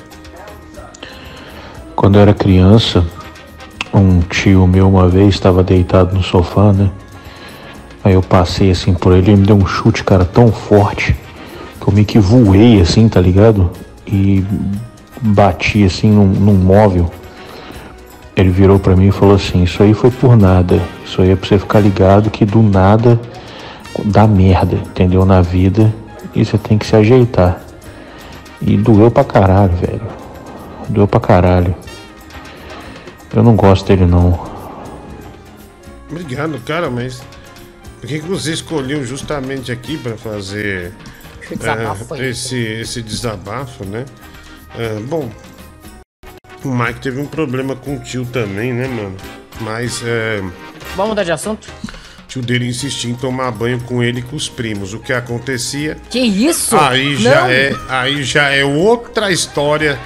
Quando eu era criança, um tio meu uma vez estava deitado no sofá, né? Aí eu passei assim por ele, ele me deu um chute, cara, tão forte que eu meio que voei assim, tá ligado? E bati assim num, num móvel. Ele virou pra mim e falou assim: Isso aí foi por nada. Isso aí é pra você ficar ligado que do nada dá merda, entendeu? Na vida e você tem que se ajeitar. E doeu pra caralho, velho. Doeu pra caralho. Eu não gosto dele não. Obrigado, cara, mas por que, que você escolheu justamente aqui pra fazer Esse desabafo aí. esse, esse desabafo, né? Eh, bom, o Mike teve um problema com o tio também, né, mano? Mas é, Vamos mudar de assunto? o tio dele insistia em tomar banho com ele e com os primos. O que acontecia? Que isso? Aí já é, aí já é outra história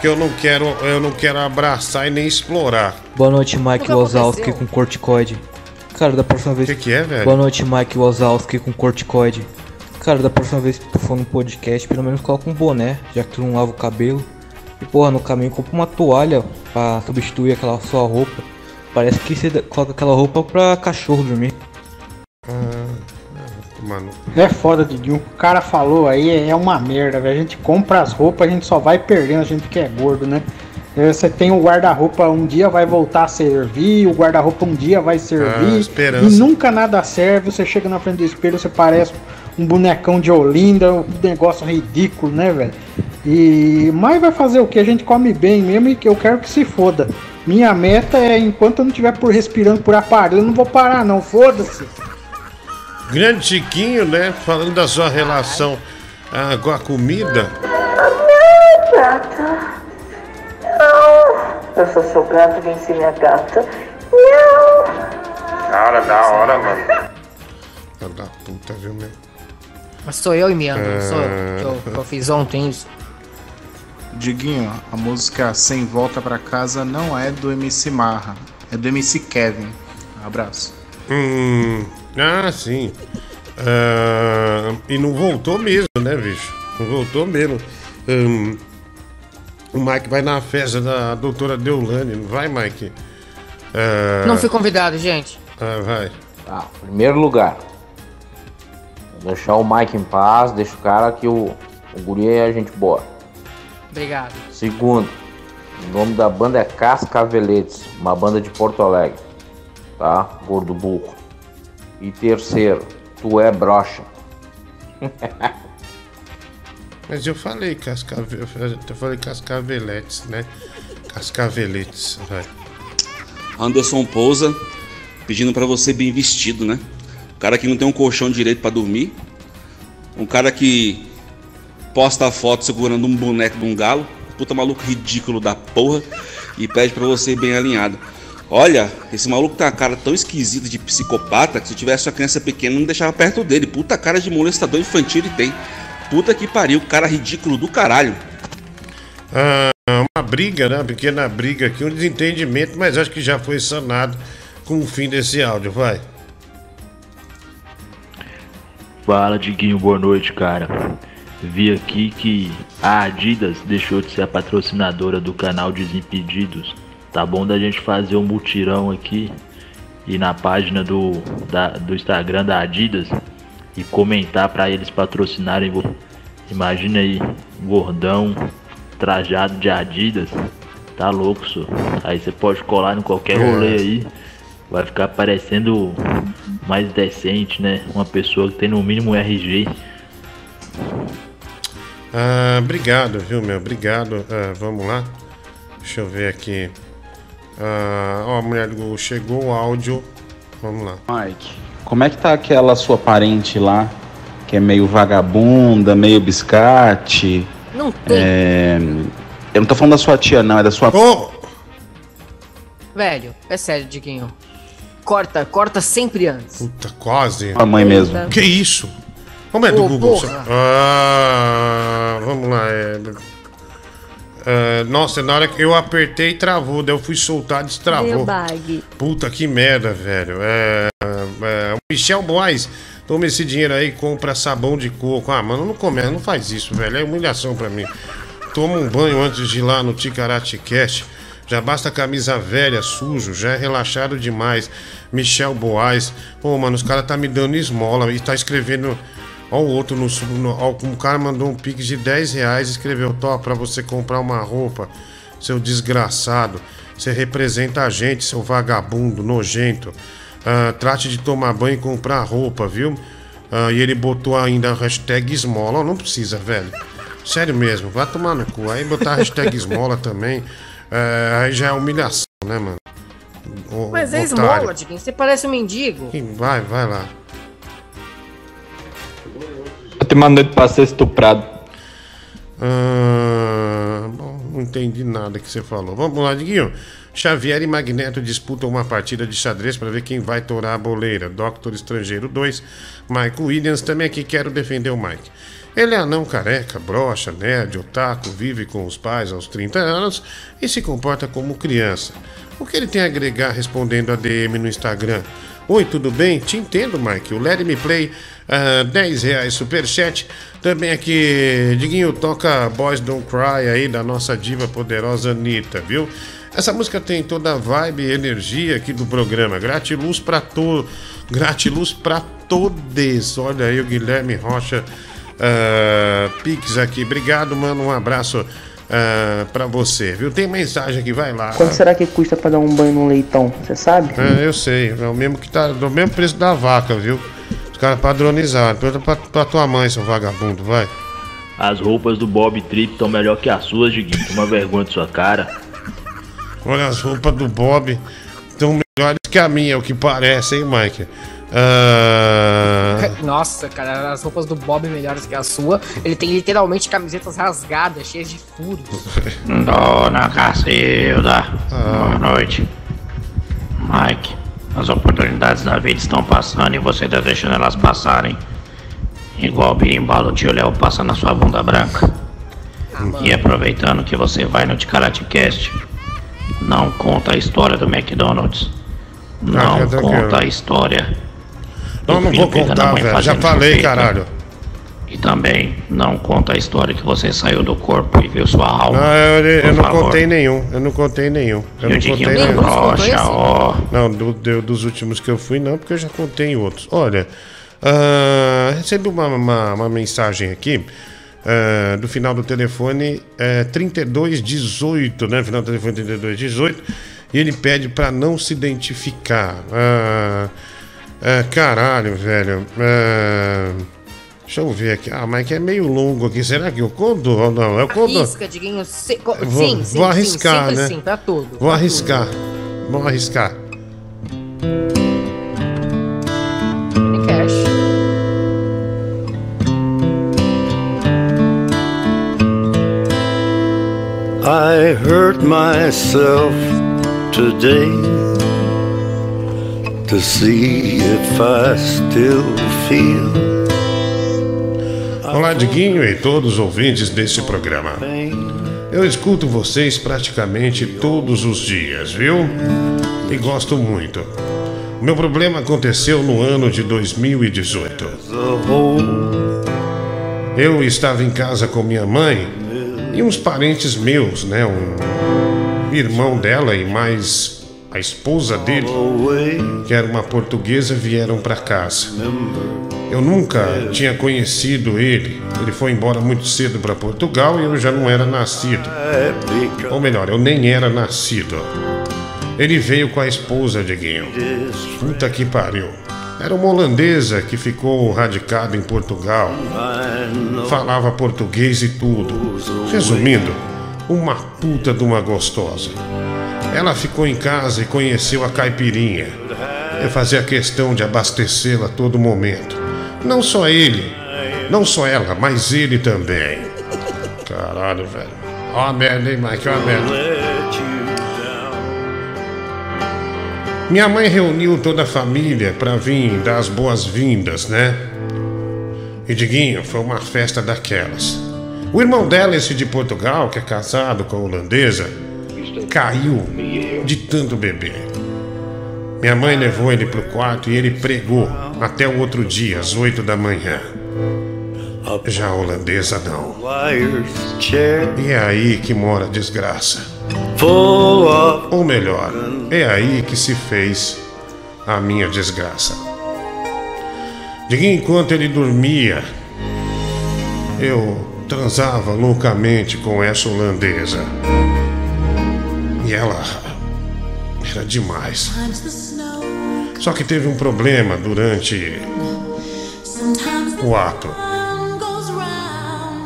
que eu não quero, eu não quero abraçar e nem explorar. Boa noite, Mike Wazowski com corticoide. Cara, da próxima vez. Que que é, velho? Boa noite, Mike Wazowski com corticoide. Cara, da próxima vez que tu for no podcast, pelo menos coloca um boné, já que tu não lava o cabelo. E porra, no caminho compra uma toalha pra substituir aquela sua roupa. Parece que você coloca aquela roupa pra cachorro dormir. Mano. É foda, Diguinho. O cara falou aí é uma merda, velho. A gente compra as roupas, a gente só vai perdendo, a gente que é gordo, né? É, Você tem o guarda-roupa, um dia vai voltar a servir, o guarda-roupa um dia vai Ah, servir. esperança. e nunca nada serve. Você chega na frente do espelho, você parece um bonecão de Olinda, um negócio ridículo, né, velho? E mas vai fazer o que? A gente come bem mesmo e que eu quero que se foda. Minha meta é enquanto eu não estiver por respirando por aparelho, eu não vou parar não, foda-se. Grande Chiquinho, né? Falando da sua relação ah, com a comida. Gata. Não. Eu sou seu gato, vem ser minha gata. Não. Cara, da hora, mano. Filha da puta, viu, meu? Mas sou eu e minha, não sou eu. É. Que eu, que eu fiz ontem isso. Diguinho, a música Sem Volta Pra Casa não é do MC Marra, é do MC Kevin. Abraço. Hum. Ah, sim. Ah, e não voltou mesmo, né, bicho? Não voltou mesmo. Hum, o Mike vai na festa da doutora Deolane, não vai, Mike? Ah, Não fui convidado, gente. Ah, vai. Tá, primeiro lugar. Vou deixar o Mike em paz, deixa o cara que o, o guri é a gente boa. Obrigado. Segundo, o nome da banda é Cascaveletes, uma banda de Porto Alegre. Tá? Gordo burro. E terceiro, tu é brocha. Mas eu falei eu falei cascaveletes, né? Cascaveletes, vai. Anderson Pousa pedindo pra você bem vestido, né? Um cara que não tem um colchão direito pra dormir. Um cara que posta a foto segurando um boneco de um galo. Puta maluco ridículo da porra. E pede pra você ir bem alinhado. Olha, esse maluco tem uma cara tão esquisita de psicopata que se tivesse uma criança pequena não deixava perto dele. Puta cara de molestador infantil ele tem. Puta que pariu, cara ridículo do caralho. Ah, uma briga, né? Uma pequena briga aqui, um desentendimento, mas acho que já foi sanado com o fim desse áudio, vai. Fala, Diguinho, boa noite, cara. Vi aqui que a Adidas deixou de ser a patrocinadora do canal Desimpedidos. Tá bom da gente fazer um mutirão aqui e na página do, da- do Instagram da Adidas e comentar pra eles patrocinarem. Imagina aí, gordão, trajado de Adidas. Tá louco, senhor. Aí você pode colar em qualquer rolê aí. Vai ficar parecendo mais decente, né? Uma pessoa que tem no mínimo RG. Ah, obrigado, viu, meu? Obrigado. Ah, vamos lá. Deixa eu ver aqui. Ah, ó, mulher do Google, chegou o áudio. Vamos lá. Mike, como é que tá aquela sua parente lá, que é meio vagabunda, meio biscate? Não tem. É... Eu não tô falando da sua tia, não, é da sua. Velho, é sério, Diguinho. Corta, corta sempre antes. Puta, quase. A mãe mesmo. Que isso? Como é do Ô, Google? Ah, vamos lá. é- é, nossa, na hora que eu apertei, travou. Daí eu fui soltar, destravou. Puta que merda, velho. É, é, o Michel Boys, toma esse dinheiro aí e compra sabão de coco. Ah, mano, não começa, não faz isso, velho. É humilhação pra mim. Toma um banho antes de ir lá no Ticarate Cast. Já basta camisa velha, sujo, já é relaxado demais. Michel Boaz. Pô, mano, os caras tá me dando esmola e tá escrevendo. Ó, o outro no. no ó, um cara mandou um pix de 10 reais e escreveu: Top pra você comprar uma roupa, seu desgraçado. Você representa a gente, seu vagabundo, nojento. Ah, trate de tomar banho e comprar roupa, viu? Ah, e ele botou ainda a hashtag esmola. Ó, não precisa, velho. Sério mesmo, vai tomar no cu. Aí botar a hashtag esmola também. é, aí já é humilhação, né, mano? Ô, Mas é otário. esmola, Diguinho. Você parece um mendigo. Vai, vai lá. Te mandei pra ser estuprado. Ah, bom, não entendi nada que você falou. Vamos lá, Diguinho. Xavier e Magneto disputam uma partida de xadrez para ver quem vai tourar a boleira. Doctor Estrangeiro 2. Michael Williams também aqui quero defender o Mike. Ele é anão careca, broxa, nerd, otaku, vive com os pais aos 30 anos e se comporta como criança. O que ele tem a agregar respondendo a DM no Instagram? Oi, tudo bem? Te entendo, Mike. O Let Me Play, ah, 10 reais superchat. Também aqui, Diguinho, toca Boys Don't Cry aí da nossa diva poderosa Anitta, viu? Essa música tem toda a vibe e energia aqui do programa. Gratiluz pra to... Gratiluz pra todos. Olha aí o Guilherme Rocha ah, Pix aqui. Obrigado, mano. Um abraço ah, pra você, viu? Tem mensagem aqui, vai lá. Quanto será que custa pra dar um banho num leitão? Você sabe? É, eu sei, é o mesmo que tá do mesmo preço da vaca, viu? Os caras padronizaram. Pergunta pra, pra tua mãe, seu vagabundo, vai. As roupas do Bob Trip estão melhor que as suas, Diguinho. Toma vergonha de sua cara. Olha as roupas do Bob estão melhores que a minha, é o que parece, hein, Mike? Ah, Nossa, cara, as roupas do Bob melhores que a sua. Ele tem literalmente camisetas rasgadas, cheias de furos. Dona Cacilda, boa noite. Mike, as oportunidades da vida estão passando e você tá deixando elas passarem. Igual o birimbau do tio Léo passa na sua bunda branca. E aproveitando que você vai no Ticaratecast, não conta a história do McDonald's. Não Tranquilo, tranquilo. conta a história. Do Não, vou contar, velho. Já falei, caralho. E também não conta a história que você saiu do corpo e viu sua alma. Não, eu, eu não favor. contei nenhum. Eu não contei nenhum. Eu E não contei nenhum. brocha, ó. Não, do- do- dos últimos que eu fui, não, porque eu já contei em outros. Olha, ah, recebi uma, uma, uma mensagem aqui. ah, do final do telefone é, 3218, né? Final do telefone 3218. E ele pede pra não se identificar. Ah, ah, caralho, velho. Ah, deixa eu ver aqui. Ah, mas que é meio longo aqui. Será que eu conto ou não? Eu conto. Arrisca, Diguinho. Se, co- vou- sim, sim, vou sim, arriscar, sempre né? sim, pra tudo. Vou pra arriscar. Vou arriscar. tudo. Cash. I hurt myself today to see if I still feel. Olá, Diguinho e todos os ouvintes desse programa. Eu escuto vocês praticamente todos os dias, viu? E gosto muito. Meu problema aconteceu no ano de 2018. Eu estava em casa com minha mãe e uns parentes meus, né? Um irmão dela e mais a esposa dele, que era uma portuguesa, vieram para casa. Eu nunca tinha conhecido ele. Ele foi embora muito cedo para Portugal e eu já não era nascido. Ou melhor, eu nem era nascido. Ele veio com a esposa, Diguinho. Puta que pariu. Era uma holandesa que ficou radicada em Portugal. Falava português e tudo. Resumindo, uma puta de uma gostosa. Ela ficou em casa e conheceu a caipirinha. Eu fazia questão de abastecê-la a todo momento. Não só ele, não só ela, mas ele também. Caralho, velho. Ó a merda, hein, Mike? Ó a merda. Minha mãe reuniu toda a família para vir dar as boas-vindas, né? E Diguinho, foi uma festa daquelas. O irmão dela, esse de Portugal, que é casado com a holandesa, caiu de tanto beber. Minha mãe levou ele pro quarto e ele pregou até o outro dia, às oito da manhã. Já a holandesa não. E é aí que mora a desgraça. Ou melhor, é aí que se fez a minha desgraça. Diguinho, enquanto ele dormia, eu transava loucamente com essa holandesa. E ela era demais. Só que teve um problema durante o ato.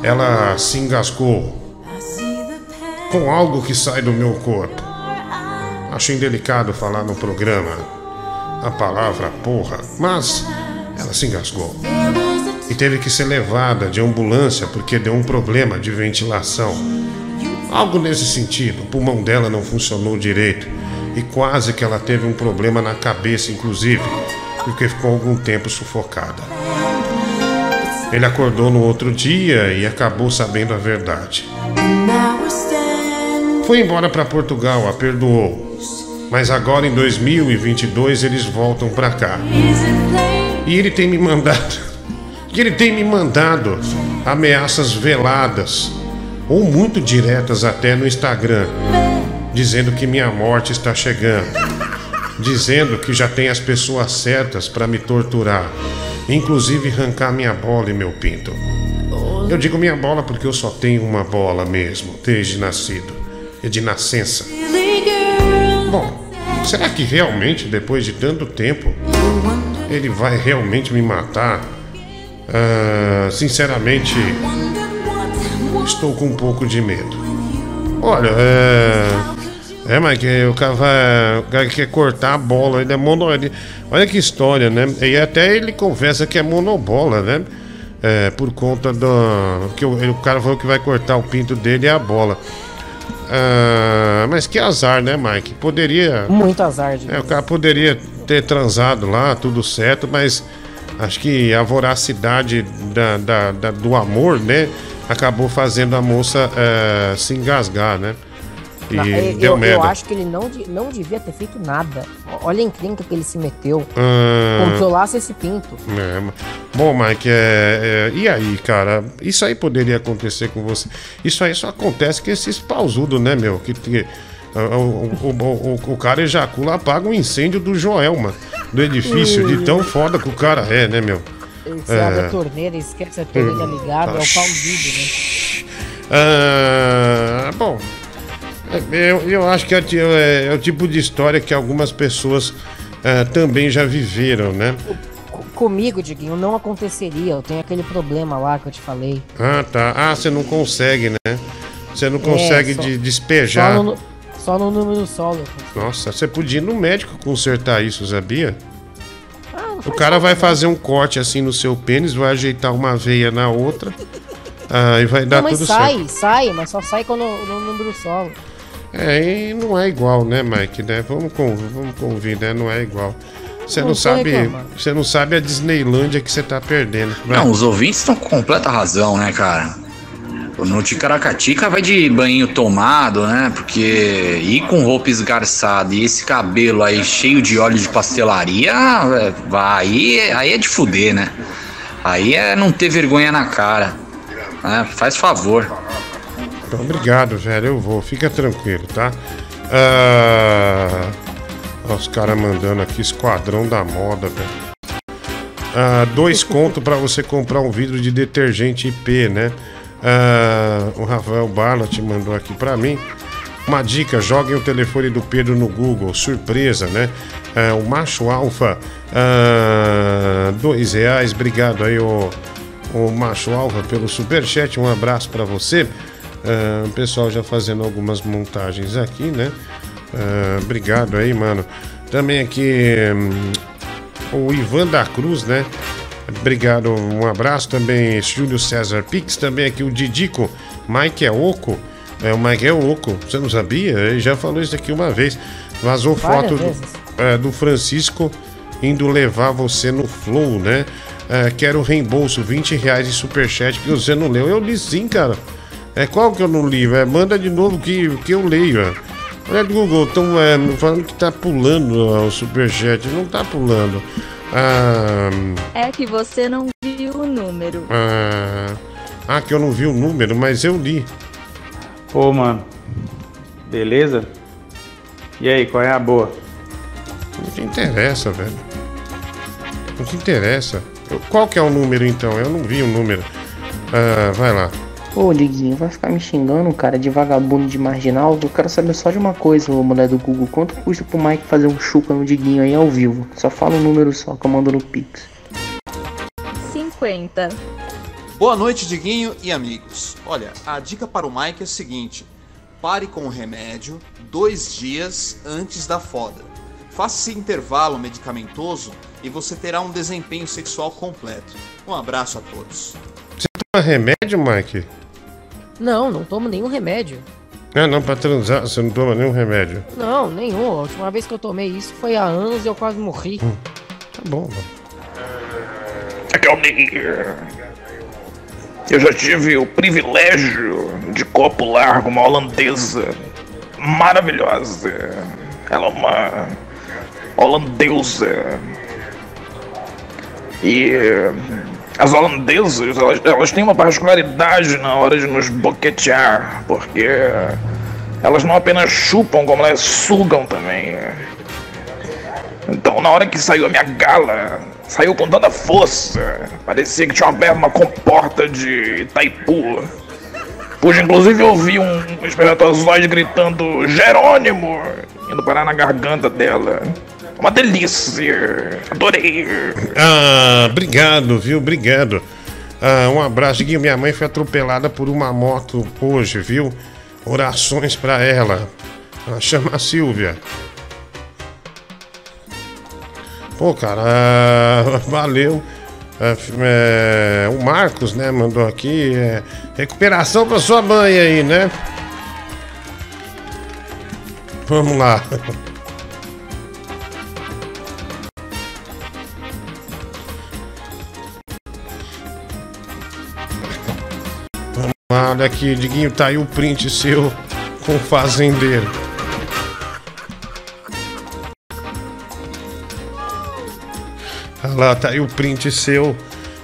Ela se engasgou com algo que sai do meu corpo. Acho indelicado falar no programa a palavra porra, mas ela se engasgou. E teve que ser levada de ambulância porque deu um problema de ventilação. Algo nesse sentido, o pulmão dela não funcionou direito e quase que ela teve um problema na cabeça, inclusive, porque ficou algum tempo sufocada. Ele acordou no outro dia e acabou sabendo a verdade. Foi embora para Portugal, a perdoou. Mas agora em 2022 eles voltam para cá. E ele tem me mandado. E ele tem me mandado ameaças veladas ou muito diretas até no Instagram, dizendo que minha morte está chegando, dizendo que já tem as pessoas certas para me torturar, inclusive arrancar minha bola e meu pinto. Eu digo minha bola porque eu só tenho uma bola mesmo, desde nascido, e de nascença. Bom, será que realmente depois de tanto tempo ele vai realmente me matar? Ah, sinceramente, estou com um pouco de medo. Olha, é, É, mas que o cara, vai, o cara quer cortar a bola, ele é mono. ele- olha que história, né? E até ele confessa que é monobola, né? É, por conta do. que o, o cara falou que vai cortar o pinto dele e a bola. Ah, mas que azar, né, Mike? Poderia. Muito azar, de É, o cara poderia ter transado lá, tudo certo, mas acho que a voracidade da, da- da- do amor, né? Acabou fazendo a moça eh, se engasgar, né? E Não, eu, deu eu merda. acho que ele não, não devia ter feito nada. Olha a encrenca que ele se meteu. Ah. Controlasse esse pinto. É, bom, Mike, é, é, e aí, cara? Isso aí poderia acontecer com você. Isso aí só acontece com esses pausudos, né, meu? Que, que o, o, o, o- o cara ejacula, apaga o incêndio do Joelma, do edifício, de tão foda que o cara é, né, meu? Você abre a torneira, esquece a torneira ligada, é o pausudo, né? Ah, bom, é, eu, eu acho que é, é- é o tipo de história que algumas pessoas ah, também já viveram, né? Comigo, Diguinho, não aconteceria. Eu tenho aquele problema lá que eu te falei. Ah, tá. Ah, você não consegue, né? Você não consegue É, só- de despejar. Só no, só no número solo. Nossa, você podia ir no médico consertar isso, sabia? Ah, O cara vai fazer um corte assim no seu pênis, vai ajeitar uma veia na outra. Ah, e vai dar Não, mas tudo sai, certo. sai, mas só sai quando no número solo. É, e não é igual, né, Mike? Né? Vamos, con vamos convir, né? Não é igual. Você não, Não sabe. Você não sabe a Disneylândia que você tá perdendo. Vai. Não, os ouvintes estão com completa razão, né, cara? No Ticaracatica vai de banho tomado, né? Porque ir com roupa esgarçada e esse cabelo aí cheio de óleo de pastelaria, é, aí, aí é de fuder, né? Aí é não ter vergonha na cara. né? Faz favor. Então, obrigado, velho. Eu vou. Fica tranquilo, tá? Ah, os caras mandando aqui Esquadrão da Moda, velho. Ah, dois conto pra você comprar um vidro de detergente IP, né? Ah, o Rafael Barlat mandou aqui pra mim. Uma dica, joguem o telefone do Pedro no Google, surpresa, né? Ah, o Macho Alfa, ah, dois reais, obrigado aí, o, o Macho Alfa, pelo superchat, um abraço pra você. O pessoal já fazendo algumas montagens aqui, né? Obrigado aí, mano. Também aqui hum, o Ivan da Cruz, né? Obrigado, um abraço também, Júlio César Pix, também aqui o Didico, Mike é oco. É, o Mike é oco, você não sabia? Ele já falou isso aqui uma vez. Vazou Várias foto do, é, do Francisco indo levar você no Flow, né? É, quero reembolso, 20 reais de superchat que você não leu. Eu li sim, cara. É qual que eu não li? É, manda de novo que, que eu leio. é. Olha, Google, estão falando que tá pulando ó, o superchat. Não tá pulando. Ah, É que você não viu o número. ah, ah, que eu não vi o número, mas eu li. Ô, mano. Beleza? E aí, qual é a boa? Não te interessa, velho. Não te interessa. Qual que é o número então? Eu não vi o número. Ah, vai lá. Ô, Diguinho, vai ficar me xingando, cara, de vagabundo de marginal? Eu quero saber só de uma coisa, ô mulher do Google. Quanto custa pro Mike fazer um chuca no Diguinho aí ao vivo? Só fala um número só que eu mando no Pix. 50. Boa noite, Diguinho e amigos. Olha, a dica para o Mike é a seguinte: pare com o remédio dois dias antes da foda. Faça esse intervalo medicamentoso e você terá um desempenho sexual completo. Um abraço a todos. Toma remédio, Mike? Não, não tomo nenhum remédio. Ah, não, pra transar você não toma nenhum remédio. Não, nenhum. A última vez que eu tomei isso foi há anos e eu quase morri. Tá bom, mano. Aqui é. Eu já tive o privilégio de copular com uma holandesa maravilhosa. Ela é uma holandesa. E as holandesas, elas, elas têm uma particularidade na hora de nos boquetear, porque elas não apenas chupam, como elas sugam também. Então, na hora que saiu a minha gala, saiu com tanta força. Parecia que tinha aberto uma comporta de Itaipu. Pude inclusive ouvir um espermatozoide gritando Jerônimo, indo parar na garganta dela. Uma delícia. Adorei. Ah, obrigado, viu? Obrigado. Ah, um abraço. Diguinho, minha mãe foi atropelada por uma moto hoje, viu? Orações pra ela. Ela chama a Silvia. Pô, cara, ah, valeu. É, é, o Marcos, né, mandou aqui. é, recuperação pra sua mãe aí, né? Vamos lá. olha aqui, Diguinho, tá aí o print seu com o fazendeiro. Olha lá, tá aí o print seu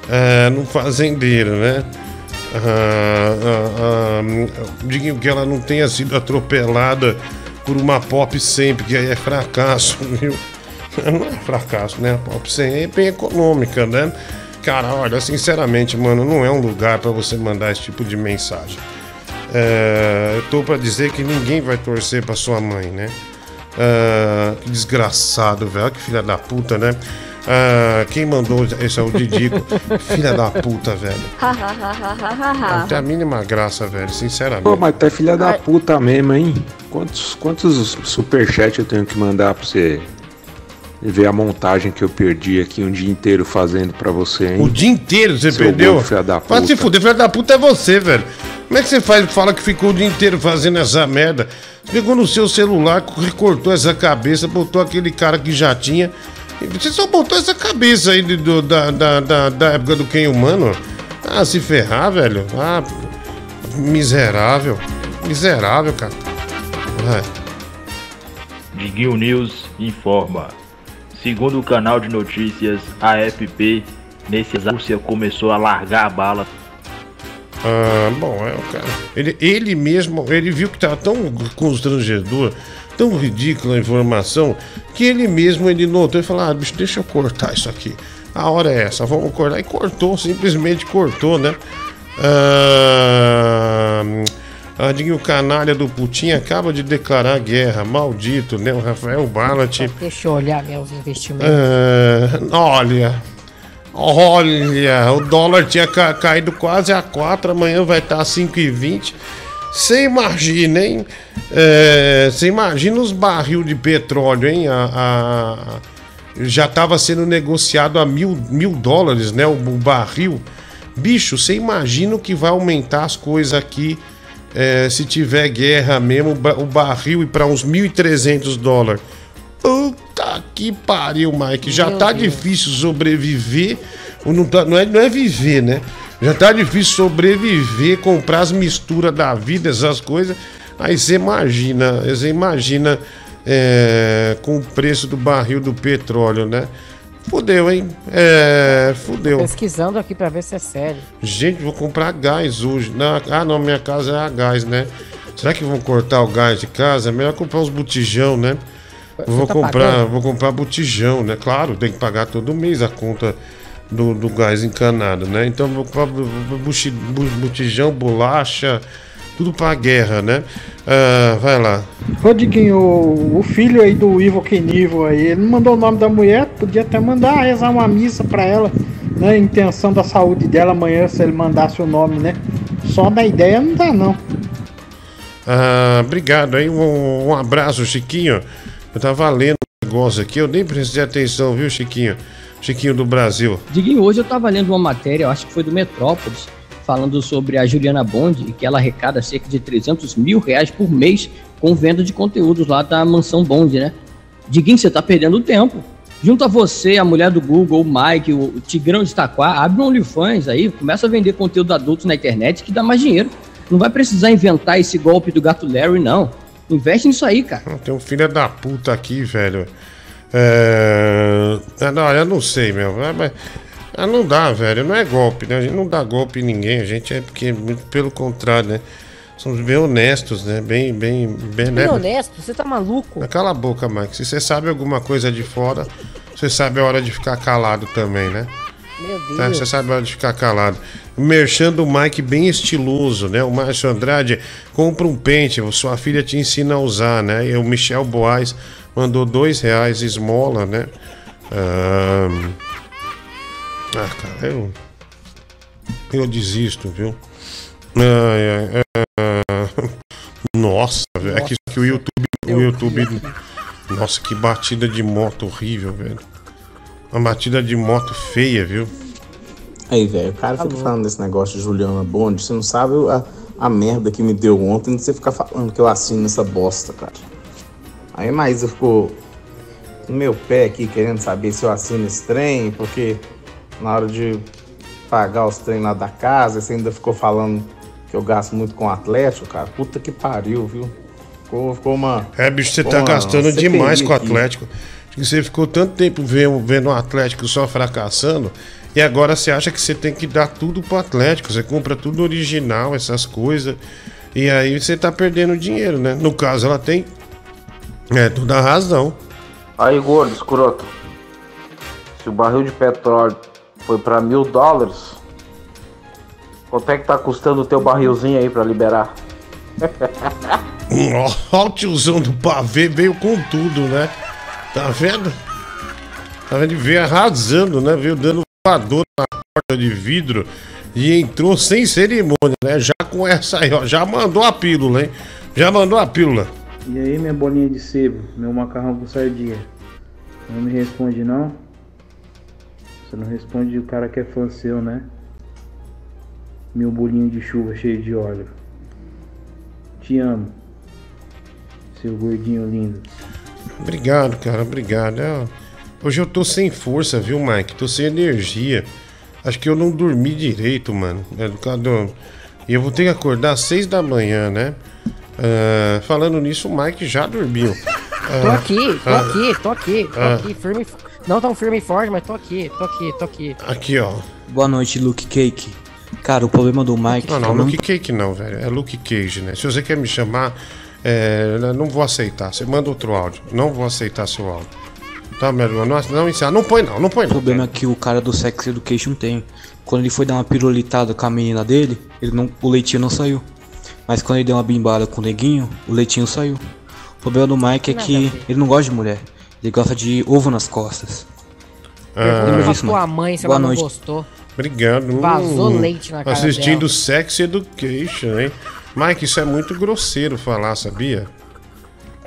é, no fazendeiro, né? Ah, ah, ah, Diguinho, que ela não tenha sido atropelada por uma pop sempre, que aí é fracasso, viu? Não é fracasso, né? A pop 100 é econômica, né? Cara, olha, sinceramente, mano, não é um lugar pra você mandar esse tipo de mensagem. É, eu tô pra dizer que ninguém vai torcer pra sua mãe, né? Ah, que desgraçado, velho. Que filha da puta, né? Ah, quem mandou esse é o Didico. filha da puta, velho. Não tem a mínima graça, velho, sinceramente. Pô, mas tu é filha da puta mesmo, hein? Quantos, quantos superchats eu tenho que mandar pra você ver a montagem que eu perdi aqui um dia inteiro fazendo pra você, hein? O dia inteiro você Seu perdeu? gordo, filha da Vai se puta. fuder, filho da puta é você, velho. Como é que você faz, fala que ficou o dia inteiro fazendo essa merda? Você pegou no seu celular, recortou essa cabeça, botou aquele cara que já tinha. Você só botou essa cabeça aí do- da, da, da, da época do quem humano. Ah, se ferrar, velho. Ah, miserável. Miserável, cara. Vai. Diguinho News informa. Segundo o canal de notícias AFP, nesse exato Rússia começou a largar a bala. Ah, bom, é o cara. Ele, ele mesmo, ele viu que tava tão constrangedor, tão ridícula a informação, que ele mesmo ele notou e falou: Ah, bicho, deixa eu cortar isso aqui. A hora é essa, vamos cortar. E cortou, simplesmente cortou, né? Ah, ah, Diguinho, o canalha do Putin acaba de declarar guerra, maldito, né? O Rafael Ballat. Deixa eu olhar meus investimentos. Ah, olha, olha, o dólar tinha ca- caído quase a 4, amanhã vai estar a 5,20. Você imagina, hein? É, Você imagina os barril de petróleo, hein? A, a- já estava sendo negociado a mil, mil dólares, né? O, o barril. Bicho, você imagina o que vai aumentar as coisas aqui é, se tiver guerra mesmo, o ba- o barril ir para uns 1.300 dólares. Puta que pariu, Mike. Já Meu tá Deus. difícil sobreviver. Não, tá- não, é, não é viver, né? Já tá difícil sobreviver, comprar as misturas da vida, essas coisas. Aí você imagina, você imagina é, com o preço do barril do petróleo, né? Fudeu, hein? É, fudeu. Pesquisando aqui pra ver se é sério. Gente, vou comprar gás hoje. Não, ah, não, minha casa é a gás, né? Será que vão cortar o gás de casa? É melhor comprar uns botijão, né? vou tá comprar, pagando? vou comprar botijão, né? Claro, tem que pagar todo mês a conta do, do gás encanado, né? Então vou comprar botijão, bolacha, tudo pra guerra, né? Ah, vai lá. Ô Diguinho, o, o filho aí do Ivo Kenivo aí, ele não mandou o nome da mulher, podia até mandar rezar uma missa pra ela, né? Intenção da saúde dela amanhã, se ele mandasse o nome, né? Só da ideia não dá, não. Ah, obrigado aí, um, um abraço, Chiquinho. Eu tava lendo um negócio aqui, eu nem prestei atenção, viu, Chiquinho? Chiquinho do Brasil. Diguinho, hoje eu tava lendo uma matéria, eu acho que foi do Metrópolis, falando sobre a Juliana Bond e que ela arrecada cerca de 300 mil reais por mês com venda de conteúdos lá da mansão Bond, né? Diguinho, você tá perdendo tempo. Junto a você, a mulher do Google, o Mike, o Tigrão de Itaquá, abre um OnlyFans aí, começa a vender conteúdo adulto na internet que dá mais dinheiro. Não vai precisar inventar esse golpe do gato Larry, não. Investe nisso aí, cara. Tem um filho da puta aqui, velho. É... ah, Não, eu não sei, meu. Mas... ah, não dá, velho. Não é golpe, né? A gente não dá golpe em ninguém. A gente é porque, muito pelo contrário, né? Somos bem honestos, né? Bem, bem, bem, né? Bem honesto, você tá maluco? Cala a boca, Mike. Se você sabe alguma coisa de fora, você sabe a hora de ficar calado também, né? Meu Tá, Deus. Você sabe a hora de ficar calado. Merchando Mike bem estiloso, né? O Márcio Andrade compra um pente, sua filha te ensina a usar, né? E o Michel Boaz mandou dois reais esmola, né? Ahn, Ah, cara, eu. Eu desisto, viu? Ai, ai, ah, Nossa, velho. É que, que o YouTube o YouTube. Nossa, que batida de moto horrível, velho. Uma batida de moto feia, viu? Aí, velho, o cara fica falando desse negócio de Juliana Bond, você não sabe a, a merda que me deu ontem de você ficar falando que eu assino essa bosta, cara. Aí a Maísa ficou no meu pé aqui querendo saber se eu assino esse trem, porque na hora de pagar os trem lá da casa, você ainda ficou falando que eu gasto muito com o Atlético, cara. Puta que pariu, viu? Ficou, ficou uma. É, bicho, você tá uma gastando CPI demais com o. Atlético. Acho que Você ficou tanto tempo vendo, vendo o Atlético só fracassando. E agora você acha que você tem que dar tudo pro Atlético. Você compra tudo original, essas coisas. E aí você tá perdendo dinheiro, né? No caso, ela tem. É, toda a razão. Aí, gordo, escroto. Se o barril de petróleo foi pra mil dólares, quanto é que tá custando o teu barrilzinho aí pra liberar? Ó, o tiozão do pavê veio com tudo, né? Tá vendo? Tá vendo? Ele veio arrasando, né? Veio dando voador na porta de vidro e entrou sem cerimônia, né? Já com essa aí, ó. Já mandou a pílula, hein? Já mandou a pílula. E aí, minha bolinha de sebo, meu macarrão com sardinha? Não me responde não? Você não responde o cara que é fã seu, né? Meu bolinho de chuva cheio de óleo. Te amo. Seu gordinho lindo. Obrigado, cara, obrigado. É, Hoje eu tô sem força, viu, Mike? Tô sem energia. Acho que eu não dormi direito, mano. É do E eu vou ter que acordar às seis da manhã, né? Ah, falando nisso, o Mike já dormiu. Tô Ah, aqui, tô ah, aqui, tô aqui, tô aqui, firme. e- Não tão firme e forte, mas tô aqui, tô aqui, tô aqui. Aqui, ó. Boa noite, Luke Cake. Cara, o problema do Mike. Não, é não, que eu Luke Cake não, velho. É Luke Cage, né? Se você quer me chamar, é, não vou aceitar. Você manda outro áudio. Não vou aceitar seu áudio. Tá, meu irmão? Não, não, encerra. não põe não, não põe O não. problema é que o cara do Sex Education tem. Quando ele foi dar uma pirulitada com a menina dele, ele não, o leitinho não saiu. Mas quando ele deu uma bimbada com o neguinho, o leitinho saiu. O problema do Mike é que ele não gosta de mulher. Ele gosta de ovo nas costas. Ah. Disso, sua Mike? mãe se Boa ela noite. não gostou. Obrigado. Vazou leite na cara Assistindo dela. Sex Education, hein? Mike, isso é muito grosseiro falar, sabia?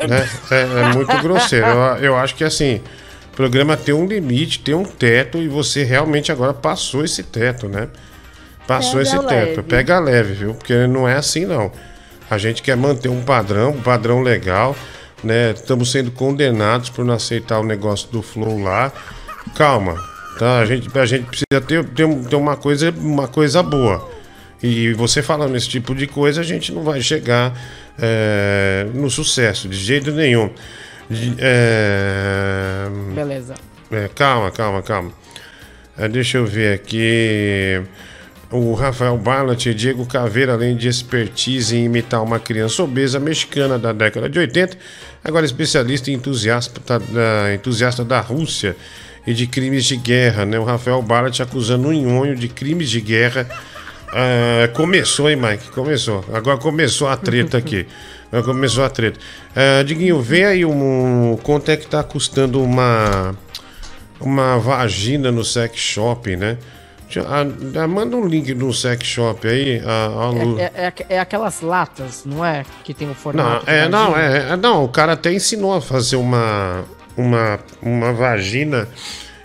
Né? É, é muito grosseiro. Eu, eu acho que assim, o programa tem um limite, tem um teto e você realmente agora passou esse teto, né? Passou Pega esse teto. leve. Pega leve, viu? Porque não é assim, não. A gente quer manter um padrão, um padrão legal, né? Estamos sendo condenados por não aceitar o negócio do Flow lá. Calma, tá? A gente, a gente precisa ter, ter, ter uma, coisa, uma coisa boa. E você falando esse tipo de coisa, a gente não vai chegar é, no sucesso, de jeito nenhum. De- é, Beleza. é, calma, calma, calma. É, deixa eu ver aqui. O Rafael Barlat e Diego Caveira, além de expertise em imitar uma criança obesa mexicana da década de 80, agora especialista e entusiasta da, entusiasta da Rússia e de crimes de guerra. Né? O Rafael Barlat acusando o Nhonho de crimes de guerra. Ah, começou, hein, Mike? Começou. Agora começou a treta aqui. Agora começou a treta. Ah, Diguinho, vê aí um, quanto é que tá custando uma uma vagina no sex shop, né? Ah, ah, manda um link no sex shop aí, a, a Lu. É, é, é aquelas latas, não é? Que tem o Não, formato. é, de não, é, é, não, o cara até ensinou a fazer uma, uma, uma vagina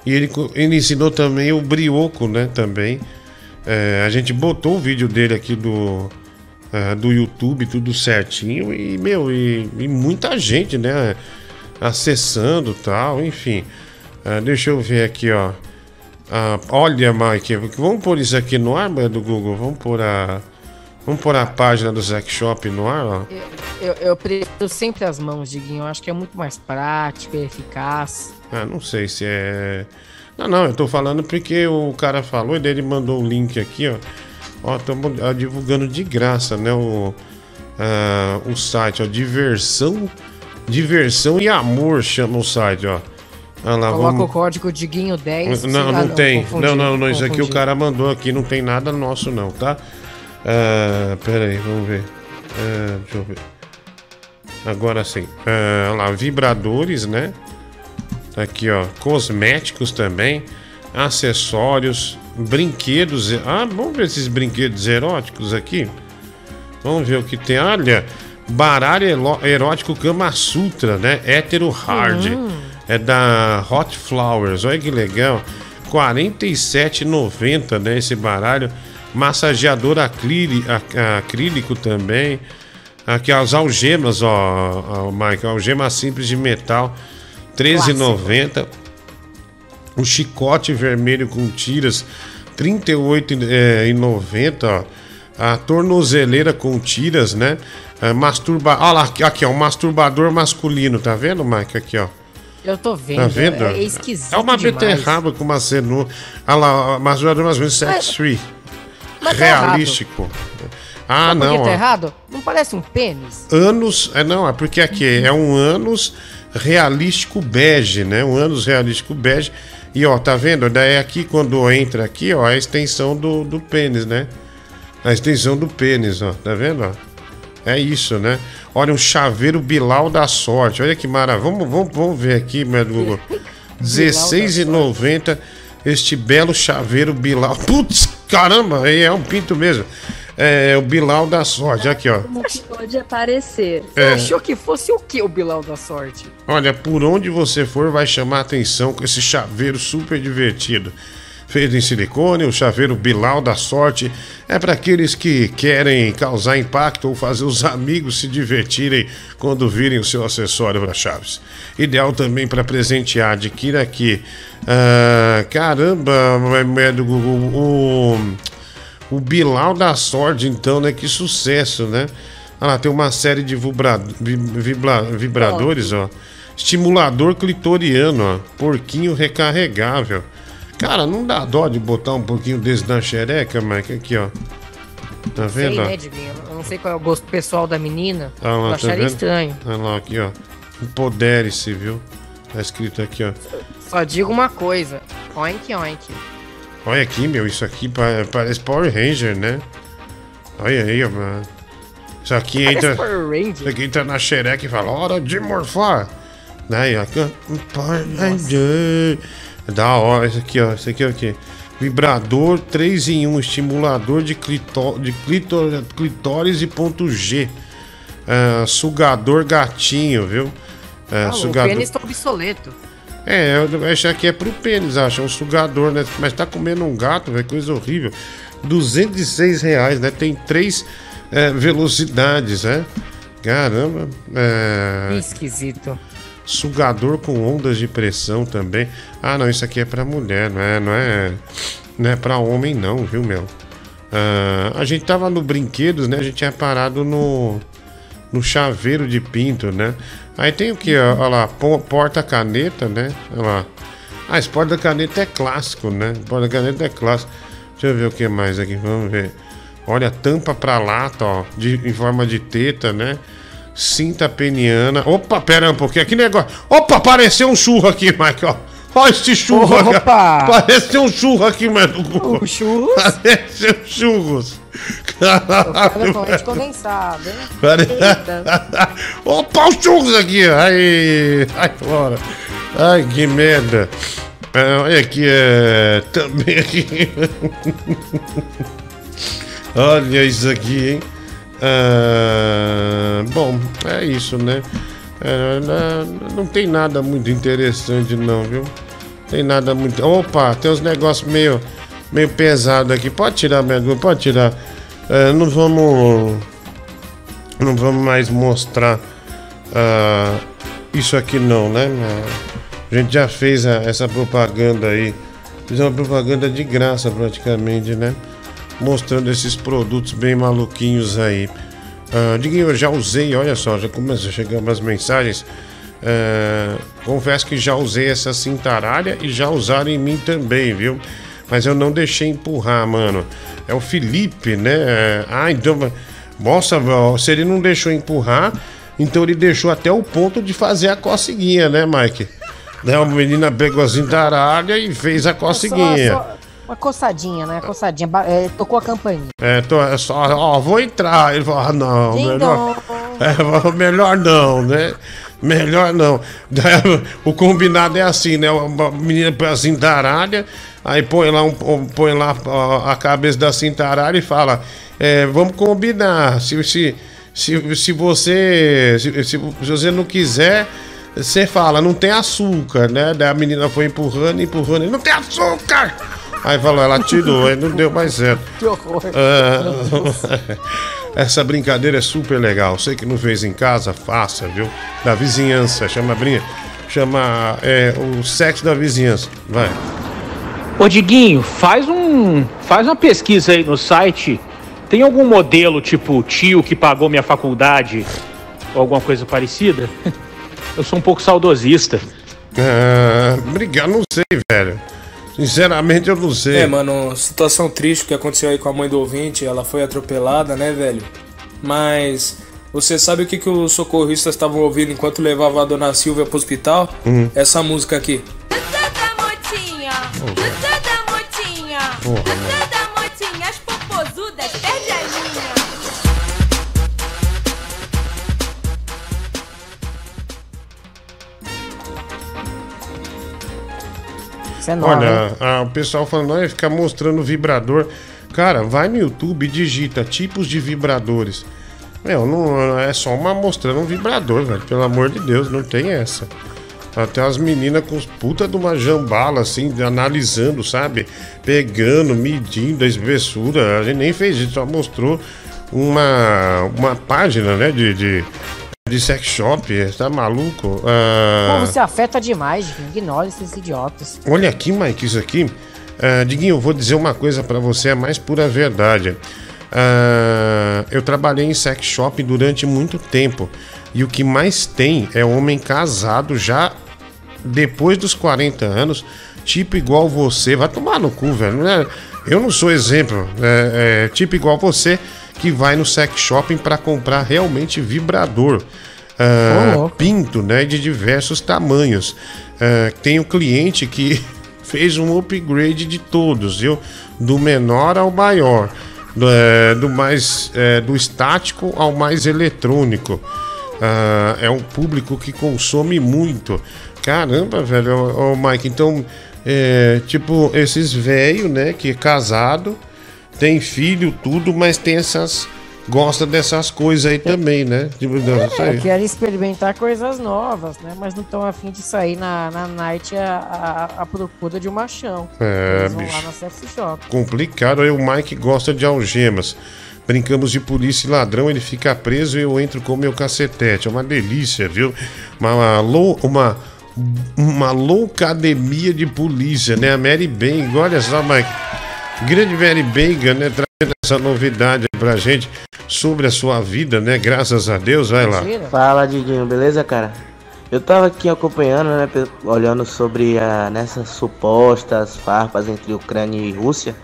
e ele, ele ensinou também o brioco, né, também. É, a gente botou o vídeo dele aqui do, é, do YouTube, tudo certinho e, meu, e, e muita gente, né, acessando tal, enfim. É, deixa eu ver aqui, ó. Ah, olha, Mike, vamos pôr isso aqui no ar, do Google, vamos pôr a... Vamos pôr a página do Zack Shop no ar, ó. Eu, eu prefiro sempre as mãos, Diguinho. Eu acho que é muito mais prático e eficaz. Ah, não sei se é. Não, não, eu tô falando porque o cara falou e daí ele mandou o link aqui, ó. Ó, estamos divulgando de graça, né? O, ah, o site, ó. Diversão. Diversão e amor chama o site, ó. Ah, lá, Coloca vamos... o código Diguinho 10. Não, Ah, não tem. confundi, Não, não, não. Isso aqui o cara mandou aqui, não tem nada nosso, não, tá? Ah, pera aí, vamos ver. Ah, deixa eu ver. Agora sim. Olha lá, vibradores, né? Tá Aqui, ó. Cosméticos também. Acessórios. Brinquedos. Ah, vamos ver esses brinquedos eróticos aqui. Vamos ver o que tem. Olha, Baralho erótico Kama Sutra, né? Hétero Hard. Hum. É da Hot Flowers. Olha que legal. R$ 47,90, né? Esse baralho. Massageador acríli- ac- acrílico também. Aqui as algemas, ó, Mike. Algema simples de metal. R$ 13,90. O chicote vermelho com tiras, R$ 38,90, ó. A tornozeleira com tiras, né? É, masturba... Olha lá, aqui, ó, um masturbador masculino, tá vendo, Mike? Aqui, ó. Eu tô vendo. Tá vendo? É, é esquisito. É uma beterraba com uma cenoura. Olha lá, ó, masturbador masculino sex free. mas tá Realístico. Ah, Sabe não. tá errado? Não parece um pênis? Anos. É, não, é porque aqui é um anos realístico bege, né? Um anos realístico bege. E ó, tá vendo? Daí aqui, quando entra aqui, ó, a extensão do, do pênis, né? A extensão do pênis, ó. Tá vendo? ó? É isso, né? Olha, um chaveiro Bilal da sorte. Olha que maravilha. Vamos, vamos, vamos ver aqui, meu Google. R$16,90 este belo chaveiro Bilal. Putz, caramba, é um pinto mesmo. É o Bilal da sorte. Aqui, ó. Como que pode aparecer? Você É. achou que fosse o que o Bilal da sorte? Olha, por onde você for, vai chamar atenção com esse chaveiro super divertido. Feito em silicone, o chaveiro Bilal da sorte é para aqueles que querem causar impacto ou fazer os amigos se divertirem quando virem o seu acessório para chaves. Ideal também para presentear. Adquira aqui. Ah, caramba, é. O, o Bilal da sorte, então, né? Que sucesso, né? Olha lá, tem uma série de vibra, vi- vibra- vibradores, ó. Estimulador clitoriano, ó. Porquinho recarregável. Cara, não dá dó de botar um pouquinho desse na xereca, Mike? Aqui, ó. Tá Sei, vendo? ó? né, Diguinho? Eu não sei qual é o gosto pessoal da menina. Ah lá, eu tá acharia vendo? estranho. Olha lá, aqui, ó. Empodere-se, viu? Tá escrito aqui, ó. Só digo uma coisa. Oink, oink. Olha aqui, meu, isso aqui pa- parece Power Ranger, né? Olha aí, ó, mano. Isso aqui Parece entra. Power Ranger. Isso aqui entra na xereca e fala, hora de morfar. Aqui, ó, Power Ranger. É da hora, isso aqui, ó. Isso aqui é o quê? Vibrador 3 em 1, estimulador de, clitó de clitor clitóris e ponto G. Ah, sugador gatinho, viu? Ah, Ah, o sugador. pênis tá obsoleto. É, eu acho que é pro pênis, acho. É um sugador, né? Mas tá comendo um gato, velho, coisa horrível. 206 reais, né? Tem três é, velocidades, né? Caramba. É... Esquisito. Sugador com ondas de pressão também. Ah, não, isso aqui é pra mulher, não é? Não é, não é pra homem, não, viu, meu? Ah, a gente tava no brinquedos, né? A gente tinha parado no, no chaveiro de pinto, né? Aí tem o que? Olha lá, po- porta-caneta, né? Olha lá. Ah, esse porta-caneta é clássico, né? Porta-caneta é clássico. Deixa eu ver o que mais aqui, vamos ver. Olha, tampa pra lata, ó, de, em forma de teta, né? Cinta peniana. Opa, pera um pouquinho, que negócio. Opa, apareceu um churro aqui, Mike, ó. Olha esse churro aqui. Opa! Apareceu um churro aqui, mano. O churros? Apareceu churros. Olha com leite condensado, hein? Pare-. Opa, os churros aqui. Ai, ai, fora. Ai, que merda. Ah, olha aqui, é. Também aqui. olha isso aqui, hein? Ah, bom, é isso, né? É, não- tem nada muito interessante, não, viu? Tem nada muito. Opa, tem uns negócios meio, meio pesado aqui. Pode tirar, meu pode tirar. É, não vamos. Não vamos mais mostrar ah, isso aqui, não, né? A gente já fez a- essa propaganda aí. Fiz uma propaganda de graça, praticamente, né? Mostrando esses produtos bem maluquinhos aí. Ah, Diguinho, eu já usei, olha só, já começou a chegar umas mensagens. Ah, confesso que já usei essa cintaralha e já usaram em mim também, viu? Mas eu não deixei empurrar, mano. É o Felipe, né? É, Ah, então. Nossa, se ele não deixou empurrar, então ele deixou até o ponto de fazer a coceguinha, né, Mike? Né, a menina pegou a cintaralha e fez a coceguinha. Só- só uma coçadinha, né? Coçadinha. É, tocou a campainha. É, tô, é só, ó, vou entrar. Ele falou, ah, não, Ding melhor, é, melhor não, né? Melhor não. O combinado é assim, né? A menina põe a cintaralha, aí põe lá, um, põe lá a cabeça da cintaralha e fala: é, vamos combinar. Se, se, Se, se você. Se, se, você não quiser, você fala, não tem açúcar, né? Daí a menina foi empurrando, empurrando, não tem açúcar! Aí falou, ela tirou, aí não deu mais certo. Que horror. Ah, essa brincadeira é super legal. Você que não fez em casa, faça, viu? Da vizinhança, chama brinca, chama é, o sexo da vizinhança. Vai. Ô Diguinho, faz um. faz uma pesquisa aí no site. Tem algum modelo tipo tio que pagou minha faculdade ou alguma coisa parecida? Eu sou um pouco saudosista. Ah, obrigado, não sei, velho. Sinceramente, eu não sei. É, mano, situação triste que aconteceu aí com a mãe do ouvinte. Ela foi atropelada, né, velho? Mas você sabe o que, que os socorristas estavam ouvindo enquanto levavam a dona Silvia pro hospital? Hum. Essa música aqui. Motinha, dança da motinha, Porra, dança da É nova, Olha, ah, o pessoal falando, vai ficar mostrando vibrador. Cara, vai no YouTube e digita tipos de vibradores. Meu, não é só uma mostrando um vibrador, velho. Pelo amor de Deus, não tem essa. Até as meninas com os puta de uma jambala, assim, analisando, sabe? Pegando, medindo a espessura. A gente nem fez isso, só mostrou uma, uma página, né? De, de, de sex shop. Tá maluco? Ah, Pô, você afeta demais. Ignora esses idiotas. Olha aqui, Mike, isso aqui. Ah, Diguinho, eu vou dizer uma coisa pra você, é a mais pura verdade. Ah, eu trabalhei em sex shop durante muito tempo. E o que mais tem é homem casado já depois dos 40 anos, tipo igual você. Vai tomar no cu, velho. né? Eu não sou exemplo. É, é, tipo igual você que vai no sex shopping pra comprar realmente vibrador. Ah, pinto, né? De diversos tamanhos. Ah, tem um cliente que fez um upgrade de todos, viu? Do menor ao maior. Do, é, do mais é, do estático ao mais eletrônico. Ah, é um público que consome muito. Caramba, velho, ô, ô, Mike, então, é, tipo, esses velhos, né, que é casado, tem filho, tudo, mas tem essas. Gosta dessas coisas aí também, né? Tipo, É, experimentar coisas novas, né? Mas não estão afim de sair na, na night à, à, à procura de um machão. É, Eles vão bicho. lá na sex shop. Complicado. Aí o Mike gosta de algemas. Brincamos de polícia e ladrão, ele fica preso e eu entro com meu cacetete. É uma delícia, viu? Uma, uma, lou- uma, uma loucademia de polícia, né? A Mary Bang, olha só, Mike. Grande Mary Bang, né? Trazendo essa novidade aí pra gente sobre a sua vida, né? Graças a Deus, vai lá. Fala, Diguinho, beleza, cara? Eu tava aqui acompanhando, né, olhando sobre a, nessas supostas farpas entre Ucrânia e Rússia.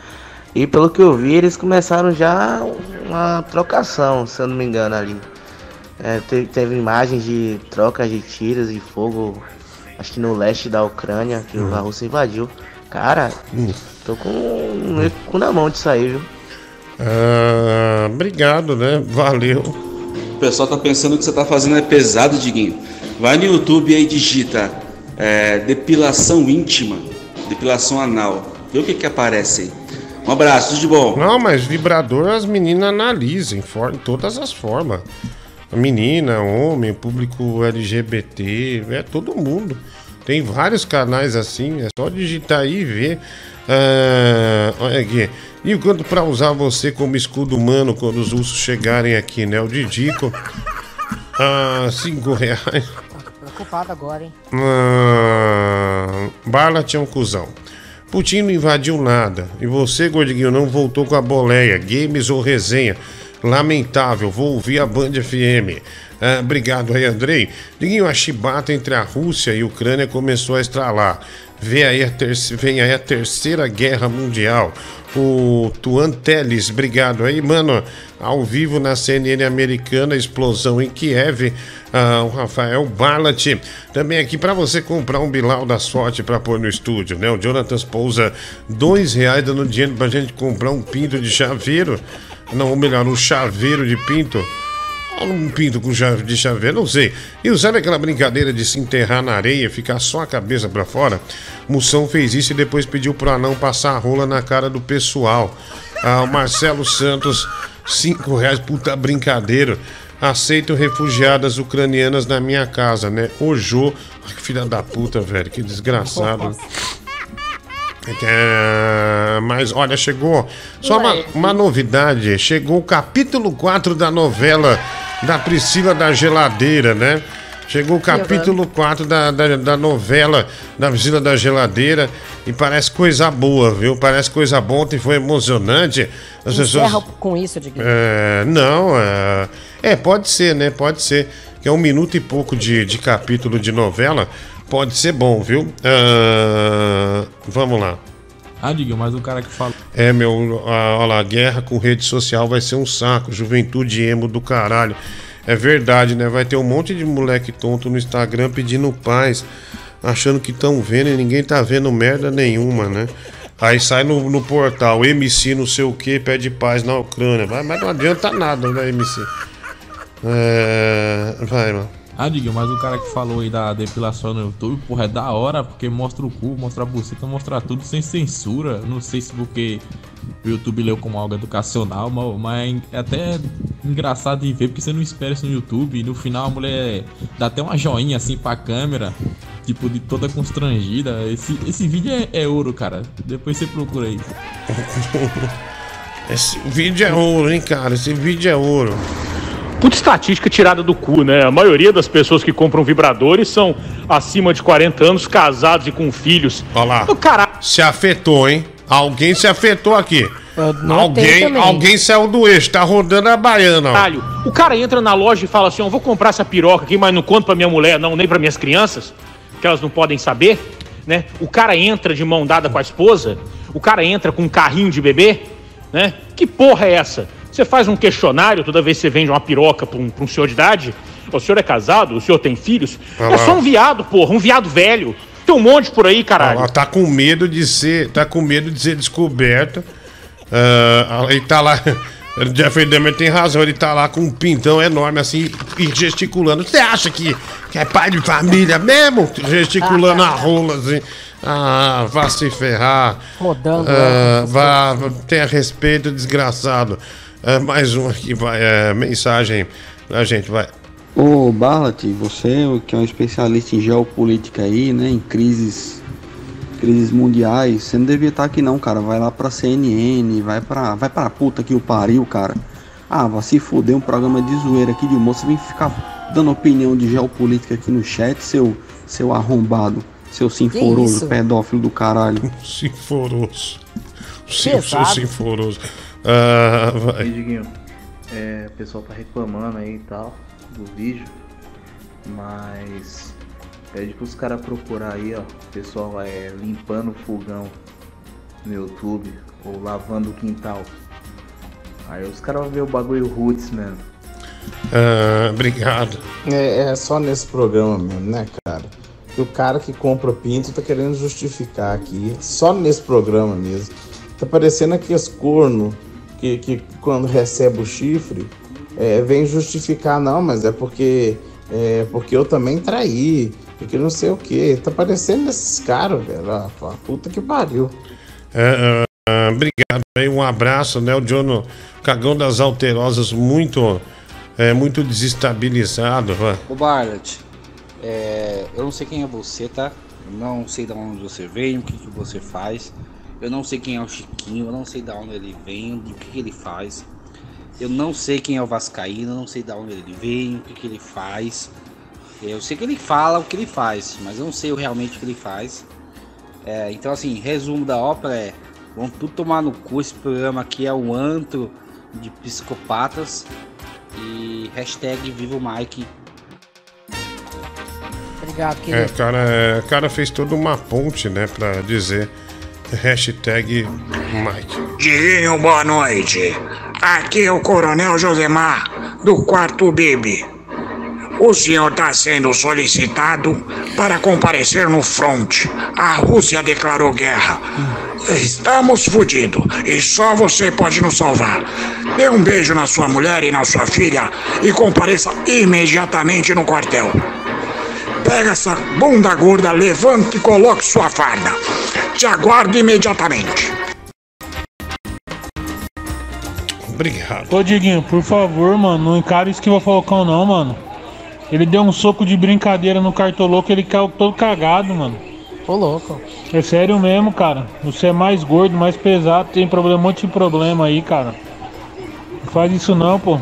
E pelo que eu vi, eles começaram já uma trocação, se eu não me engano, ali. É, te- teve imagens de trocas de tiros e fogo, acho que no leste da Ucrânia, que Uhum. a Rússia invadiu. Cara, tô com um cu na mão disso aí, viu? Ah, obrigado, né? Valeu. O pessoal tá pensando que você tá fazendo é pesado, Diguinho. Vai no YouTube aí e digita é, depilação íntima, depilação anal. Vê o que que aparece aí. Um abraço, tudo de bom. Não, mas vibrador as meninas analisem for, em todas as formas. Menina, homem, público LGBT, é todo mundo. Tem vários canais assim, é só digitar aí e ver. Ah, olha aqui. E o quanto pra usar você como escudo humano quando os ursos chegarem aqui, né? O Didico. Ah, cinco reais. Preocupado agora, hein? Ah, Barlat é um cuzão. Putin não invadiu nada. E você, Gordiguinho, não voltou com a boleia. Games ou resenha. Lamentável, vou ouvir a Band FM. Ah, obrigado aí, Andrei. Diguinho, a chibata entre a Rússia e a Ucrânia começou a estralar. Vem aí a, terce- vem aí a terceira guerra mundial. O Tuan Teles, obrigado aí, mano. Ao vivo na CNN americana, explosão em Kiev. Ah, o Rafael Barlat. Também aqui para você comprar um Bilal da sorte para pôr no estúdio, né? O Jonathan pousa dois reais dando dinheiro pra gente comprar um pinto de chaveiro. Não, ou melhor, um chaveiro de pinto. Um pinto com chave de chaveiro, não sei. E sabe aquela brincadeira de se enterrar na areia e ficar só a cabeça pra fora? Moção fez isso e depois pediu pro anão passar a rola na cara do pessoal. Ah, o Marcelo Santos, cinco reais, puta brincadeira. aceito refugiadas ucranianas na minha casa, né? O Jô. Ai, que filha da puta, velho. Que desgraçado. É, mas olha, chegou. Só uma, uma novidade: chegou o capítulo 4 da novela da Priscila da Geladeira, né? Chegou o capítulo 4 da, da, da novela da Priscila da Geladeira e parece coisa boa, viu? Parece coisa boa, ontem foi emocionante. As Encerra pessoas. com isso, Diguinho. É, não, é, é, pode ser, né? Pode ser. Que é um minuto e pouco de, de capítulo de novela. Pode ser bom, viu? Ah, vamos lá. Ah, Diguinho, mas o cara que fala. É, meu, a, olha guerra com rede social vai ser um saco. Juventude emo do caralho. É verdade, né? Vai ter um monte de moleque tonto no Instagram pedindo paz, achando que estão vendo e ninguém tá vendo merda nenhuma, né? Aí sai no, no portal, MC não sei o que, pede paz na Ucrânia. Vai, mas não adianta nada, né, MC? É. Vai, mano. Ah, Diguinho, mas o cara que falou aí da depilação no YouTube, porra, é da hora, porque mostra o cu, mostra a buceta, mostra tudo sem censura. Não sei se porque o YouTube leu como algo educacional, mas, mas é até engraçado de ver, porque você não espera isso no YouTube. E no final a mulher dá até uma joinha assim pra câmera, tipo, de toda constrangida. Esse, esse vídeo é, é ouro, cara. Depois você procura aí. Esse vídeo é ouro, hein, cara? Esse vídeo é ouro. Puta estatística tirada do cu, né? A maioria das pessoas que compram vibradores são acima de 40 anos, casados e com filhos. Olha lá. O cara Se afetou, hein? Alguém se afetou aqui. Alguém, alguém saiu do eixo, tá rodando a baiana, ó. Caralho, o cara entra na loja e fala assim: ó, vou comprar essa piroca aqui, mas não conto pra minha mulher, não, nem pra minhas crianças, que elas não podem saber, né? O cara entra de mão dada com a esposa, o cara entra com um carrinho de bebê, né? Que porra é essa? Você faz um questionário toda vez que você vende uma piroca pra um, pra um senhor de idade? O senhor é casado? O senhor tem filhos? Ah é só um viado, porra, um viado velho. Tem um monte por aí, caralho. Ela tá com medo de ser, tá com medo de ser descoberta. Ah, ele tá lá. O Jeffrey Dahmer tem razão, ele tá lá com um pintão enorme assim e gesticulando. Você acha que, que é pai de família mesmo? Gesticulando a rola assim. Ah, vá se ferrar. Rodando, Ah, né? vá, tenha respeito, desgraçado. Ah, mais um aqui, vai. é, mensagem pra gente, vai. Ô Barlat, você que é um especialista em geopolítica aí, né, em crises, crises mundiais, você não devia estar aqui não, cara. Vai lá pra CNN, vai pra, vai pra puta que o pariu, cara. Ah, vai se fuder um programa de zoeira aqui de moça, vem ficar dando opinião de geopolítica aqui no chat, seu, seu arrombado, seu sinforoso, pedófilo do caralho. Sinforoso. Seu, seu sinforoso. Ah, vai. Aí, Diguinho, é, o pessoal tá reclamando aí e tal do vídeo, mas pede pros caras procurar aí, ó. O pessoal é limpando o fogão no YouTube ou lavando o quintal. Aí os caras vão ver o bagulho roots mesmo. Ah, obrigado. É, é só nesse programa mesmo, né, cara? E o cara que compra pinto tá querendo justificar aqui, só nesse programa mesmo. Tá parecendo aqueles corno que, que quando recebe o chifre, é, vem justificar, não, mas é porque, é porque eu também traí, porque não sei o que. Tá parecendo esses caras, velho. Ah, puta que pariu. É, ah, obrigado aí, um abraço, né? O John, cagão das alterosas, muito, é, muito desestabilizado. vai. Ô Barlet, é, eu não sei quem é você, tá? Eu não sei de onde você veio, o que, que você faz. Eu não sei quem é o Chiquinho, eu não sei de onde ele vem, o que, que ele faz. Eu não sei quem é o Vascaíno, eu não sei de onde ele vem, o que, que ele faz. Eu sei que ele fala o que ele faz, mas eu não sei realmente o que ele faz. É, então, assim, resumo da ópera é: vão tudo tomar no cu. Esse programa aqui é um antro de psicopatas. E hashtag Viva o Mike. Obrigado, É, querido. cara, é, o cara fez toda uma ponte, né, pra dizer hashtag Mike. Diguinho, boa noite. Aqui é o Coronel Josemar, do quarto Bibi. O senhor está sendo solicitado para comparecer no front. A Rússia declarou guerra. Estamos fodidos e só você pode nos salvar. Dê um beijo na sua mulher e na sua filha e compareça imediatamente no quartel. Pega essa bunda gorda, levante e coloque sua farda. Te aguardo imediatamente. Obrigado. Ô Diguinho, por favor, mano, não encara o Esquiva Falcão não, mano. Ele deu um soco de brincadeira no cartoloco, ele caiu todo cagado, mano. Ô louco. É sério mesmo, cara. Você é mais gordo, mais pesado, tem problema, um monte de problema aí, cara. Não faz isso não, pô.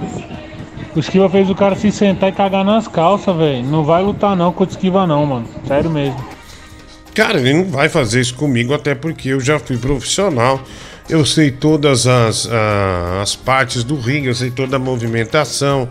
O Esquiva fez o cara se sentar e cagar nas calças, velho. Não vai lutar não com o Esquiva não, mano. Sério mesmo. Cara, ele não vai fazer isso comigo, até porque eu já fui profissional. Eu sei todas as, as partes do ringue, eu sei toda a movimentação,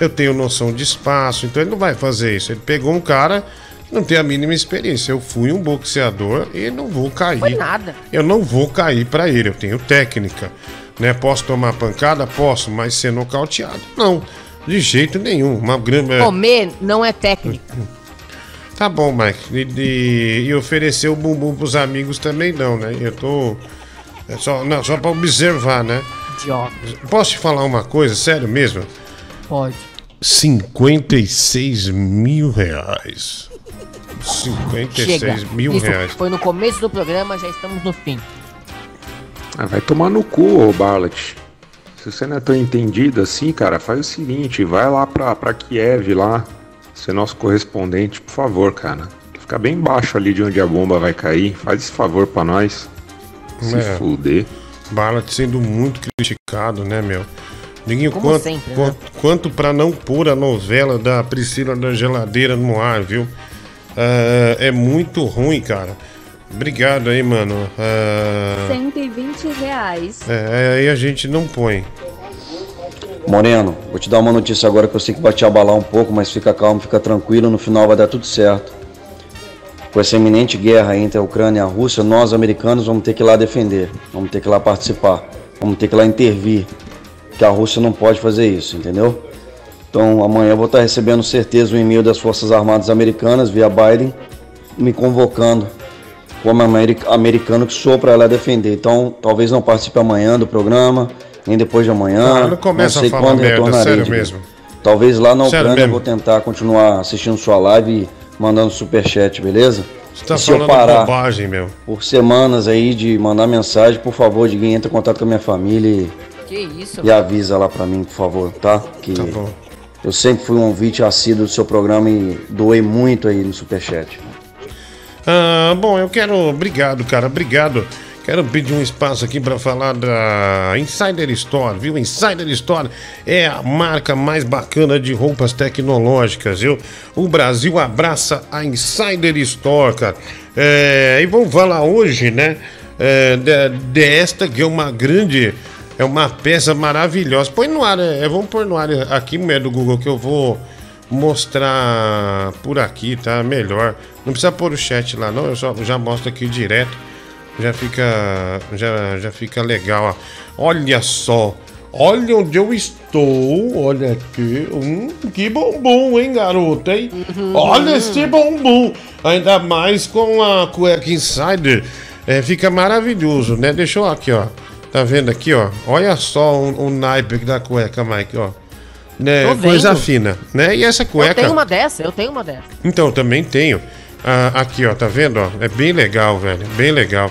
eu tenho noção de espaço, então ele não vai fazer isso. Ele pegou um cara que não tem a mínima experiência. Eu fui um boxeador e não vou cair. Foi nada. Eu não vou cair pra ele, eu tenho técnica. Né? Posso tomar pancada? Posso, mas ser nocauteado? Não, de jeito nenhum. Uma grande. Comer não é técnica. Tá bom, Mike. E, e, e oferecer o bumbum pros amigos também não, né? Eu tô. É só, não, só pra observar, né? Idiota. Posso te falar uma coisa, sério mesmo? Pode. 56 mil reais. 56 Chega. mil Isso reais. foi no começo do programa, já estamos no fim. Ah, vai tomar no cu, ô Barlet. Se você não é tão entendido assim, cara, faz o seguinte, vai lá pra, pra Kiev lá, ser nosso correspondente, por favor, cara. Fica bem baixo ali de onde a bomba vai cair. Faz esse favor pra nós. Se É. fuder. Ballard sendo muito criticado, né, meu? Ninguém Como quanto, sempre, né? quanto, quanto pra não pôr a novela da Priscila da Geladeira no ar, viu? Ah, é muito ruim, cara. Obrigado aí, mano. Ah, 120 reais. é, aí a gente não põe. Moreno, vou te dar uma notícia agora que eu sei que vai te abalar um pouco, mas fica calmo, fica tranquilo, no final vai dar tudo certo. Com essa iminente guerra entre a Ucrânia e a Rússia, nós americanos vamos ter que ir lá defender, vamos ter que ir lá participar, vamos ter que ir lá intervir, que a Rússia não pode fazer isso, entendeu? Então amanhã eu vou estar recebendo certeza um e-mail das Forças Armadas Americanas via Biden me convocando como ameri- americano que sou para lá defender. Então talvez não participe amanhã do programa, nem depois de amanhã. Ah, não começa sei a falar quando merda, retornarei, sério mesmo. Talvez lá na Sério Ucrânia eu vou tentar continuar assistindo sua live e mandando superchat, beleza? Você tá e se eu falando parar bobagem, meu. por semanas aí de mandar mensagem, por favor, Diguinho, entra em contato com a minha família e, Que isso? e avisa lá pra mim, por favor, tá? Que eu sempre fui um ouvinte assíduo do seu programa e doei muito aí no superchat. Ah, bom, eu quero. Obrigado, cara, obrigado. Quero pedir um espaço aqui para falar da Insider Store, viu? Insider Store é a marca mais bacana de roupas tecnológicas, viu? O Brasil abraça a Insider Store, cara. É, e vamos falar hoje, né? É, de- desta que é uma grande. É uma peça maravilhosa. Põe no ar, é, vamos pôr no ar aqui, mulher do Google, que eu vou mostrar por aqui, tá? Melhor. Não precisa pôr o chat lá, não. Eu só já mostro aqui direto. Já fica, já, já fica legal. ó. Olha só. Olha onde eu estou. Olha aqui. Hum, que bumbum, hein, garoto, hein? Olha esse bumbum. Ainda mais com a cueca insider. É, fica maravilhoso, né? Deixa eu aqui, ó. Tá vendo aqui, ó? Olha só o, o naipe da cueca, Mike, ó. Né? Coisa fina, né? E essa Eu cueca. tenho uma dessa, eu tenho uma dessa. Então, eu também tenho. Ah, aqui, ó, tá vendo? Ó? É bem legal, velho. Bem legal.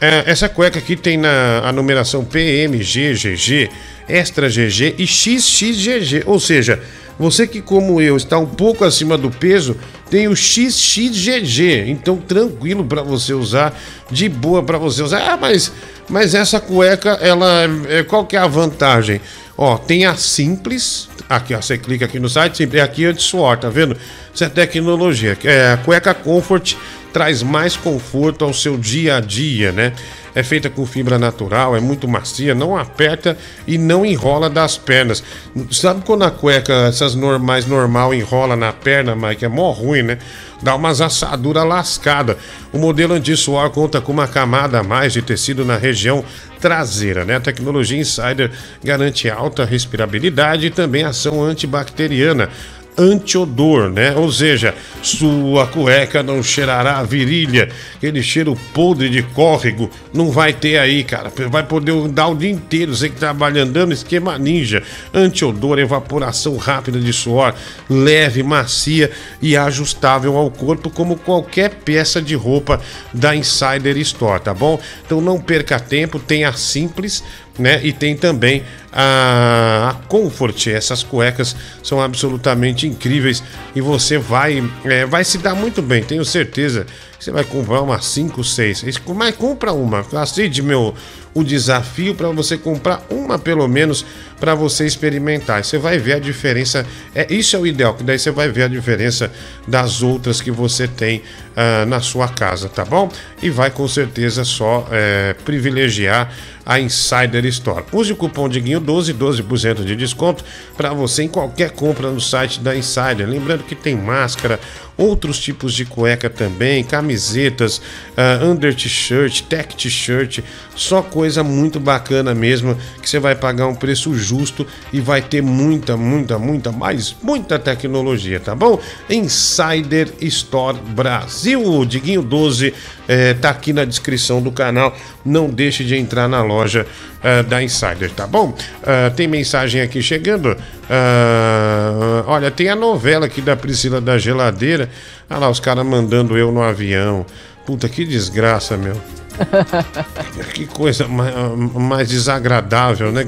É, essa cueca aqui tem na a numeração PMG, GG, Extra GG e XXGG. Ou seja, você que, como eu, está um pouco acima do peso, tem o XXGG. Então, tranquilo para você usar, de boa para você usar. Ah, mas, mas essa cueca, ela. é- Qual que é a vantagem? Ó, tem a simples. Aqui, ó, você clica aqui no site, sempre é aqui anti-suor, tá vendo? Isso é tecnologia. É, a cueca Comfort traz mais conforto ao seu dia a dia, né? É feita com fibra natural, é muito macia, não aperta e não enrola das pernas. Sabe quando a cueca, essas normais normal, enrola na perna, Mike? É mó ruim, né? Dá umas assaduras lascadas. O modelo anti-suor conta com uma camada a mais de tecido na região traseira, né? A tecnologia Insider garante alta respirabilidade e também ação antibacteriana antiodor, né? Ou seja, sua cueca não cheirará a virilha, aquele cheiro podre de córrego não vai ter aí, cara. Vai poder andar o dia inteiro, você que trabalha andando, esquema ninja, antiodor, evaporação rápida de suor, leve, macia e ajustável ao corpo, como qualquer peça de roupa da Insider Store, tá bom? Então não perca tempo, tenha simples né? E tem também a, Comfort. Essas cuecas são absolutamente incríveis e você vai, é, vai se dar muito bem, tenho certeza. Você vai comprar umas 5, 6. Mas compra uma. Aceite meu o desafio para você comprar uma pelo menos para você experimentar. Você vai ver a diferença. É isso é o ideal, que daí você vai ver a diferença das outras que você tem ah, na sua casa, tá bom? E vai com certeza só é, privilegiar a Insider Store. Use o cupom Diguinho 12, 12% de desconto para você em qualquer compra no site da Insider. Lembrando que tem máscara, outros tipos de cueca também, camisetas, uh, under t-shirt, tech t-shirt, só coisa muito bacana mesmo, que você vai pagar um preço justo e vai ter muita, muita, muita, mais muita tecnologia, tá bom? Insider Store Brasil, Diguinho 12 eh, tá aqui na descrição do canal, não deixe de entrar na loja eh, da Insider, tá bom? Ah, tem mensagem aqui chegando. Ah, olha, tem a novela aqui da Priscila da Geladeira. Olha lá, os caras mandando eu no avião. Puta, que desgraça, meu. Que coisa mais, mais desagradável, né?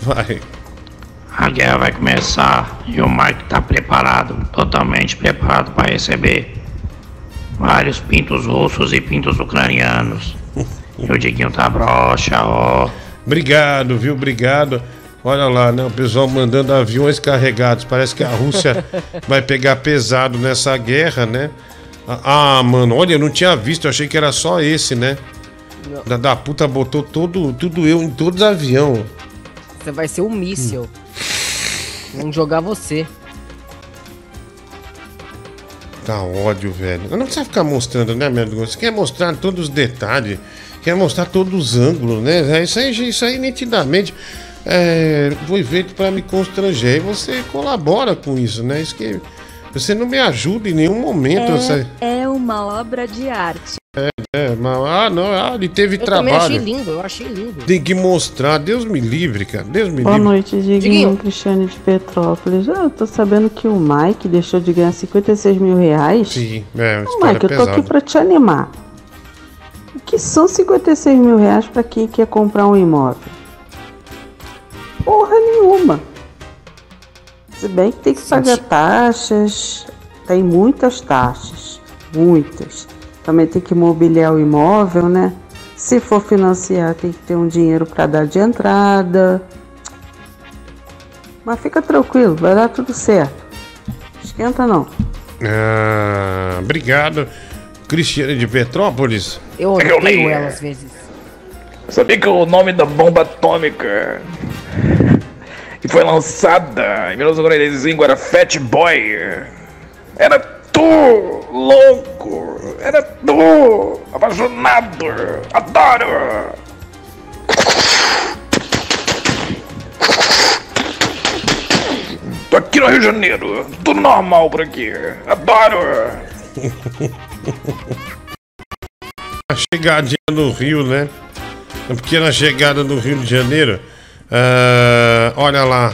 Vai. A guerra vai começar e o Mike tá preparado, totalmente preparado para receber vários pintos russos e pintos ucranianos. E o Diguinho tá broxa, ó. Obrigado, viu? Obrigado. Olha lá, né? O pessoal mandando aviões carregados. Parece que a Rússia vai pegar pesado nessa guerra, né? Ah, mano, olha, eu não tinha visto, eu achei que era só esse, né? Não. Da, da puta botou todo, tudo eu em todos os aviões. Você vai ser um míssil. Vamos jogar você. Tá ódio, velho. Não precisa ficar mostrando, né, meu Deus? Você quer mostrar todos os detalhes, quer mostrar todos os ângulos, né? É, Isso aí, isso aí nitidamente é, foi feito pra me constranger. E você colabora com isso, né? Isso que você não me ajuda em nenhum momento. É, é uma obra de arte. É, é, mas, ah, não, ah, ele teve Eu também achei trabalho. lindo, eu achei lindo. Tem que mostrar. Deus me livre, cara. Deus me Boa livre. noite, Diguinho. Diguinho. Cristiane de Petrópolis. Eu tô sabendo que o Mike deixou de ganhar 56 mil reais. Sim, é, história Mike, eu tô aqui pra te animar. O que são 56 mil reais pra quem quer comprar um imóvel? Porra nenhuma. Se bem que tem que pagar taxas, tem muitas taxas, muitas. Também tem que mobiliar o imóvel, né? Se for financiar, tem que ter um dinheiro para dar de entrada. Mas fica tranquilo, vai dar tudo certo. Esquenta não. Ah, obrigado. Cristiane de Petrópolis. Eu É odeio nem- ela às vezes. Sabia que o nome da bomba atômica que foi lançada em 1945 era Fat Boy? Era tu, louco! Era tu, apaixonado! Adoro! Tô aqui no Rio de Janeiro, tudo normal por aqui. Adoro! A chegadinha no Rio, né? A pequena chegada no Rio de Janeiro. Ah, olha lá.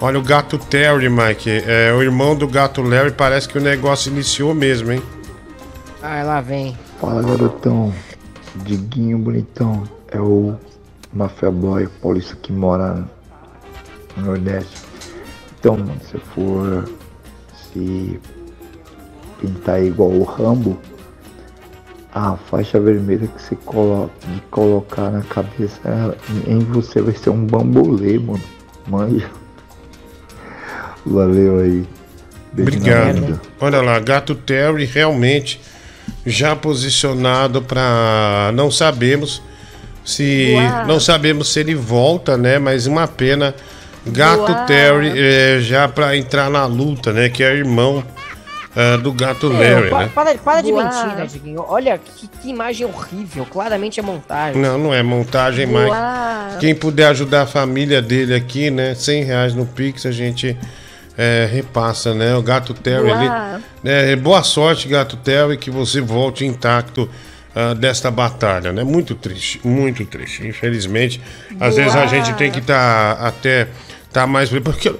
Olha o gato Terry, Mike. É, o irmão do gato Larry parece que o negócio iniciou mesmo, hein? Ai, lá vem. Fala garotão, Diguinho bonitão, é o Mafia Boy paulista que mora no Nordeste. Então, mano, se for se pintar igual o Rambo, a faixa vermelha que você coloca, de colocar na cabeça em você vai ser um bambolê, mano. Manja. Valeu aí. Beijo Obrigado. Olha lá, gato Terry realmente já posicionado para não sabemos se Uau. não sabemos se ele volta, né? Mas uma pena. Gato Uau. Terry é, já para entrar na luta, né? Que é irmão ah, do gato Larry, Pa- né? para, para de mentir, né, Diguinho? Olha que, que imagem horrível. Claramente é montagem. Não, não é montagem mais. Uau. Quem puder ajudar a família dele aqui, né? 100 reais no Pix, a gente é, repassa, né? O Gato Terry ali. Né, boa sorte, Gato Terry, que você volte intacto ah, desta batalha, né? Muito triste, muito triste. Infelizmente, às vezes a gente tem que estar até tá mais porque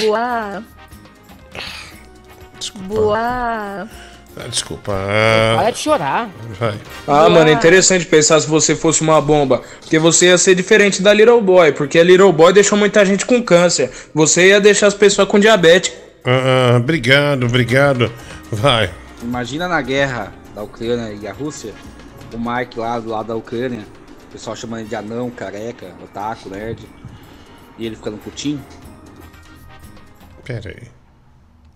Boa. Boa. Ah, desculpa. ah, Para de chorar. vai. Ah, mano, é interessante pensar se você fosse uma bomba. Porque você ia ser diferente da Little Boy. Porque a Little Boy deixou muita gente com câncer. Você ia deixar as pessoas com diabetes. Ah, ah, obrigado, obrigado. Vai. Imagina na guerra da Ucrânia e a Rússia, o Mike lá do lado da Ucrânia, o pessoal chamando ele de anão, careca, otaku, nerd, e ele ficando putinho. Pera aí.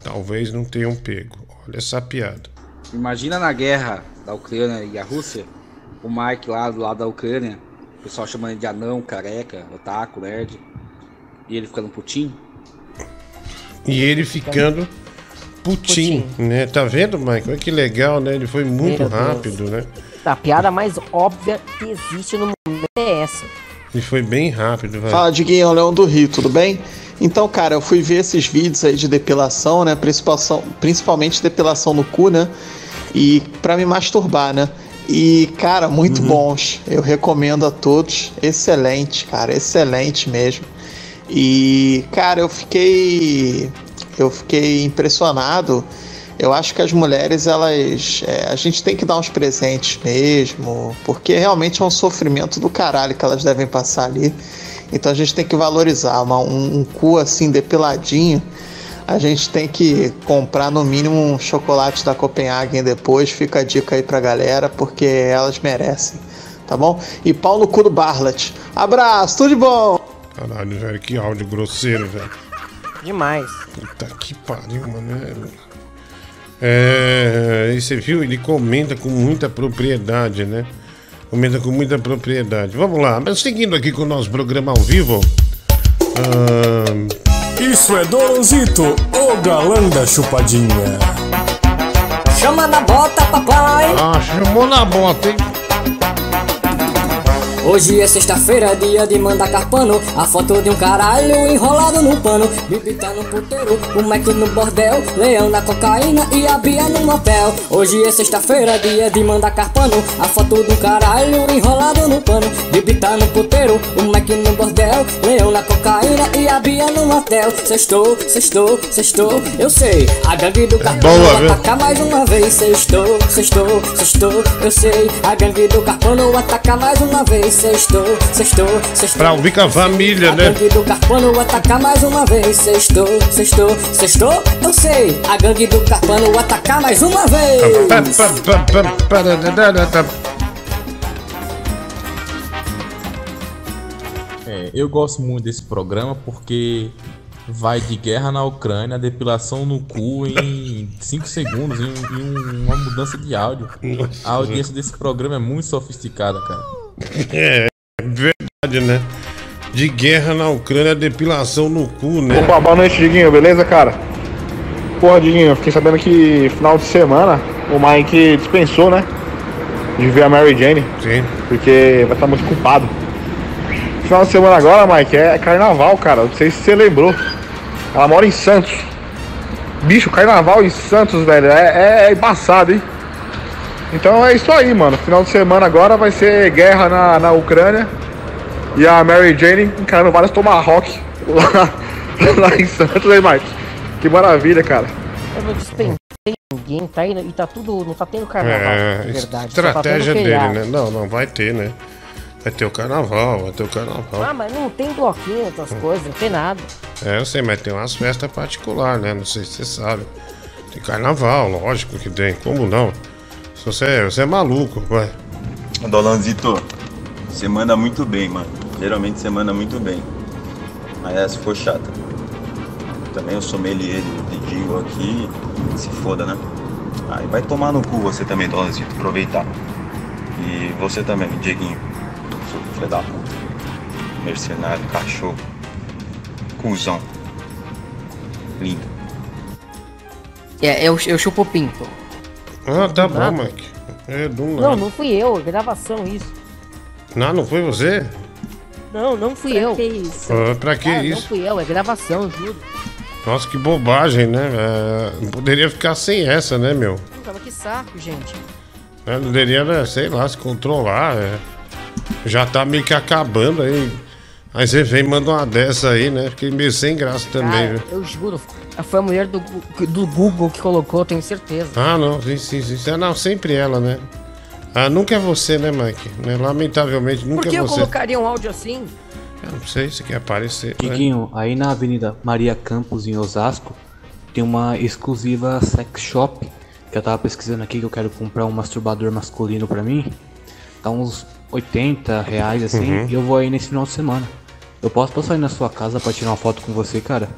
Talvez não tenham pego. Olha essa piada. Imagina na guerra da Ucrânia e a Rússia, o Mike lá do lado da Ucrânia, o pessoal chamando ele de anão, careca, otaku, nerd, e ele ficando putinho. E ele ficando putinho, né? Tá vendo, Michael? Olha que legal, né? Ele foi muito Meu Deus. rápido, né? A piada mais óbvia que existe no mundo é essa. Ele foi bem rápido, vai. Fala, Diguinho, Leão do Rio, tudo bem? Então, cara, eu fui ver esses vídeos aí de depilação, né? Principalmente depilação no cu, né? E pra me masturbar, né? E, cara, muito bons. Eu recomendo a todos. Excelente, cara, excelente mesmo. E, cara, eu fiquei. Eu fiquei impressionado. Eu acho que as mulheres, elas. é, a gente tem que dar uns presentes mesmo, porque realmente é um sofrimento do caralho que elas devem passar ali. Então a gente tem que valorizar. Uma- um, um cu assim depiladinho, a gente tem que comprar no mínimo um chocolate da Copenhagen depois. Fica a dica aí pra galera, porque elas merecem. Tá bom? E pau no cu do Barlet. Abraço, tudo de bom! Caralho, velho, que áudio grosseiro, velho. Demais. Puta que pariu, mano. É, e você viu? Ele comenta com muita propriedade, né? Comenta com muita propriedade. Vamos lá, mas seguindo aqui com o nosso programa ao vivo. ahn, Isso é Doronzito, o galã da chupadinha. Chama na bota, papai. Ah, chamou na bota, hein? Hoje é sexta-feira, dia de mandar carpano. A foto de um caralho enrolado no pano. Bibi tá no puteiro, o Mac no bordel. Leão na cocaína e a Bia no motel. Hoje é sexta-feira, dia de mandar carpano. A foto de um caralho enrolado no pano. Bibi tá no puteiro, o Mac no bordel. Leão na cocaína e a Bia no motel. Sextou, sextou, sextou. Eu sei, a gangue do carpano boa, vai viu? atacar mais uma vez. Sextou, sextou, sextou. Eu sei, a gangue do carpano ataca mais uma vez. Sextou, sextou, sextou. Pra ouvir com a família, A né? gangue do carpano atacar mais uma vez. Sextou, sextou, sextou. Eu sei, a gangue do carpano atacar mais uma vez. É, eu gosto muito desse programa porque vai de guerra na Ucrânia, depilação no cu em 5 segundos, em, em uma mudança de áudio. A audiência desse programa é muito sofisticada, cara. É, verdade, né? De guerra na Ucrânia, depilação no cu, né? Opa, boa noite, Diguinho, beleza, cara? Porra, Diguinho, eu fiquei sabendo que final de semana o Mike dispensou, né? De ver a Mary Jane. Sim. Porque vai estar muito culpado. Final de semana agora, Mike, é carnaval, cara. Não sei se você lembrou. Ela mora em Santos. Bicho, carnaval em Santos, velho. É, é embaçado, hein? Então é isso aí, mano. Final de semana agora vai ser guerra na, na Ucrânia. E a Mary Jane encarando vários Tomahawk lá, lá em Santos, hein, Mike? Que maravilha, cara. Eu não dispensei ninguém, tá indo e tá tudo. Não tá tendo carnaval, É, de verdade. tá estratégia tendo dele, né? Não, não, vai ter, né? Vai ter o carnaval, vai ter o carnaval. Ah, mas não tem bloquinho, outras coisas, não tem nada. É, eu sei, mas tem umas festas particulares, né? Não sei se você sabe. Tem carnaval, lógico que tem. Como não? Você, você é maluco, vai. Dolanzito, você manda muito bem, mano. Geralmente você manda muito bem. Aí essa ficou chata. Também eu sommelier do Didio aqui. Se foda, né? Aí vai tomar no cu você também, Dolanzito. Aproveitar. E você também, Dieguinho. Filho da puta. Mercenário, cachorro. Cusão. Lindo. É, eu, eu chupo pinto. Ah, tá bom, Nada. Mike. É do Não, nada. não fui eu, é gravação isso. Não, não foi você? Não, não fui eu. Que isso? Ah, pra que Não isso? fui eu, é gravação, juro. Nossa, que bobagem, né? É, poderia ficar sem essa, né, meu? Puta, mas que saco, gente. É, Poderia, né, sei lá, se controlar. é. Já tá meio que acabando aí. Aí você vem e manda uma dessa aí, né? Fiquei meio sem graça também, Cara, viu? eu juro, Foi a mulher do, do Google que colocou, tenho certeza. Ah, não, sim, sim, sim. Não, sempre ela, né? Ah, nunca é você, né, Mike? Né, Lamentavelmente, Por nunca que é eu você. colocaria um áudio assim? Eu não sei se quer aparecer. né? Diguinho, aí na Avenida Maria Campos, em Osasco, tem uma exclusiva sex shop que eu tava pesquisando aqui que eu quero comprar um masturbador masculino pra mim. Tá uns 80 reais assim, Uhum. e eu vou aí nesse final de semana. Eu posso passar aí na sua casa pra tirar uma foto com você, cara?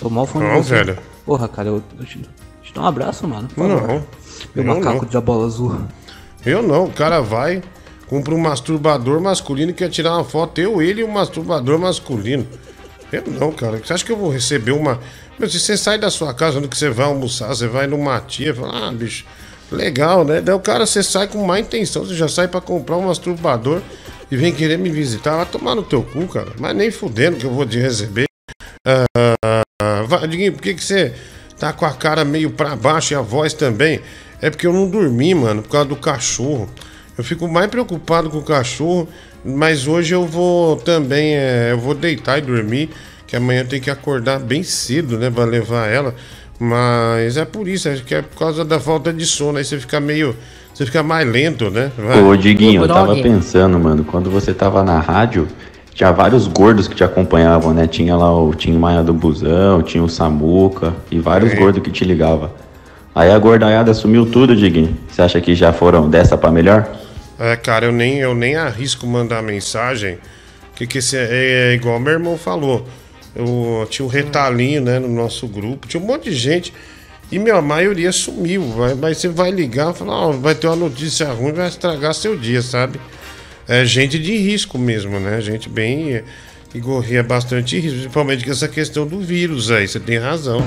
Tô mal fã de Não, você. velho. Porra, cara, eu, eu te, te dou um abraço, mano. por Não, eu Meu macaco não. de bola azul. Eu não, o cara vai, compra um masturbador masculino e quer tirar uma foto, eu, ele e um masturbador masculino. Eu não, cara. Você acha que eu vou receber uma. Meu, se você sai da sua casa onde que você vai almoçar, você vai numa tia, fala, ah, bicho, legal, né? Daí o cara, você sai com má intenção, você já sai pra comprar um masturbador e vem querer me visitar. Vai tomar no teu cu, cara. Mas nem fudendo que eu vou te receber. Ah, vai, Diguinho, por que, que você tá com a cara meio pra baixo e a voz também? É porque eu não dormi, mano, por causa do cachorro. Eu fico mais preocupado com o cachorro, mas hoje eu vou também, é, eu vou deitar e dormir, que amanhã tem que acordar bem cedo, né, pra levar ela. Mas é por isso, acho que é por causa da falta de sono, aí você fica meio, você fica mais lento, né? Vai. Ô, Diguinho, eu tava pensando, mano, quando você tava na rádio, tinha vários gordos que te acompanhavam, né? Tinha lá o Tim Maia do Busão, tinha o Samuca e vários É. gordos que te ligavam. Aí a gordaiada sumiu tudo, Diguinho. Você acha que já foram dessa pra melhor? É, cara, eu nem, eu nem arrisco mandar mensagem. Que que esse é, é igual meu irmão falou. Eu tinha um retalhinho, né, no nosso grupo, tinha um monte de gente. E meu, a maioria sumiu. Vai, mas você vai ligar e falar, ó, vai ter uma notícia ruim, vai estragar seu dia, sabe? É gente de risco mesmo, né? Gente bem. que corria bastante risco, principalmente com essa questão do vírus aí, você tem razão.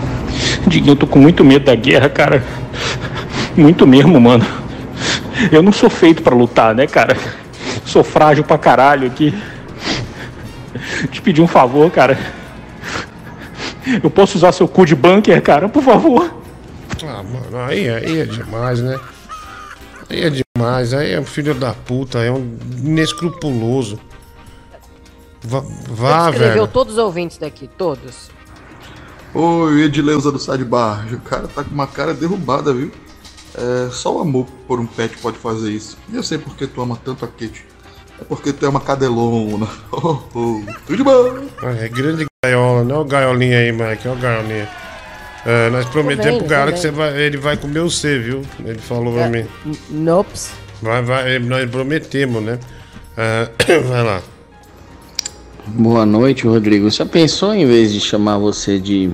Diguinho, eu tô com muito medo da guerra, cara. Muito mesmo, mano. Eu não sou feito pra lutar, né, cara? Sou frágil pra caralho aqui. Te pedir um favor, cara. Eu posso usar seu cu de bunker, cara, por favor? Ah, mano, aí, aí é demais, né? Aí é demais, aí é um filho da puta, é um inescrupuloso. Vá, vá Escreveu velho. todos os ouvintes daqui, todos. Oi, Edileuza do Side Bar. O cara tá com uma cara derrubada, viu? É, só o amor por um pet pode fazer isso. E eu sei porque tu ama tanto a Kate. É porque tu é uma cadelona. Oh, oh. Tudo bom? Ah, É grande gaiola, não é o gaiolinha aí, Mike, é o gaiolinha. É, nós prometemos vendo, pro gaiola tô que você vai, ele vai comer você, viu? Ele falou pra É, mim. Nops. Vai, vai, nós prometemos, né? É, vai lá. Boa noite, Rodrigo. Já pensou em vez de chamar você de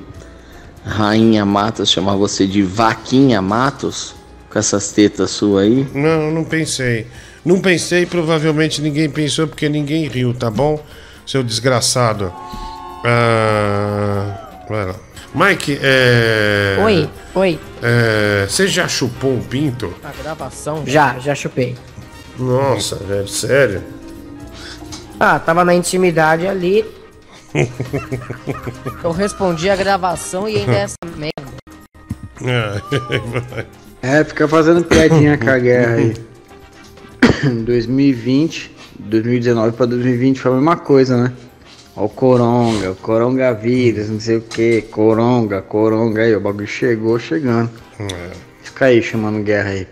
Rainha Matos, chamar você de Vaquinha Matos? Com essas tetas suas aí? Não, não pensei. Não pensei, provavelmente ninguém pensou porque ninguém riu, tá bom? Seu desgraçado. Ah, vai lá. Mike, é. Oi, oi. É, você já chupou um pinto? A gravação? Já, já chupei. Nossa, velho, sério? Ah, tava na intimidade ali. Eu respondi a gravação e ainda é essa merda. É, É, fica fazendo piadinha com a guerra aí. 2020, 2019 pra 2020 foi a mesma coisa, né? Ó o coronga, o coronavírus, não sei o que, coronga, coronga aí, o bagulho chegou chegando. É. Fica aí chamando guerra aí.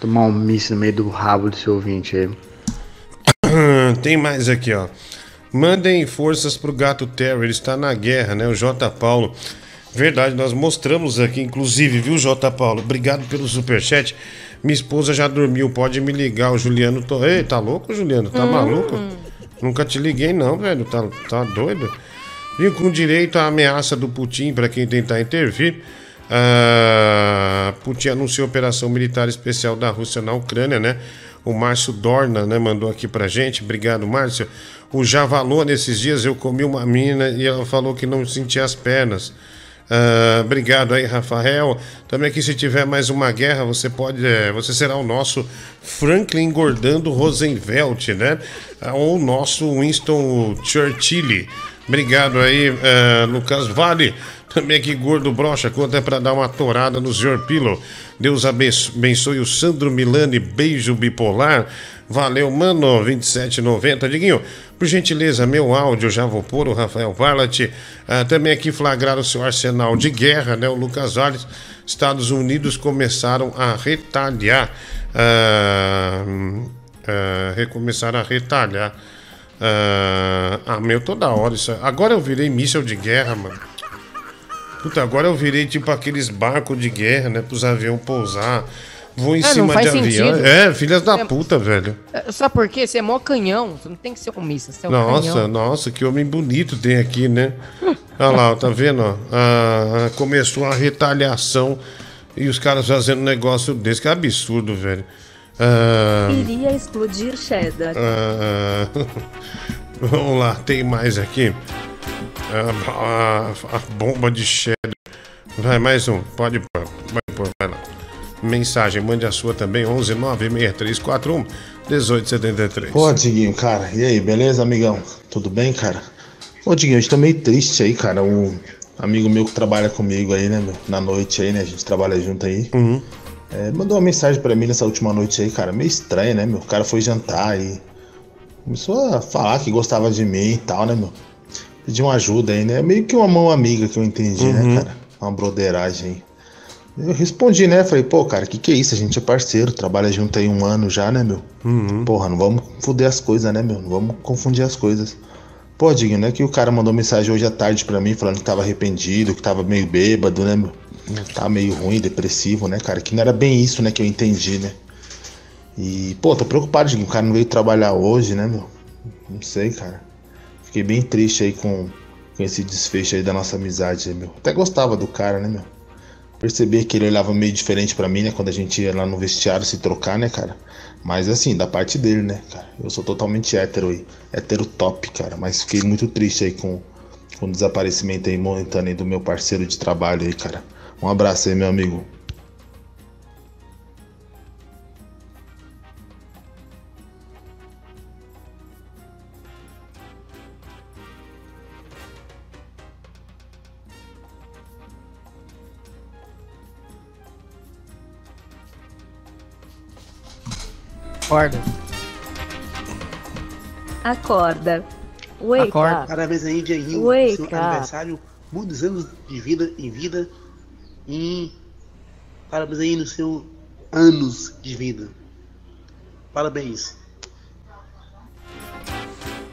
Tomar um míssil no meio do rabo do seu ouvinte aí. Tem mais aqui, ó. Mandem forças pro gato Terry, ele está na guerra, né? O J. Paulo. Verdade, nós mostramos aqui, inclusive, viu, J. Paulo? Obrigado pelo superchat. Minha esposa já dormiu, pode me ligar. O Juliano. To... Ei, tá louco, Juliano? Tá Hum. maluco? Nunca te liguei, não, velho. Tá, tá doido? Viu com direito à ameaça do Putin para quem tentar intervir. Ah, Putin anunciou operação militar especial da Rússia na Ucrânia, né? O Márcio Dorna, né, mandou aqui pra gente. Obrigado, Márcio. O Javalô, nesses dias eu comi uma mina e ela falou que não sentia as pernas. Ah, obrigado aí, Rafael. Também aqui, se tiver mais uma guerra, você pode. eh, você será o nosso Franklin engordando Roosevelt, né? Ah, Ou o nosso Winston Churchill. Obrigado aí, eh, Lucas Vale. Também aqui, Gordo Brocha, conta é pra dar uma torada no Senhor Pilo. Deus abenço- abençoe o Sandro Milani, beijo bipolar. Valeu, mano, 27,90. Diguinho, por gentileza, meu áudio, já vou pôr o Rafael Varlat. Ah, também aqui flagrar o seu arsenal de guerra, né? O Lucas Valles. Estados Unidos começaram a retalhar. ah, ah, recomeçaram a retalhar. Ah, meu, toda hora isso. Agora eu virei míssel de guerra, mano. Puta, agora eu virei tipo aqueles barcos de guerra, né? Pros aviões pousar. Vou em É, não cima de avião. sentido. É, filhas da É- puta, velho. É, Sabe por quê? Você é mó canhão. Você não tem que ser um míssil, você é um Nossa, canhão. nossa, que homem bonito tem aqui, né? Olha lá, tá vendo? ó? Ah, começou a retaliação e os caras fazendo um negócio desse. Que absurdo, velho. Ah, Iria explodir cheddar. ah, vamos lá, tem mais aqui. Ah, a, a bomba de cheddar. Vai, mais um. Pode pôr. Vai, pôr, vai lá. Mensagem, mande a sua também. 11 96341 1873. Pô, Diguinho, cara, e aí, beleza, amigão? Tudo bem, cara? Ô, Diguinho, a gente tá meio triste aí, cara. Um amigo meu que trabalha comigo aí, né, meu? Na noite aí, né? A gente trabalha junto aí. É, mandou uma mensagem pra mim nessa última noite aí, cara. Meio estranho, né, meu? O cara foi jantar e começou a falar que gostava de mim e tal, né, meu? Pediu uma ajuda aí, né? Meio que uma mão amiga que eu entendi, Uhum. né, cara? Uma broderagem. Eu respondi, né? Falei, pô, cara, que que é isso? A gente é parceiro, trabalha junto aí um ano já, né, meu? Porra, não vamos foder as coisas, né, meu? Não vamos confundir as coisas. Pô, Digno, né? Que o cara mandou mensagem hoje à tarde pra mim falando que tava arrependido, que tava meio bêbado, né, meu? Tava meio ruim, depressivo, né, cara? Que não era bem isso, né, que eu entendi, né? E, pô, tô preocupado, Digno. O cara não veio trabalhar hoje, né, meu? Não sei, cara. Fiquei bem triste aí com, com esse desfecho aí da nossa amizade, aí, meu. Até gostava do cara, né, meu? Percebi que ele olhava meio diferente pra mim, né? Quando a gente ia lá no vestiário se trocar, né, cara? Mas assim, da parte dele, né, cara? Eu sou totalmente hétero aí. Hétero top, cara. Mas fiquei muito triste aí com, com o desaparecimento aí momentâneo aí do meu parceiro de trabalho aí, cara. Um abraço aí, meu amigo. Acorda. Acorda. Wake Acorda. up. Parabéns aí, Dieguinho, Wake seu up. aniversário, muitos anos de vida em vida e parabéns aí no seu anos de vida. Parabéns.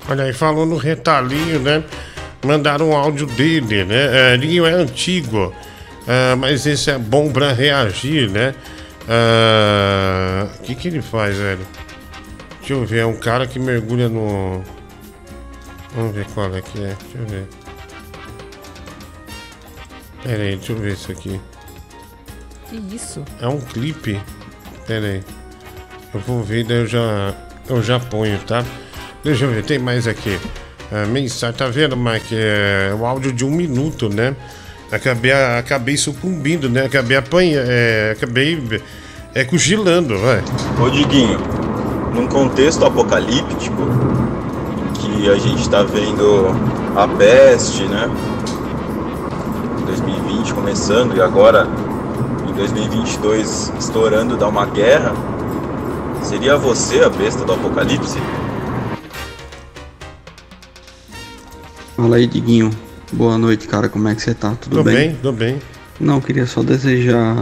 Olha aí, falou no retalhinho, né? Mandaram um áudio dele, né? É, Linho é antigo, é, mas esse é bom pra reagir, né? É, O que que ele faz, velho? Deixa eu ver, é um cara que mergulha no... Vamos ver qual é que é, deixa eu ver. Pera aí, deixa eu ver isso aqui. Que isso? É um clipe. Pera aí. Eu vou ver, daí eu já, eu já ponho, tá? Deixa eu ver, tem mais aqui. A mensagem, tá vendo, Mike? É o áudio de um minuto, né? Acabei, acabei sucumbindo, né? Acabei apanhando, é, acabei é, cochilando, vai. Ô Diguinho, num contexto apocalíptico, que a gente tá vendo a peste, né? 2020 começando e agora em 2022 estourando dar uma guerra, seria você a besta do apocalipse? Fala aí, Diguinho. Boa noite, cara. Como é que você tá? Tudo Tô bem? bem, tô bem. Não, queria só desejar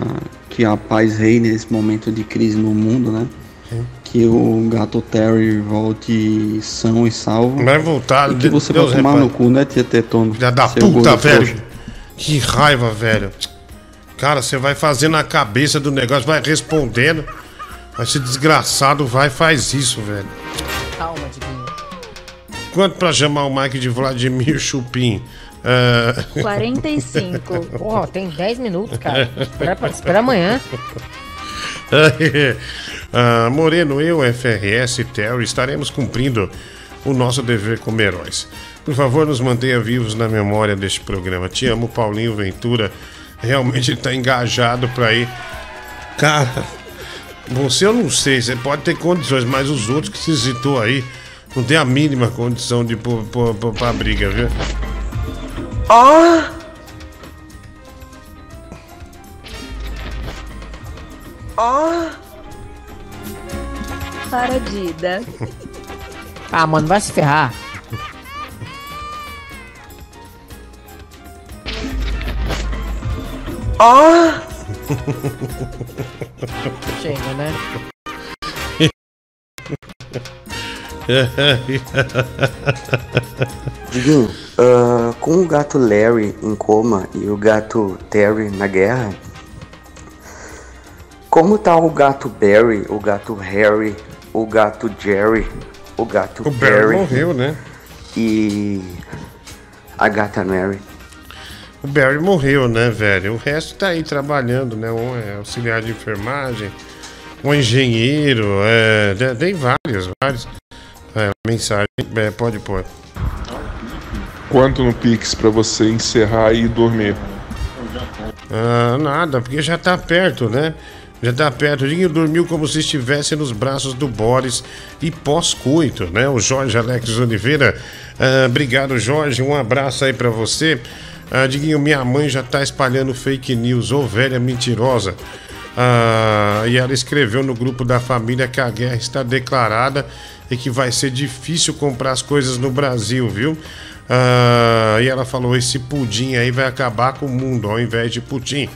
que a paz reine nesse momento de crise no mundo, né? Sim. Que o gato Terry volte são e salvo. Vai voltar, E que você Deus vai tomar repare. no cu, né, tia Tetona? Filha da Seu puta, gordo velho. frouxo. Que raiva, velho. Cara, você vai fazendo a cabeça do negócio, vai respondendo. Mas esse desgraçado vai e faz isso, velho. Calma, Diguinho. Quanto pra chamar o Mike de Vladimir Chupim? Ah, 45. Porra, tem 10 minutos, cara. Espera, pra- espera amanhã. Ah, Moreno, eu, FRS e Terry estaremos cumprindo o nosso dever como heróis. Por favor, nos mantenha vivos na memória deste programa. Te amo, Paulinho Ventura. Realmente ele tá engajado pra ir. Cara, você eu não sei, você pode ter condições, mas os outros que se citou aí, não tem a mínima condição de pôr, pôr pra briga, viu? Ó! Ó! Paradida. Ah, mano, vai se ferrar. Ó! Chega, né? Diguinho, ah, com o gato Larry em coma e o gato Terry na guerra, como tá o gato Barry, o gato Harry, o gato Jerry, o gato O Barry morreu, né? e a gata Mary? O Barry morreu, né, velho? O resto tá aí trabalhando, né? Um é auxiliar de enfermagem, um engenheiro, é, tem- tem vários, vários. É, mensagem, é, pode pôr. Quanto no Pix pra você encerrar e dormir? Ah, nada, porque já tá perto, né? Já tá perto. Dinho dormiu como se estivesse nos braços do Boris e pós-coito, né? O Jorge Alex Oliveira. Ah, obrigado, Jorge. Um abraço aí pra você. Ah, Diguinho, minha mãe já tá espalhando fake news, ô velha mentirosa. Ah, e ela escreveu no grupo da família que a guerra está declarada e que vai ser difícil comprar as coisas no Brasil, viu? Ah, e ela falou: esse pudim aí vai acabar com o mundo ao invés de pudim.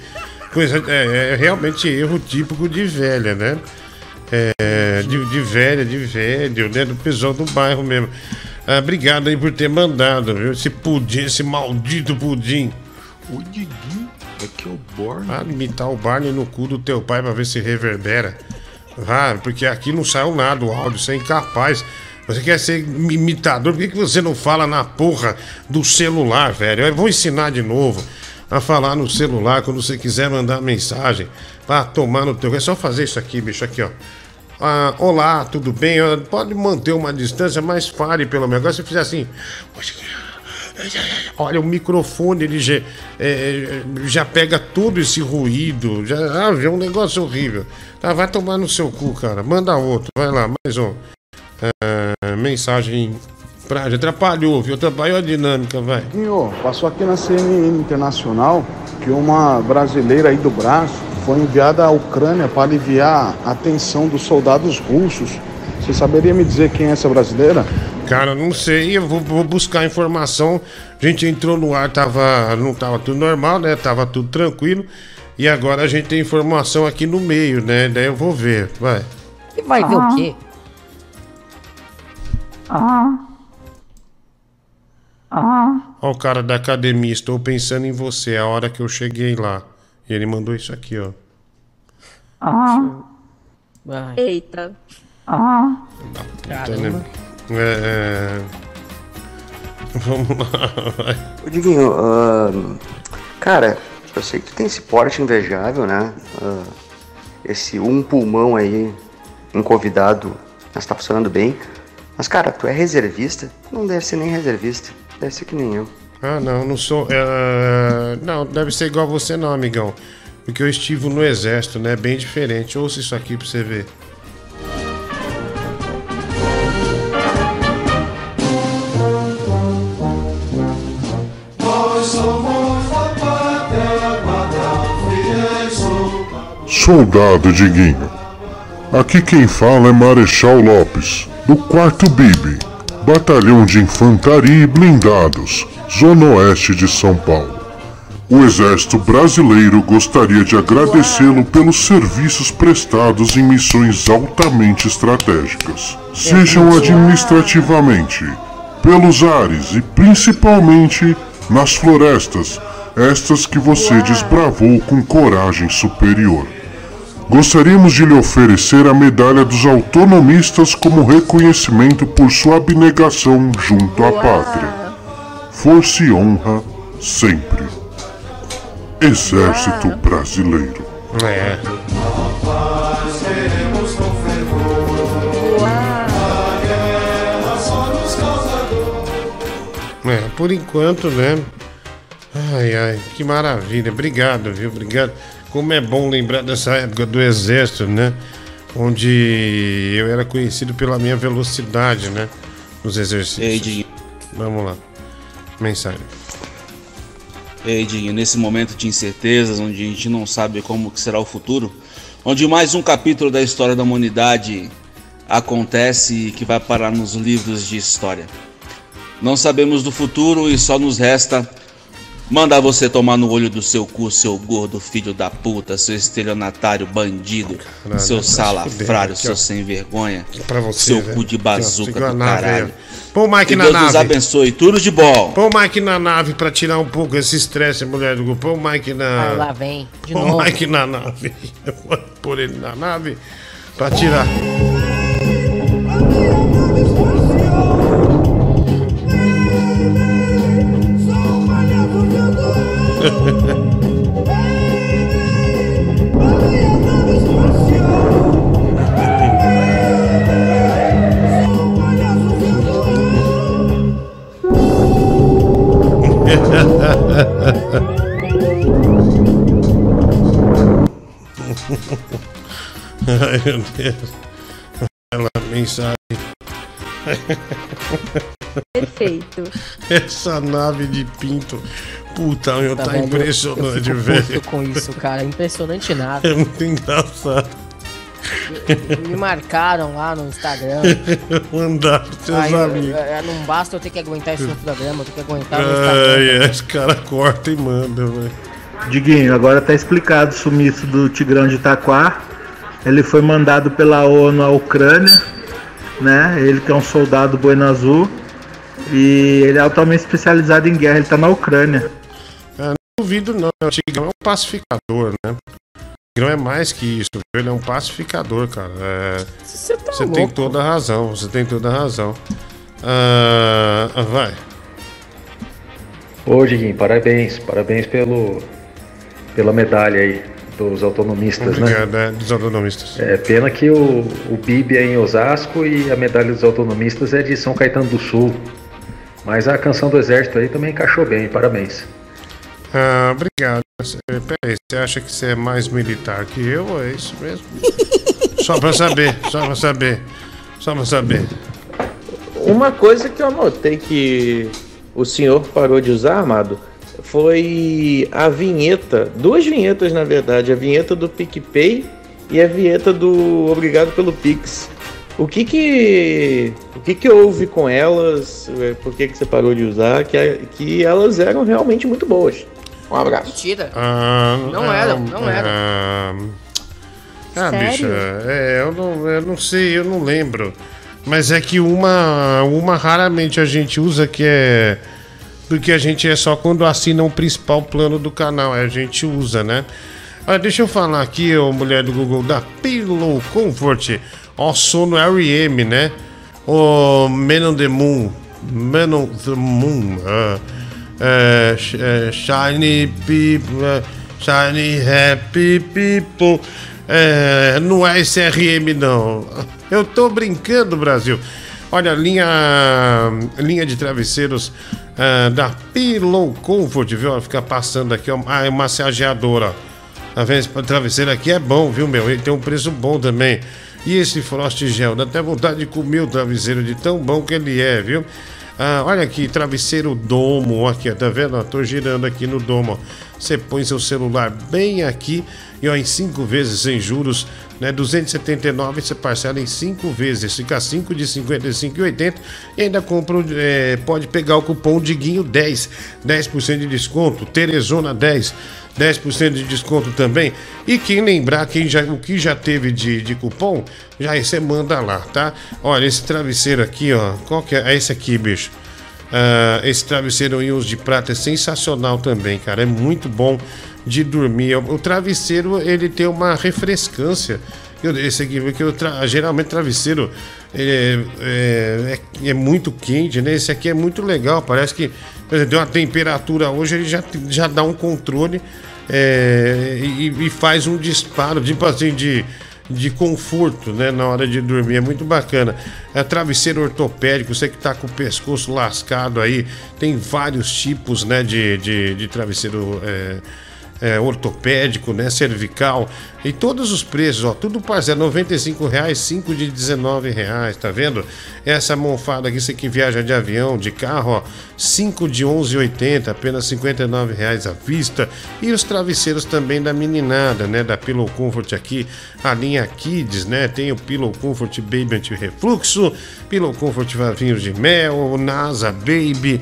Coisa, é, é realmente erro típico de velha, né? É, de, de velha, de velho, né? Do pessoal do bairro mesmo. Ah, obrigado aí por ter mandado, viu? Esse pudim, esse maldito pudim. O Diguinho, aqui é o Borne. Ah, imitar o Barney no cu do teu pai pra ver se reverbera. Ah, porque aqui não saiu nada o áudio, você é incapaz. Você quer ser imitador, por que, que você não fala na porra do celular, velho? Eu vou ensinar de novo a falar no celular quando você quiser mandar mensagem pra tomar no teu. É só fazer isso aqui, bicho, aqui, ó. Ah, olá, tudo bem? Ah, Pode manter uma distância, mas fale pelo menos. Agora se fizer assim. Olha, o microfone ele já, é, já pega todo esse ruído. Já, ah, é um negócio horrível. Tá, vai tomar no seu cu, cara. Manda outro. Vai lá, mais um. Ah, mensagem pra. Já atrapalhou, viu? Atrapalhou a dinâmica, vai. Diguinho, passou aqui na CNN Internacional que uma brasileira aí do braço foi enviada à Ucrânia para aliviar a tensão dos soldados russos. Você saberia me dizer quem é essa brasileira? Cara, não sei, eu vou, vou buscar informação. A gente entrou no ar, tava, não tava tudo normal, né? Tava tudo tranquilo. E agora a gente tem informação aqui no meio, né? Daí eu vou ver, vai. E vai ver o quê? Ah. Ah. Ó, o cara da academia, estou pensando em você, a hora que eu cheguei lá. E ele mandou isso aqui, ó. Ah. Eita. Ah. Caramba. É, é... Vamos lá, vai. Ô Diguinho, ahn, cara, eu sei que tu tem esse porte invejável, né? Ah, esse um pulmão aí, um convidado, mas tá funcionando bem. Mas, cara, tu é reservista? Não deve ser nem reservista. Deve ser que nem eu. Ah, não, não sou. é, Não, deve ser igual você, não, amigão. Porque eu estive no exército, né? Bem diferente. Ouça isso aqui pra você ver. Soldado Diguinho. Aqui quem fala é Marechal Lopes, do 4 BIB, Batalhão de Infantaria e Blindados, Zona Oeste de São Paulo. O Exército Brasileiro gostaria de agradecê-lo pelos serviços prestados em missões altamente estratégicas, sejam administrativamente, pelos ares e principalmente nas florestas, estas que você desbravou com coragem superior. Gostaríamos de lhe oferecer a Medalha dos Autonomistas como reconhecimento por sua abnegação junto à pátria. Força e honra sempre. Exército Brasileiro. É. É, por enquanto, né? Ai, ai, que maravilha. Obrigado, viu? Obrigado. Como é bom lembrar dessa época do exército, né? Onde eu era conhecido pela minha velocidade, né? os exercícios. Ei, Dinho. Vamos lá. Mensagem. Ei, Dinho, nesse momento de incertezas, onde a gente não sabe como será o futuro, onde mais um capítulo da história da humanidade acontece e que vai parar nos livros de história. Não sabemos do futuro e só nos resta mandar você tomar no olho do seu cu, seu gordo filho da puta, seu estelionatário bandido, Caralho, seu salafrário, seu sem vergonha, Pra você, seu velho. cu de Aqui, ó, bazuca do nave aí, caralho. ó. Põe o Mike que na Deus nave. nos abençoe, tudo de bom. Põe o Mike na nave pra tirar um pouco esse estresse, mulher do grupo. Põe o Mike na. Ah, lá vem, de Põe novo. o Mike na nave. Eu vou pôr ele na nave pra tirar. Ai, meu Deus. Ela mensagem. Perfeito. Essa nave de pinto. Puta, meu, tá, velho, impressionante, eu fico velho. com isso, cara. Impressionante nada. É muito engraçado. Me marcaram lá no Instagram. Mandaram seus Aí, eu- amigos. eu- não basta eu ter que aguentar isso no programa, eu tenho que aguentar no Instagram. Ai, ai, os caras cortam e mandam, velho. Diguinho, agora tá explicado o sumiço do Tigrão de Itaquá. Ele foi mandado pela ONU à Ucrânia, né? Ele que é um soldado boina azul. E ele é altamente especializado em guerra, ele tá na Ucrânia. Não duvido não, o Tigrão é um pacificador, né? O Tigrão é mais que isso, ele é um pacificador, cara. É, Você tá você tem toda a razão, você tem toda a razão. Ah, vai. Ô, Diguinho, parabéns, parabéns pelo, pela medalha aí dos autonomistas, Obrigado, né? é, dos autonomistas. É pena que o, o BIB é em Osasco e a medalha dos autonomistas é de São Caetano do Sul. Mas a canção do exército aí também encaixou bem, parabéns. Ah, obrigado. Você- Peraí, você acha que você é mais militar que eu? É isso mesmo? só pra saber, só pra saber. Só pra saber. Uma coisa que eu notei que o senhor parou de usar, amado, foi a vinheta, duas vinhetas na verdade, a vinheta do PicPay e a vinheta do Obrigado pelo Pix. O que que o que que houve com elas? É, Por que que você parou de usar? Que, que elas eram realmente muito boas. Um abraço. Mentira. Ah, Não ah, eram, não eram. Ah, ah, Sério? bicha, é, eu não, eu não sei, eu não lembro. Mas é que uma, uma raramente a gente usa que é. Porque a gente é só quando assina o principal plano do canal, aí a gente usa, né? Ah, deixa eu falar aqui, ô mulher do Google, da Pillow Comfort. Ó, sono R.E.M., né? O Man on the Moon. Man on the Moon. ah, é, é, shiny people. é, shiny happy people. É, não é esse RM, não. Eu tô brincando, Brasil. Olha, linha, linha de travesseiros ah, da Pillow Comfort, viu? Ela fica passando aqui, ó. Ah, é massageadora. Tá vendo? Esse travesseiro aqui é bom, viu, meu? Ele tem um preço bom também. E esse Frost Gel, dá até vontade de comer o travesseiro de tão bom que ele é, viu? Ah, olha aqui, travesseiro domo, aqui, tá vendo? Tô girando aqui no domo, ó. Você põe seu celular bem aqui e ó, em cinco vezes sem juros, né? 279 você parcela em cinco vezes, fica 5 de 55,80 e ainda compra, é, pode pegar o cupom Diguinho 10, 10% de desconto, Teresona 10, 10% de desconto também. E quem lembrar, quem já, o que já teve de, de cupom, já aí você manda lá, tá? Olha, esse travesseiro aqui, ó, qual que é? É esse aqui, bicho. Ah, esse travesseiro em uso de prata é sensacional também, cara. É muito bom de dormir. O travesseiro ele tem uma refrescância. Eu- Esse aqui, porque tra- geralmente travesseiro é, é, é- é muito quente, né? Esse aqui é muito legal. Parece que por exemplo, deu uma temperatura hoje, ele já, já dá um controle é, e, e faz um disparo, tipo assim, de, de conforto, né, na hora de dormir. É muito bacana. É travesseiro ortopédico, você que tá com o pescoço lascado aí, tem vários tipos, né, de, de, de travesseiro é, é, ortopédico, né? Cervical. E todos os preços, ó, tudo parcela, 95 reais, 5 de 19 reais, tá vendo? Essa almofada aqui, você que viaja de avião, de carro, ó, 5 de 11,80, apenas 59 reais à vista. E os travesseiros também da meninada, né? Da Pillow Comfort aqui, a linha Kids, né? Tem o Pillow Comfort Baby Anti-Refluxo, Pillow Comfort Vavinhos de Mel, NASA Baby,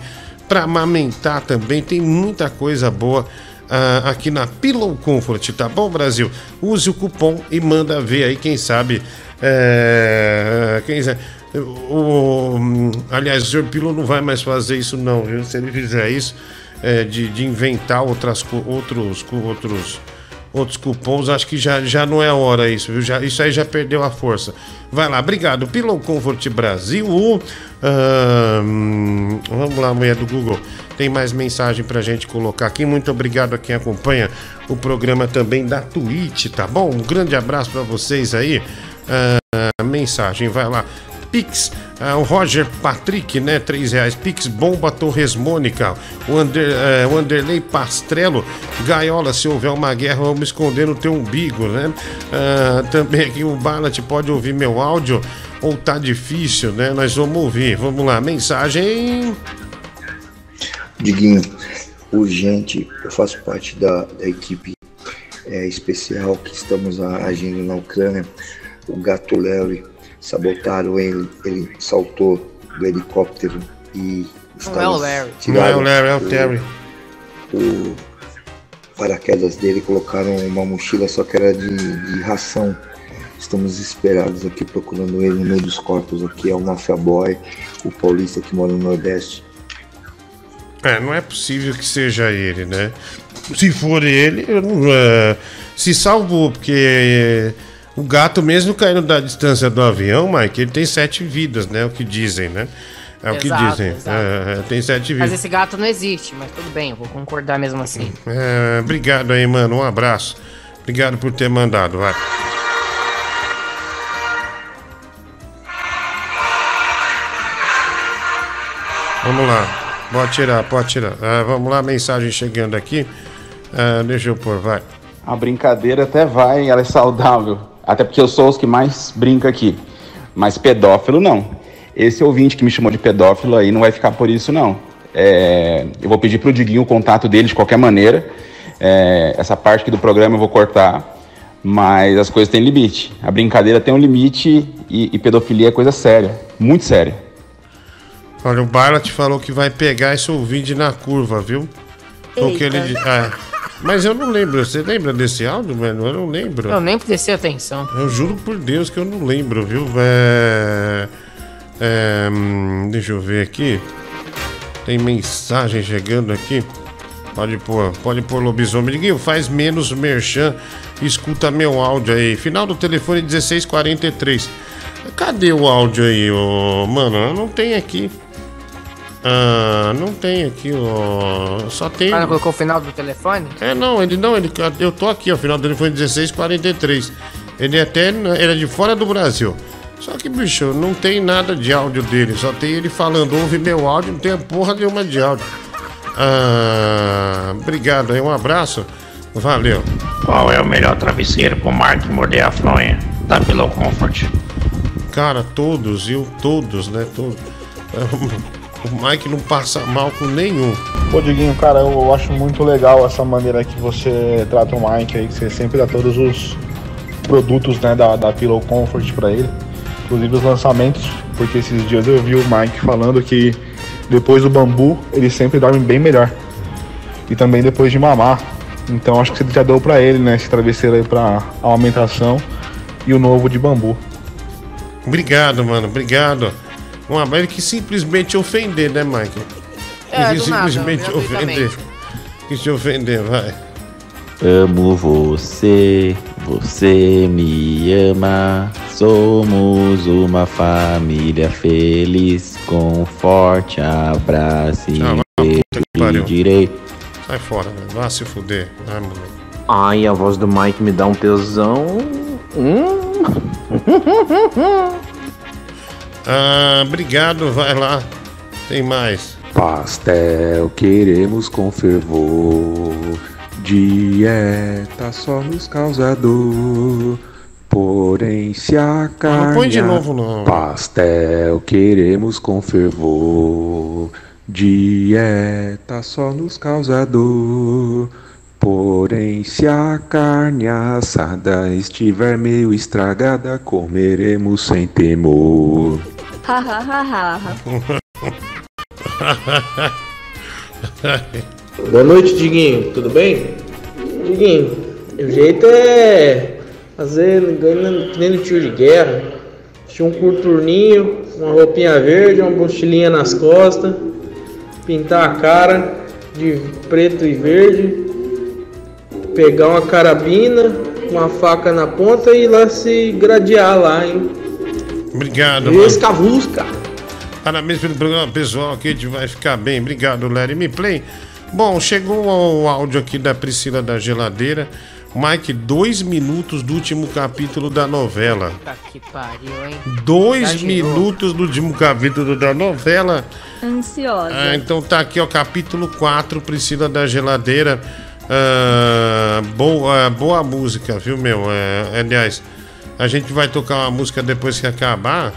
para amamentar também, tem muita coisa boa ah, aqui na Pillow Comfort, tá bom, Brasil? Use o cupom e manda ver aí, quem sabe. É, quem sabe. O, aliás, o Sr. Pillow não vai mais fazer isso, não, viu? Se ele fizer isso, é, de, de inventar outras, outros, outros, outros cupons, acho que já, já não é hora isso, viu? Já, isso aí já perdeu a força. Vai lá, obrigado. Pillow Comfort Brasil. Ahn, vamos lá, mulher do Google. Tem mais mensagem pra gente colocar aqui. Muito obrigado a quem acompanha o programa também da Twitch, tá bom? Um grande abraço pra vocês aí. Ah, mensagem, vai lá. Pix, ah, o Roger Patrick, né? 3 reais. Pix Bomba Torres Mônica. O, Ander, eh, o Anderley Pastrello. Gaiola, se houver uma guerra, vamos esconder no teu umbigo, né? Ah, também aqui o Balat pode ouvir meu áudio ou tá difícil, né? Nós vamos ouvir. Vamos lá, mensagem. Diguinho, urgente, eu faço parte da, da equipe é, especial que estamos agindo na Ucrânia. O gato Larry sabotaram ele, ele saltou do helicóptero e Não é o Larry. Não é o Larry, é o Terry. o paraquedas dele colocaram uma mochila só que era de, de ração. Estamos desesperados aqui procurando ele no meio dos corpos aqui. É o Mafia Boy, o paulista que mora no Nordeste. É, não é possível que seja ele, né? Se for ele, é, se salvou, porque é, o gato, mesmo caindo da distância do avião, Mike, ele tem sete vidas, né? É o que dizem, né? É o que Exato, dizem. exato. É, tem sete Mas vidas. esse gato não existe, mas tudo bem, eu vou concordar mesmo assim. É, obrigado aí, mano. Um abraço. Obrigado por ter mandado, vai. Vamos lá. Pode tirar, pode tirar. Ah, vamos lá, mensagem chegando aqui. Ah, deixa eu pôr, vai. A brincadeira até vai, ela é saudável. Até porque eu sou os que mais brinca aqui. Mas pedófilo não. Esse ouvinte que me chamou de pedófilo aí não vai ficar por isso, não. É, eu vou pedir pro Diguinho o contato dele de qualquer maneira. É, essa parte aqui do programa eu vou cortar. Mas as coisas têm limite. A brincadeira tem um limite e, e pedofilia é coisa séria. Muito séria. Olha, o Barlat falou que vai pegar esse ouvinte na curva, viu? O que ele Eita. Mas eu não lembro. Você lembra desse áudio, mano? Eu não lembro. Eu nem prestei atenção. Eu juro por Deus que eu não lembro, viu? É... é, hum, deixa eu ver aqui. Tem mensagem chegando aqui. Pode pôr, pode pôr lobisomem. Diguinho, faz menos merchan escuta meu áudio aí. Final do telefone 1643. Cadê o áudio aí, ô? Mano, não tem aqui. Ah, não tem aqui, ó. Só tem. Cara colocou o final do telefone? É, não, ele não, ele, eu tô aqui, ó, o final dele foi 1643. Ele é até era de fora do Brasil. Só que, bicho, não tem nada de áudio dele, só tem ele falando, ouve meu áudio, não tem a porra nenhuma de áudio. Ah, obrigado aí, um abraço. Valeu. Qual é o melhor travesseiro pro Mark morder a fronha? Da Pillow Comfort. Cara, todos, viu? Todos, né? Todos. O Mike não passa mal com nenhum. Pô, Diguinho, cara, eu acho muito legal essa maneira que você trata o Mike aí, que você sempre dá todos os produtos né, da, da Pillow Comfort pra ele. Inclusive os lançamentos, porque esses dias eu vi o Mike falando que depois do bambu ele sempre dorme bem melhor. E também depois de mamar. Então acho que você já deu pra ele, né, esse travesseiro aí pra amamentação e o novo de bambu. Obrigado, mano, obrigado. Um abraço ele que simplesmente ofender, né, Mike? É, Ele do nada, simplesmente ofender. Quis te ofender, vai. Amo você, você me ama. Somos uma família feliz. Com forte abraço e de direito. Sai fora, velho. Vá se fuder. Vai, moleque. Ai, a voz do Mike me dá um tesão. Hum. Ah, obrigado, vai lá. Tem mais. Pastel queremos com fervor. Dieta só nos causa dor. Porém, se a carne. Não põe de novo, não. Pastel queremos com fervor. Dieta só nos causa dor. Porém, se a carne assada estiver meio estragada, comeremos sem temor. Ha, ha, ha, ha. Boa noite, Diguinho. Tudo bem? Diguinho, o jeito é fazer ganhando que nem tiro de guerra. Vestir um curturninho, uma roupinha verde, uma mochilinha nas costas, pintar a cara de preto e verde, pegar uma carabina, uma faca na ponta e ir lá se gradear lá, hein? Obrigado, Escavusca. Parabéns pelo programa, pessoal. Aqui a gente vai ficar bem. Obrigado, Larry Me Play. Bom, chegou o áudio aqui da Priscila da Geladeira. Mike, dois minutos do último capítulo da novela. Puta que pariu, hein? Dois minutos do último capítulo da novela. Ansiosa. Ah, então tá aqui, ó, capítulo 4, Priscila da Geladeira. Ah, boa, boa música, viu, meu? É, aliás, a gente vai tocar uma música depois que acabar,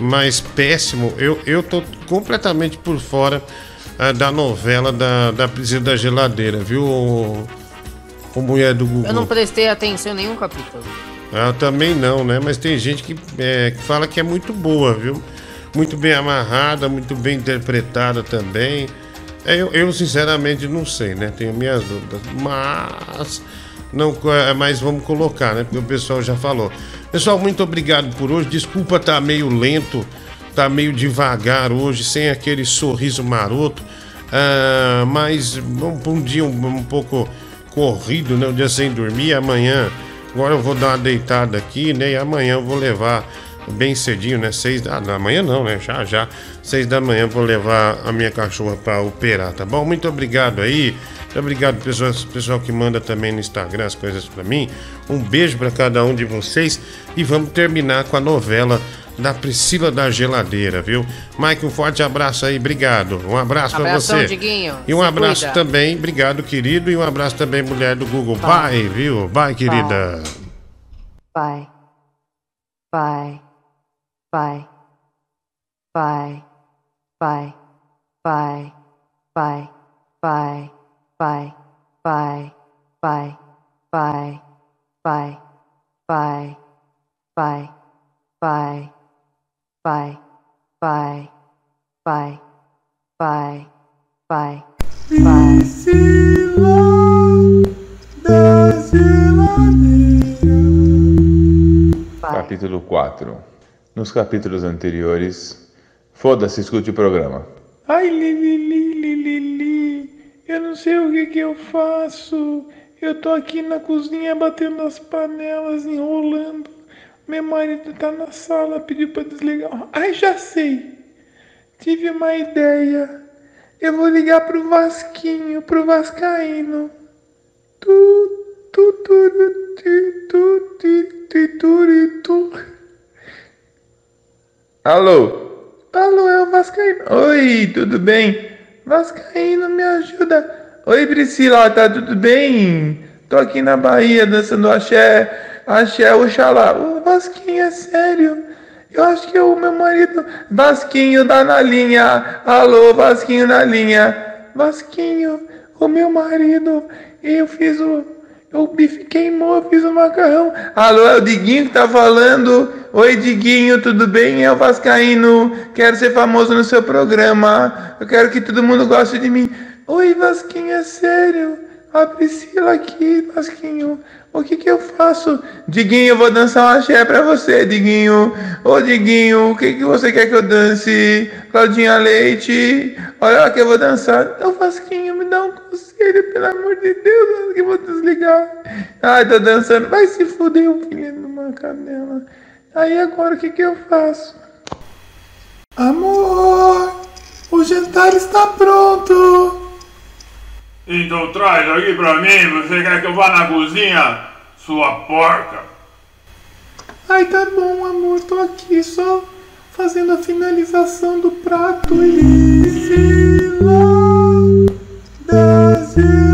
mas péssimo. Eu, eu tô completamente por fora ah, da novela da, da Priscila da Geladeira, viu, o, o mulher do Google? Eu não prestei atenção em nenhum capítulo. Ah, também não, né? Mas tem gente que, é, que fala que é muito boa, viu? Muito bem amarrada, muito bem interpretada também. É, Eu, eu sinceramente não sei, né? Tenho minhas dúvidas. Mas não, é, mas vamos colocar, né? Porque o pessoal já falou. Pessoal, muito obrigado por hoje. Desculpa tá meio lento, tá meio devagar hoje, sem aquele sorriso maroto. Ah, mas pra um dia um, um pouco corrido, né? Um dia sem dormir. Amanhã, agora eu vou dar uma deitada aqui, né? E amanhã eu vou levar bem cedinho, né? Seis da, da manhã não, né? Já, já. Seis da manhã vou levar a minha cachorra para operar, tá bom? Muito obrigado aí. Muito obrigado, pessoal, pessoal que manda também no Instagram as coisas para mim. Um beijo para cada um de vocês. E vamos terminar com a novela da Priscila da Geladeira, viu? Mike, um forte abraço aí, obrigado. Um abraço para você. Diguinho. E um abraço cuida. também, obrigado, querido. E um abraço também, mulher do Google. Bye, viu? Bye, querida. Bye. Bye. Bye. Bye. Bye. Bye. Bye. Bye. Bye. Bye. Bye. Bye. Bye. Bye. Bye. Bye. Bye. Bye. Bye. Bye. Bye. Capítulo 4. Nos capítulos anteriores. Foda-se, escute o programa. Ai, Lili, eu não sei o que que eu faço. Eu tô aqui na cozinha batendo as panelas, enrolando. Meu marido tá na sala, pediu pra desligar. Ai, já sei. Tive uma ideia. Eu vou ligar pro Vasquinho, pro Vascaíno. Tu, tu, tu, tu, tu, tu, tu, tu, tu. Alô? Alô, é o Vascaíno. Oi, tudo bem? Vascaíno, me ajuda. Oi, Priscila, tá tudo bem? Tô aqui na Bahia dançando axé, axé, oxalá. O Vasquinho é sério. Eu acho que o meu marido. Vasquinho tá na linha. Alô, Vasquinho na linha. Vasquinho, o meu marido. Eu fiz o. O bife queimou, fiz o macarrão. Alô, é o Diguinho que tá falando. Oi, Diguinho, tudo bem? É o Vascaíno. Quero ser famoso no seu programa. Eu quero que todo mundo goste de mim. Oi, Vasquinho, é sério? A Priscila aqui, Vasquinho. O que que eu faço? Diguinho, eu vou dançar um axé pra você, Diguinho. Ô, Diguinho, o que que você quer que eu dance? Claudinha Leite. Olha que eu vou dançar. Ô, Vasquinho, me dá um conselho, pelo amor de Deus, que eu vou desligar. Ai, tô dançando. Vai se fuder, o filho de uma canela. Aí agora o que que eu faço? Amor, o jantar está pronto. Então traz aqui pra mim, você quer que eu vá na cozinha? Sua porca! Ai, tá bom, amor, tô aqui só fazendo a finalização do prato. Priscila with you.